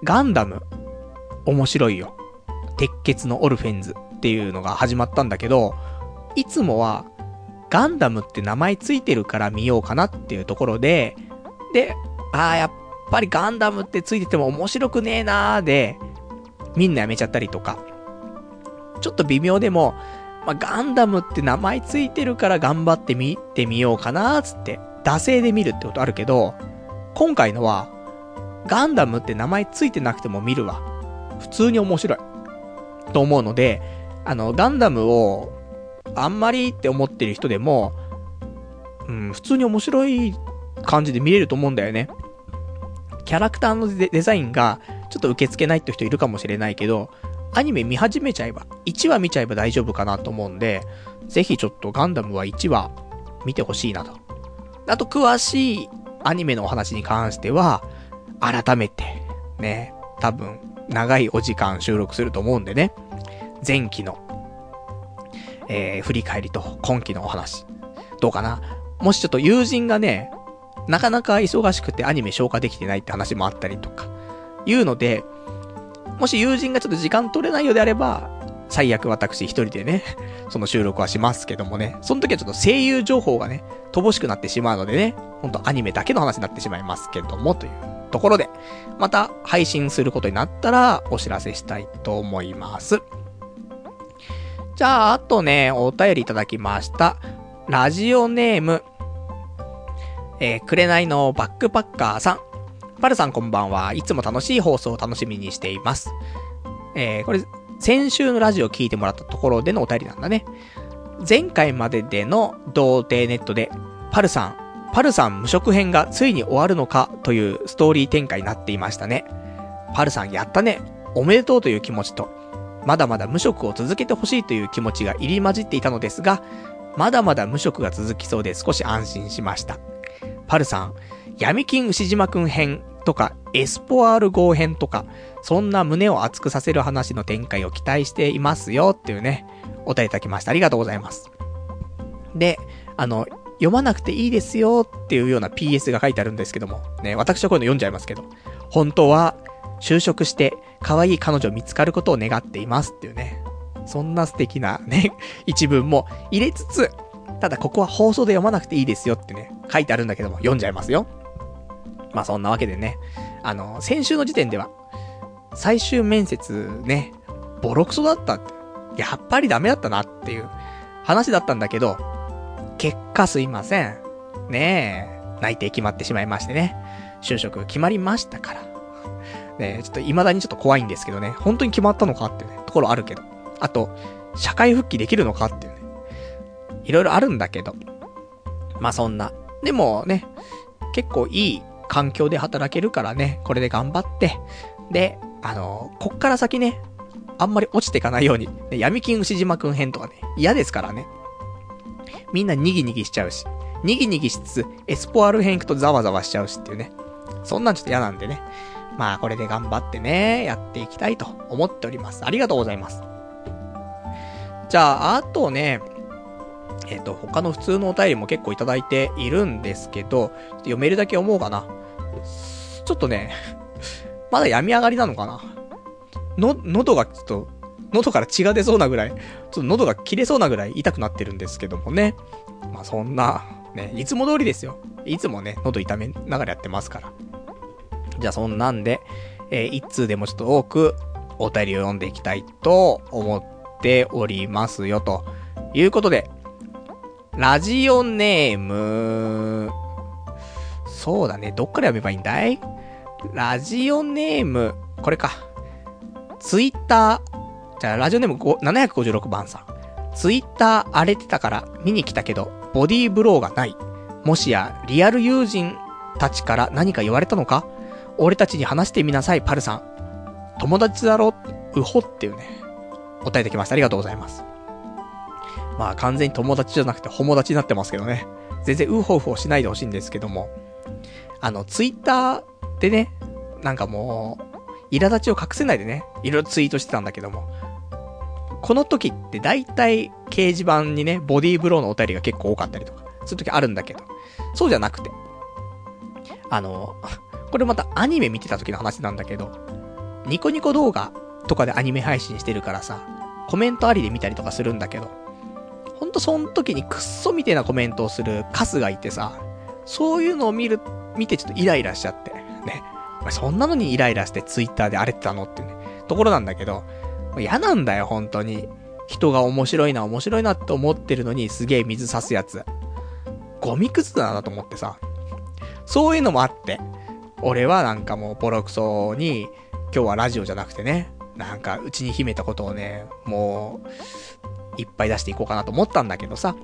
ガンダム、面白いよ。鉄血のオルフェンズっていうのが始まったんだけど、いつもは、ガンダムって名前ついてるから見ようかなっていうところで、で、ああ、やっぱりガンダムってついてても面白くねえなーで、みんなやめちゃったりとか、ちょっと微妙でも、まあ、ガンダムって名前ついてるから頑張って見てみようかなーつって、惰性で見るってことあるけど、今回のは、ガンダムって名前ついてなくても見るわ。普通に面白い。と思うので、あの、ガンダムを、あんまりって思ってる人でも、うん、普通に面白い感じで見れると思うんだよね。キャラクターのデザインが、ちょっと受け付けないって人いるかもしれないけど、アニメ見始めちゃえば、1話見ちゃえば大丈夫かなと思うんで、ぜひちょっとガンダムは1話見てほしいなと。あと、詳しいアニメのお話に関しては、改めて、ね、多分、長いお時間収録すると思うんでね、前期の、えー、振り返りと今期のお話、どうかなもしちょっと友人がね、なかなか忙しくてアニメ消化できてないって話もあったりとか、いうので、もし友人がちょっと時間取れないようであれば、最悪私一人でね、その収録はしますけどもね、その時はちょっと声優情報がね、乏しくなってしまうのでね、ほんとアニメだけの話になってしまいますけども、というところで、また配信することになったらお知らせしたいと思います。じゃあ、あとね、お便りいただきました。ラジオネーム、えー、くれないのバックパッカーさん。パルさんこんばんは。いつも楽しい放送を楽しみにしています。えー、これ、先週のラジオを聞いてもらったところでのお便りなんだね。前回まででの童貞ネットで、パルさん、パルさん無職編がついに終わるのかというストーリー展開になっていましたね。パルさんやったね。おめでとうという気持ちと、まだまだ無職を続けてほしいという気持ちが入り混じっていたのですが、まだまだ無職が続きそうで少し安心しました。パルさん、闇金牛島くん編とか、エスポアール号編とか、そんな胸を熱くさせる話の展開を期待していますよっていうね、お便りいただきました。ありがとうございます。で、あの、読まなくていいですよっていうような PS が書いてあるんですけども、ね、私はこういうの読んじゃいますけど、本当は、就職して、可愛い彼女見つかることを願っていますっていうね、そんな素敵なね、一文も入れつつ、ただここは放送で読まなくていいですよってね、書いてあるんだけども、読んじゃいますよ。まあそんなわけでね、あの、先週の時点では、最終面接ね、ボロクソだったって、やっぱりダメだったなっていう話だったんだけど、結果すいません。ねえ、内定決まってしまいましてね、就職決まりましたから。ねちょっと未だにちょっと怖いんですけどね、本当に決まったのかっていうね、ところあるけど。あと、社会復帰できるのかっていう、いろいろあるんだけど。まあそんな。でもね、結構いい環境で働けるからね、これで頑張って、で、あのこっから先ね、あんまり落ちていかないように、ね、闇金牛島くん編とかね、嫌ですからね。みんなニギニギしちゃうし、ニギニギしつつ、エスポアル編行くとザワザワしちゃうしっていうね。そんなんちょっと嫌なんでね。まあ、これで頑張ってね、やっていきたいと思っております。ありがとうございます。じゃあ、あとね、えっ、ー、と、他の普通のお便りも結構いただいているんですけど、読めるだけ思うかな。ちょっとね、まだ病み上がりなのかな。の、喉がちょっと、喉から血が出そうなぐらい、ちょっと喉が切れそうなぐらい痛くなってるんですけどもね。まあそんな、ね、いつも通りですよ。いつもね、喉痛めながらやってますから。じゃあそんなんで、えー、一通でもちょっと多くお便りを読んでいきたいと思っておりますよ、ということで、ラジオネーム、そうだね、どっから読めばいいんだい？ラジオネーム、これか。ツイッター、じゃあラジオネーム756番さん。ツイッター荒れてたから見に来たけど、ボディーブローがない。もしや、リアル友人たちから何か言われたのか？俺たちに話してみなさい、パルさん。友達だろ？うほっていうね、答えてきました。ありがとうございます。まあ完全に友達じゃなくて友達になってますけどね。全然ウホウホしないでほしいんですけども。あの、ツイッターでね、なんかもう、苛立ちを隠せないでね、いろいろツイートしてたんだけども、この時って大体掲示板にね、ボディーブローのお便りが結構多かったりとか、そういう時あるんだけど、そうじゃなくて、あの、これまたアニメ見てた時の話なんだけど、ニコニコ動画とかでアニメ配信してるからさ、コメントありで見たりとかするんだけど、ほんとその時にくっそみてえなコメントをするカスがいてさ、そういうのを見る、見てちょっとイライラしちゃって、ね。そんなのにイライラしてツイッターで荒れてたの？ってね、ところなんだけど、嫌なんだよ、本当に。人が面白いな、面白いなって思ってるのにすげえ水差すやつ。ゴミくずだなと思ってさ。そういうのもあって、俺はなんかもうボロクソに、今日はラジオじゃなくてね、なんかうちに秘めたことをね、もう、いっぱい出していこうかなと思ったんだけどさ。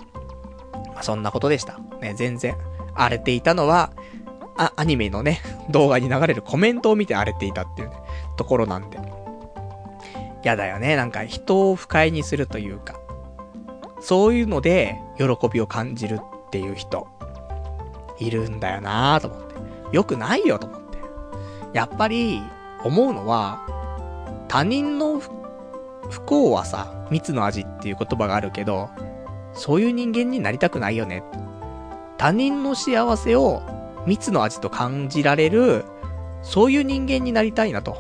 まあ、そんなことでした。ね、全然。荒れていたのは、あ、アニメのね、動画に流れるコメントを見て荒れていたっていうね、ところなんで。やだよね。なんか人を不快にするというか。そういうので、喜びを感じるっていう人、いるんだよなぁと思って。よくないよと思って。やっぱり、思うのは、他人の不幸はさ、蜜の味っていう言葉があるけど、そういう人間になりたくないよね。他人の幸せを蜜の味と感じられる、そういう人間になりたいなと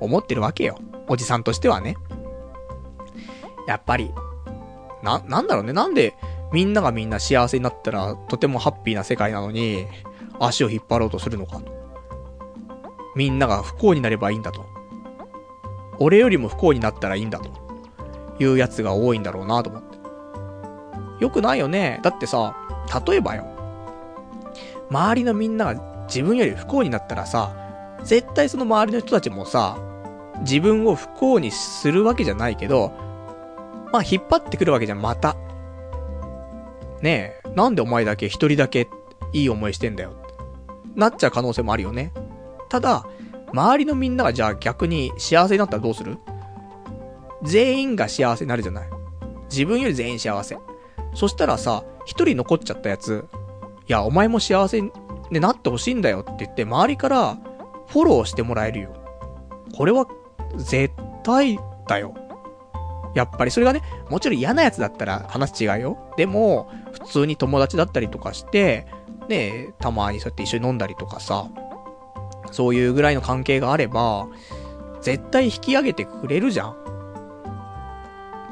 思ってるわけよ。おじさんとしてはね。やっぱり、な、なんだろうね。なんでみんながみんな幸せになったらとてもハッピーな世界なのに、足を引っ張ろうとするのかと。みんなが不幸になればいいんだと。俺よりも不幸になったらいいんだと。いうやつが多いんだろうなと思って。よくないよね。だってさ、例えばよ。周りのみんなが自分より不幸になったらさ、絶対その周りの人たちもさ、自分を不幸にするわけじゃないけど、まあ引っ張ってくるわけじゃん、また。ねえ、なんでお前だけ一人だけいい思いしてんだよ。なっちゃう可能性もあるよね。ただ、周りのみんながじゃあ逆に幸せになったらどうする？全員が幸せになるじゃない。自分より全員幸せ。そしたらさ、一人残っちゃったやつ、いや、お前も幸せになってほしいんだよって言って、周りからフォローしてもらえるよ。これは絶対だよ。やっぱりそれがね、もちろん嫌なやつだったら話違うよ。でも、普通に友達だったりとかして、ねたまにそうやって一緒に飲んだりとかさ、そういうぐらいの関係があれば、絶対引き上げてくれるじゃん。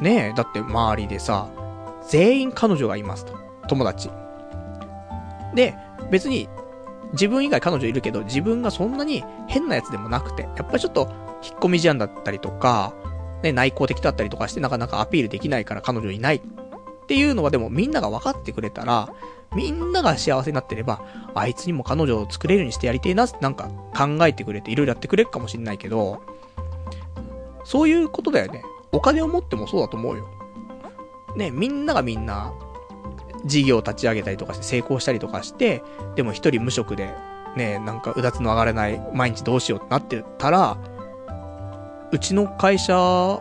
ねえ、だって周りでさ、全員彼女がいますと。友達。で、別に、自分以外彼女いるけど、自分がそんなに変なやつでもなくて、やっぱりちょっと引っ込み思案だったりとか、ね、内向的だったりとかしてなかなかアピールできないから彼女いないっていうのはでもみんなが分かってくれたら、みんなが幸せになってれば、あいつにも彼女を作れるようにしてやりてえなってなんか考えてくれていろいろやってくれるかもしんないけど、そういうことだよね。お金を持ってもそうだと思うよ。ね、みんながみんな、事業を立ち上げたりとかして成功したりとかして、でも一人無職で、ね、なんかうだつの上がれない毎日どうしようってなってたら、うちの会社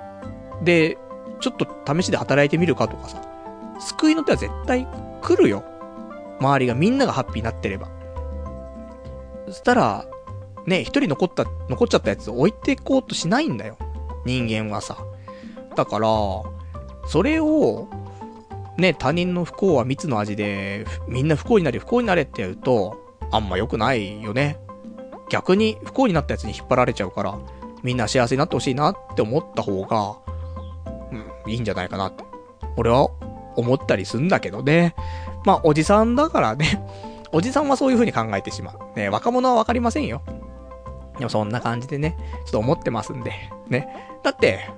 で、ちょっと試しで働いてみるかとかさ、救いの手は絶対来るよ。周りがみんながハッピーになってれば。そしたら、ね、一人残った、残っちゃったやつを置いていこうとしないんだよ。人間はさ。だから、それを、ね、他人の不幸は蜜の味で、みんな不幸になり不幸になれって言うと、あんま良くないよね。逆に不幸になったやつに引っ張られちゃうから、みんな幸せになってほしいなって思った方が、うん、いいんじゃないかなって。俺は思ったりすんだけどね。まあ、おじさんだからね。おじさんはそういう風に考えてしまう。ね、若者はわかりませんよ。でもそんな感じでね、ちょっと思ってますんで。ね。だって、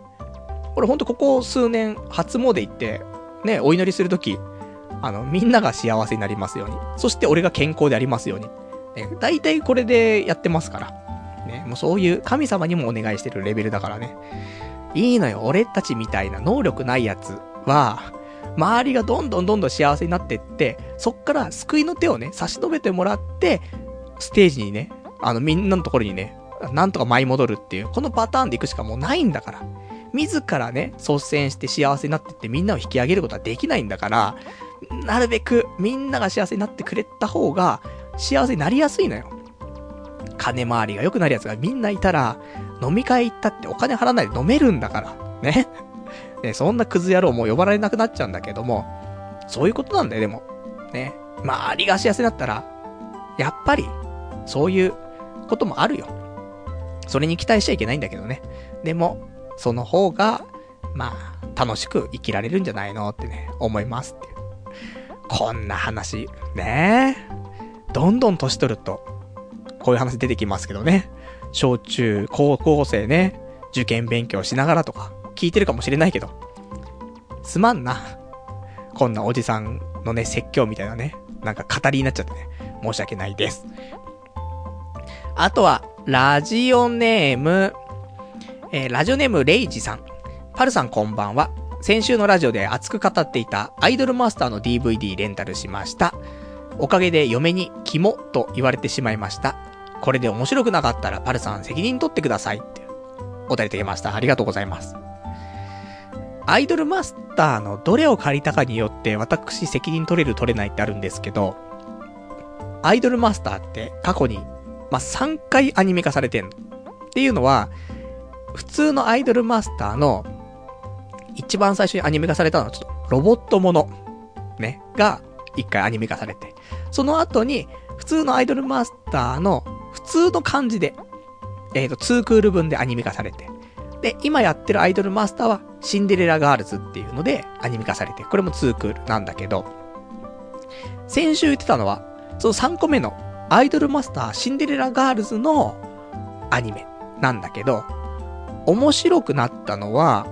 俺ほんとここ数年、初詣行って、ね、お祈りするとき、あの、みんなが幸せになりますように。そして俺が健康でありますように。ね、大体これでやってますから。ね、もうそういう神様にもお願いしてるレベルだからね。いいのよ、俺たちみたいな能力ないやつは、周りがどんどんどんどん幸せになってって、そっから救いの手をね、差し伸べてもらって、ステージにね、あのみんなのところにね、なんとか舞い戻るっていう、このパターンでいくしかもうないんだから。自らね、率先して幸せになってってみんなを引き上げることはできないんだから、なるべくみんなが幸せになってくれた方が、幸せになりやすいのよ。金回りが良くなるやつがみんないたら、飲み会行ったってお金払わないで飲めるんだから。ね。ね、そんなクズ野郎もう呼ばれなくなっちゃうんだけども、そういうことなんだよ、でも。ね。周りが幸せだったら、やっぱり、そういうこともあるよ。それに期待しちゃいけないんだけどね。でも、その方が、まあ、楽しく生きられるんじゃないのってね、思いますっていう。こんな話、ねどんどん年取ると、こういう話出てきますけどね。小中、高校生ね、受験勉強しながらとか、聞いてるかもしれないけど、すまんな。こんなおじさんのね、説教みたいなね、なんか語りになっちゃってね、申し訳ないです。あとは、ラジオネーム、えー、ラジオネームレイジさん。パルさんこんばんは。先週のラジオで熱く語っていたアイドルマスターの DVD レンタルしました。おかげで嫁にキモと言われてしまいました。これで面白くなかったらパルさん責任取ってくださいってお便りいただきました。ありがとうございます。アイドルマスターのどれを借りたかによって私責任取れる取れないってあるんですけど、アイドルマスターって過去に、まあ、3回アニメ化されてんの。っていうのは、普通のアイドルマスターの一番最初にアニメ化されたのはちょっとロボットもの、ね、が一回アニメ化されて、その後に普通のアイドルマスターの普通の感じで、えっ、ー、と、2クール分でアニメ化されて、で、今やってるアイドルマスターはシンデレラガールズっていうのでアニメ化されて、これも2クールなんだけど、先週言ってたのは、その3個目のアイドルマスターシンデレラガールズのアニメなんだけど、面白くなったのは、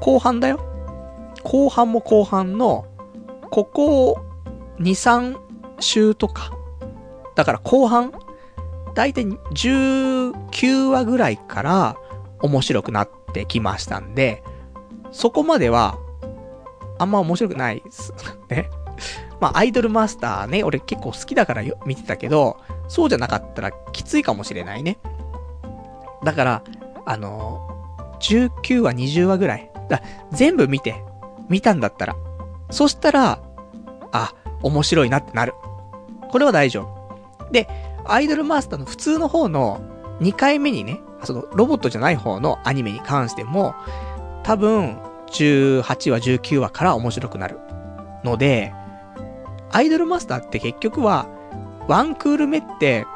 後半だよ。後半も後半の、ここ2、3週とか。だから後半、だいたい19話ぐらいから面白くなってきましたんで、そこまでは、あんま面白くないです。ね。まあ、アイドルマスターね、俺結構好きだから見てたけど、そうじゃなかったらきついかもしれないね。だから、あの19話、20話ぐらい。だ全部見て、見たんだったら。そしたら、あ、面白いなってなる。これは大丈夫。で、アイドルマスターの普通の方の2回目にね、そのロボットじゃない方のアニメに関しても、多分、18話、19話から面白くなる。ので、アイドルマスターって結局は、ワンクール目って、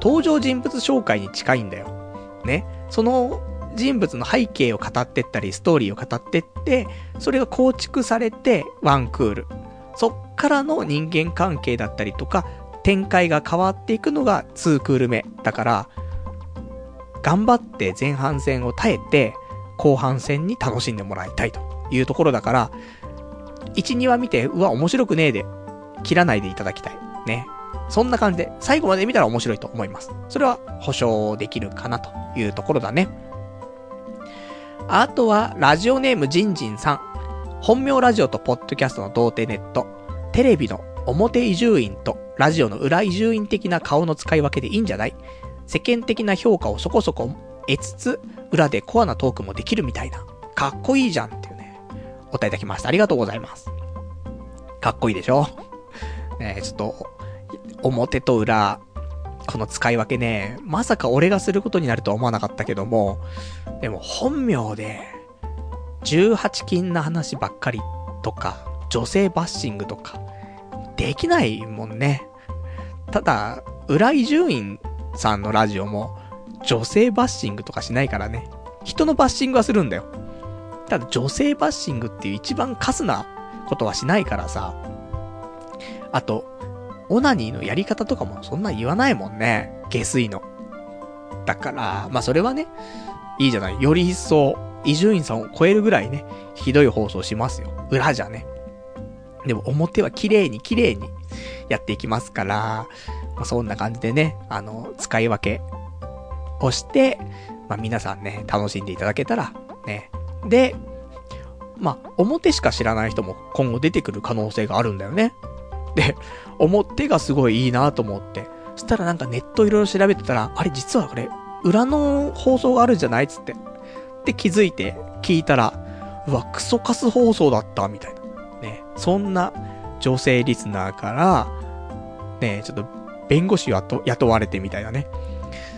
登場人物紹介に近いんだよ。ね。その人物の背景を語ってったり、ストーリーを語ってって、それが構築されて、ワンクール。そっからの人間関係だったりとか、展開が変わっていくのが2クール目。だから、頑張って前半戦を耐えて、後半戦に楽しんでもらいたいというところだから、1、2話見て、うわ、面白くねえで、切らないでいただきたい。ね。そんな感じで、最後まで見たら面白いと思います。それは保証できるかなというところだね。あとは、ラジオネームジンジンさん。本名ラジオとポッドキャストの童貞ネット。テレビの表移住院とラジオの裏移住院的な顔の使い分けでいいんじゃない？世間的な評価をそこそこ得つつ、裏でコアなトークもできるみたいな。かっこいいじゃんっていうね、お答えいただきました。ありがとうございます。かっこいいでしょ？ねちょっと、表と裏、この使い分けね、まさか俺がすることになるとは思わなかったけども、でも本名で、18金な話ばっかりとか、女性バッシングとか、できないもんね。ただ、浦井順院さんのラジオも、女性バッシングとかしないからね。人のバッシングはするんだよ。ただ女性バッシングっていう一番カスなことはしないからさ。あと、オナニーのやり方とかもそんな言わないもんね。下水の。だから、まあそれはね、いいじゃない。より一層、伊集院さんを超えるぐらいね、ひどい放送しますよ。裏じゃね。でも表は綺麗に綺麗にやっていきますから、まあ、そんな感じでね、あの、使い分けをして、まあ皆さんね、楽しんでいただけたら、ね。で、まあ、表しか知らない人も今後出てくる可能性があるんだよね。で、表がすごいいいなと思って。そしたらなんかネットいろいろ調べてたら、あれ実はこれ、裏の放送があるんじゃないつって。で気づいて聞いたら、うわ、クソカス放送だった、みたいな。ね。そんな女性リスナーから、ね、ちょっと弁護士雇雇われてみたいなね。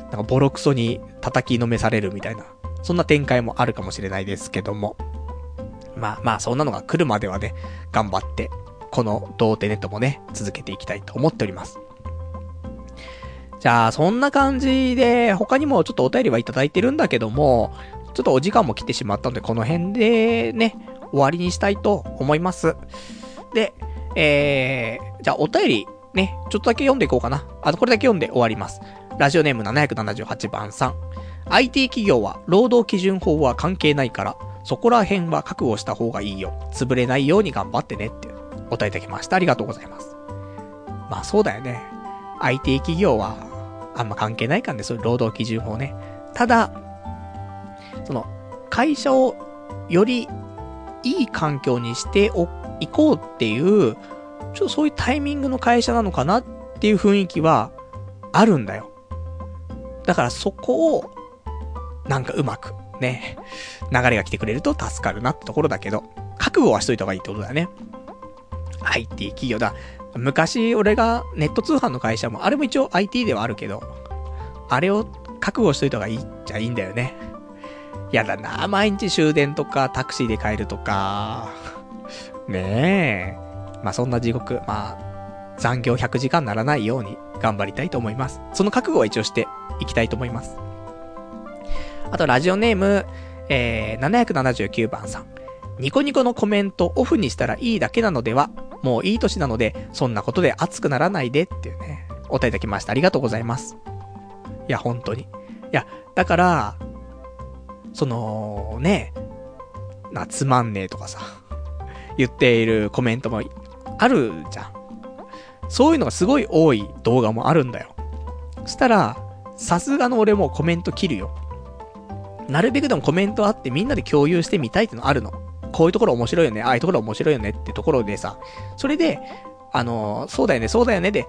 なんかボロクソに叩きのめされるみたいな。そんな展開もあるかもしれないですけども。まあまあ、そんなのが来るまではね、頑張って、この童貞ネットもね、続けていきたいと思っております。じゃあ、そんな感じで、他にもちょっとお便りはいただいてるんだけども、ちょっとお時間も来てしまったので、この辺でね、終わりにしたいと思います。で、えー、じゃあお便り、ね、ちょっとだけ読んでいこうかな。あとこれだけ読んで終わります。ラジオネーム778番さん。IT 企業は労働基準法は関係ないから、そこら辺は覚悟した方がいいよ。潰れないように頑張ってねって答えいただきました。ありがとうございます。まあそうだよね。IT 企業はあんま関係ないからね、そういう労働基準法ね。ただ、その、会社をよりいい環境にしてお、いこうっていう、ちょっとそういうタイミングの会社なのかなっていう雰囲気はあるんだよ。だからそこを、なんかうまく、ね、流れが来てくれると助かるなってところだけど、覚悟はしといた方がいいってことだよね。IT 企業だ。昔俺がネット通販の会社も、あれも一応 IT ではあるけど、あれを覚悟しといた方がいいっちゃいいんだよね。やだな、毎日終電とかタクシーで帰るとか。ねえ。まあそんな地獄、まあ、残業100時間ならないように頑張りたいと思います。その覚悟は一応していきたいと思います。あと、ラジオネーム、えー、779番さん。ニコニコのコメントオフにしたらいいだけなのではもういい年なので、そんなことで熱くならないでっていうね、お答えいただきました。ありがとうございます。いや、本当に。いや、だから、その、ね、な、つまんねえとかさ、言っているコメントもあるじゃん。そういうのがすごい多い動画もあるんだよ。そしたら、さすがの俺もコメント切るよ。なるべくでもコメントあってみんなで共有してみたいってのあるの。こういうところ面白いよね、ああいうところ面白いよねってところでさ、それで、あのそうだよね、そうだよねで、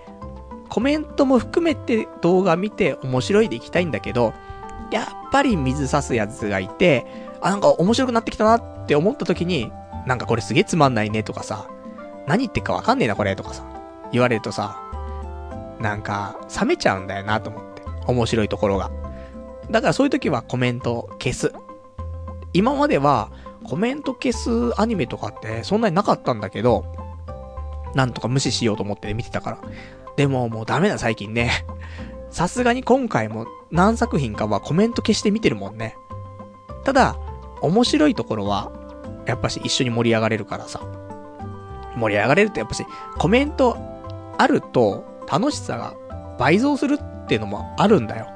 コメントも含めて動画見て面白いでいきたいんだけど、やっぱり水差すやつがいて、あ、なんか面白くなってきたなって思った時に、なんかこれすげえつまんないねとかさ、何言ってっかわかんねえなこれとかさ、言われるとさ、なんか冷めちゃうんだよなと思って。面白いところが。だからそういう時はコメント消す。今まではコメント消すアニメとかってそんなになかったんだけど、なんとか無視しようと思って見てたから。でももうダメだ最近ね。さすがに今回も何作品かはコメント消して見てるもんね。ただ、面白いところは、やっぱし一緒に盛り上がれるからさ。盛り上がれるとやっぱし、コメントあると楽しさが倍増するっていうのもあるんだよ。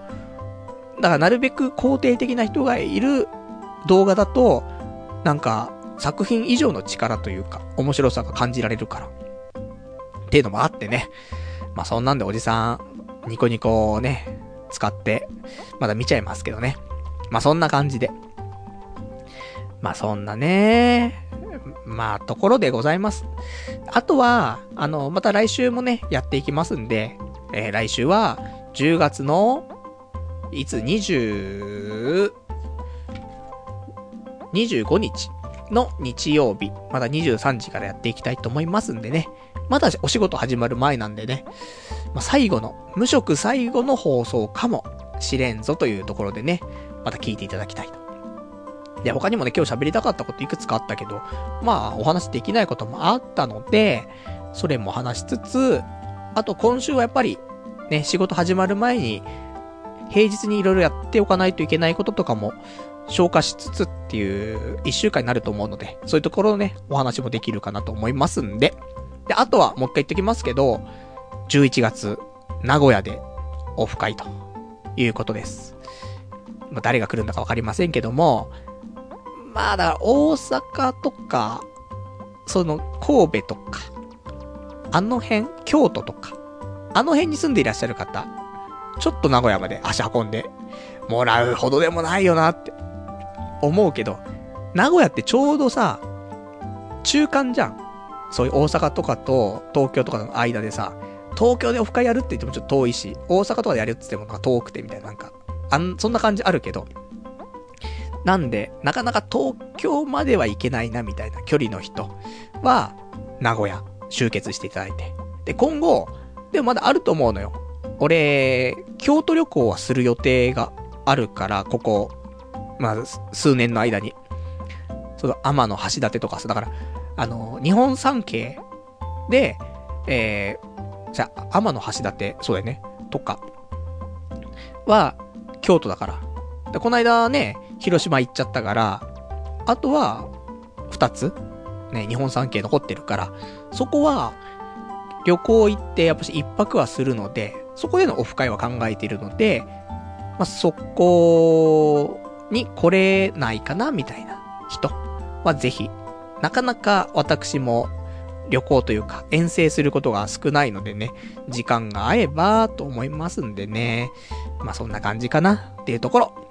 だからなるべく肯定的な人がいる動画だと、なんか作品以上の力というか、面白さが感じられるから。っていうのもあってね。まあそんなんでおじさん、ニコニコをね、使って、まだ見ちゃいますけどね。まあそんな感じで。まあそんなね、まあところでございます。あとは、あの、また来週もね、やっていきますんで、えー、来週は、10月の、いつ、25日の日曜日、まだ23時からやっていきたいと思いますんでね。まだお仕事始まる前なんでね、まあ、最後の、無職最後の放送かもしれんぞというところでね、また聞いていただきたいと。で、他にもね、今日喋りたかったこといくつかあったけど、まあ、お話できないこともあったので、それも話しつつ、あと今週はやっぱり、ね、仕事始まる前に、平日にいろいろやっておかないといけないこととかも消化しつつっていう一週間になると思うので、そういうところをね、お話もできるかなと思いますんで。で、あとはもう一回言っときますけど、11月、名古屋でオフ会ということです。まあ、誰が来るんだかわかりませんけども、まあだから大阪とか、その神戸とか、あの辺、京都とか、あの辺に住んでいらっしゃる方、ちょっと名古屋まで足運んでもらうほどでもないよなって思うけど、名古屋ってちょうどさ、中間じゃん。そういう大阪とかと東京とかの間でさ、東京でオフ会やるって言ってもちょっと遠いし、大阪とかでやるって言ってもなんか遠くてみたいな、なんか、あん、そんな感じあるけど。なんで、なかなか東京までは行けないなみたいな距離の人は、名古屋集結していただいて。で、今後、でもまだあると思うのよ。俺、京都旅行はする予定があるから、ここ、まあ、数年の間に。その、天の橋立とかさ、だから、あの、日本三景で、えー、じゃあ、天の橋立、そうだよね、とか、は、京都だから。で、この間ね、広島行っちゃったから、あとは、二つね、日本三景残ってるから、そこは、旅行行ってやっぱし一泊はするので、そこでのオフ会は考えているので、まあ、そこに来れないかな、みたいな人はぜひ、なかなか私も旅行というか遠征することが少ないのでね、時間が合えばと思いますんでね、まあそんな感じかなっていうところ。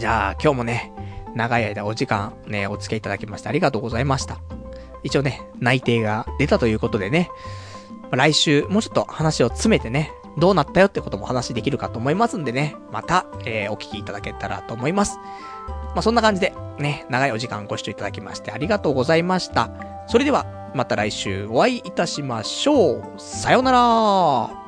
じゃあ今日もね、長い間お時間ね、お付き合いいただきましてありがとうございました。一応ね、内定が出たということでね、来週もうちょっと話を詰めてね、どうなったよってことも話できるかと思いますんでね、また、えー、お聞きいただけたらと思います。まあ、そんな感じで、ね、長いお時間ご視聴いただきましてありがとうございました。それでは、また来週お会いいたしましょう。さようなら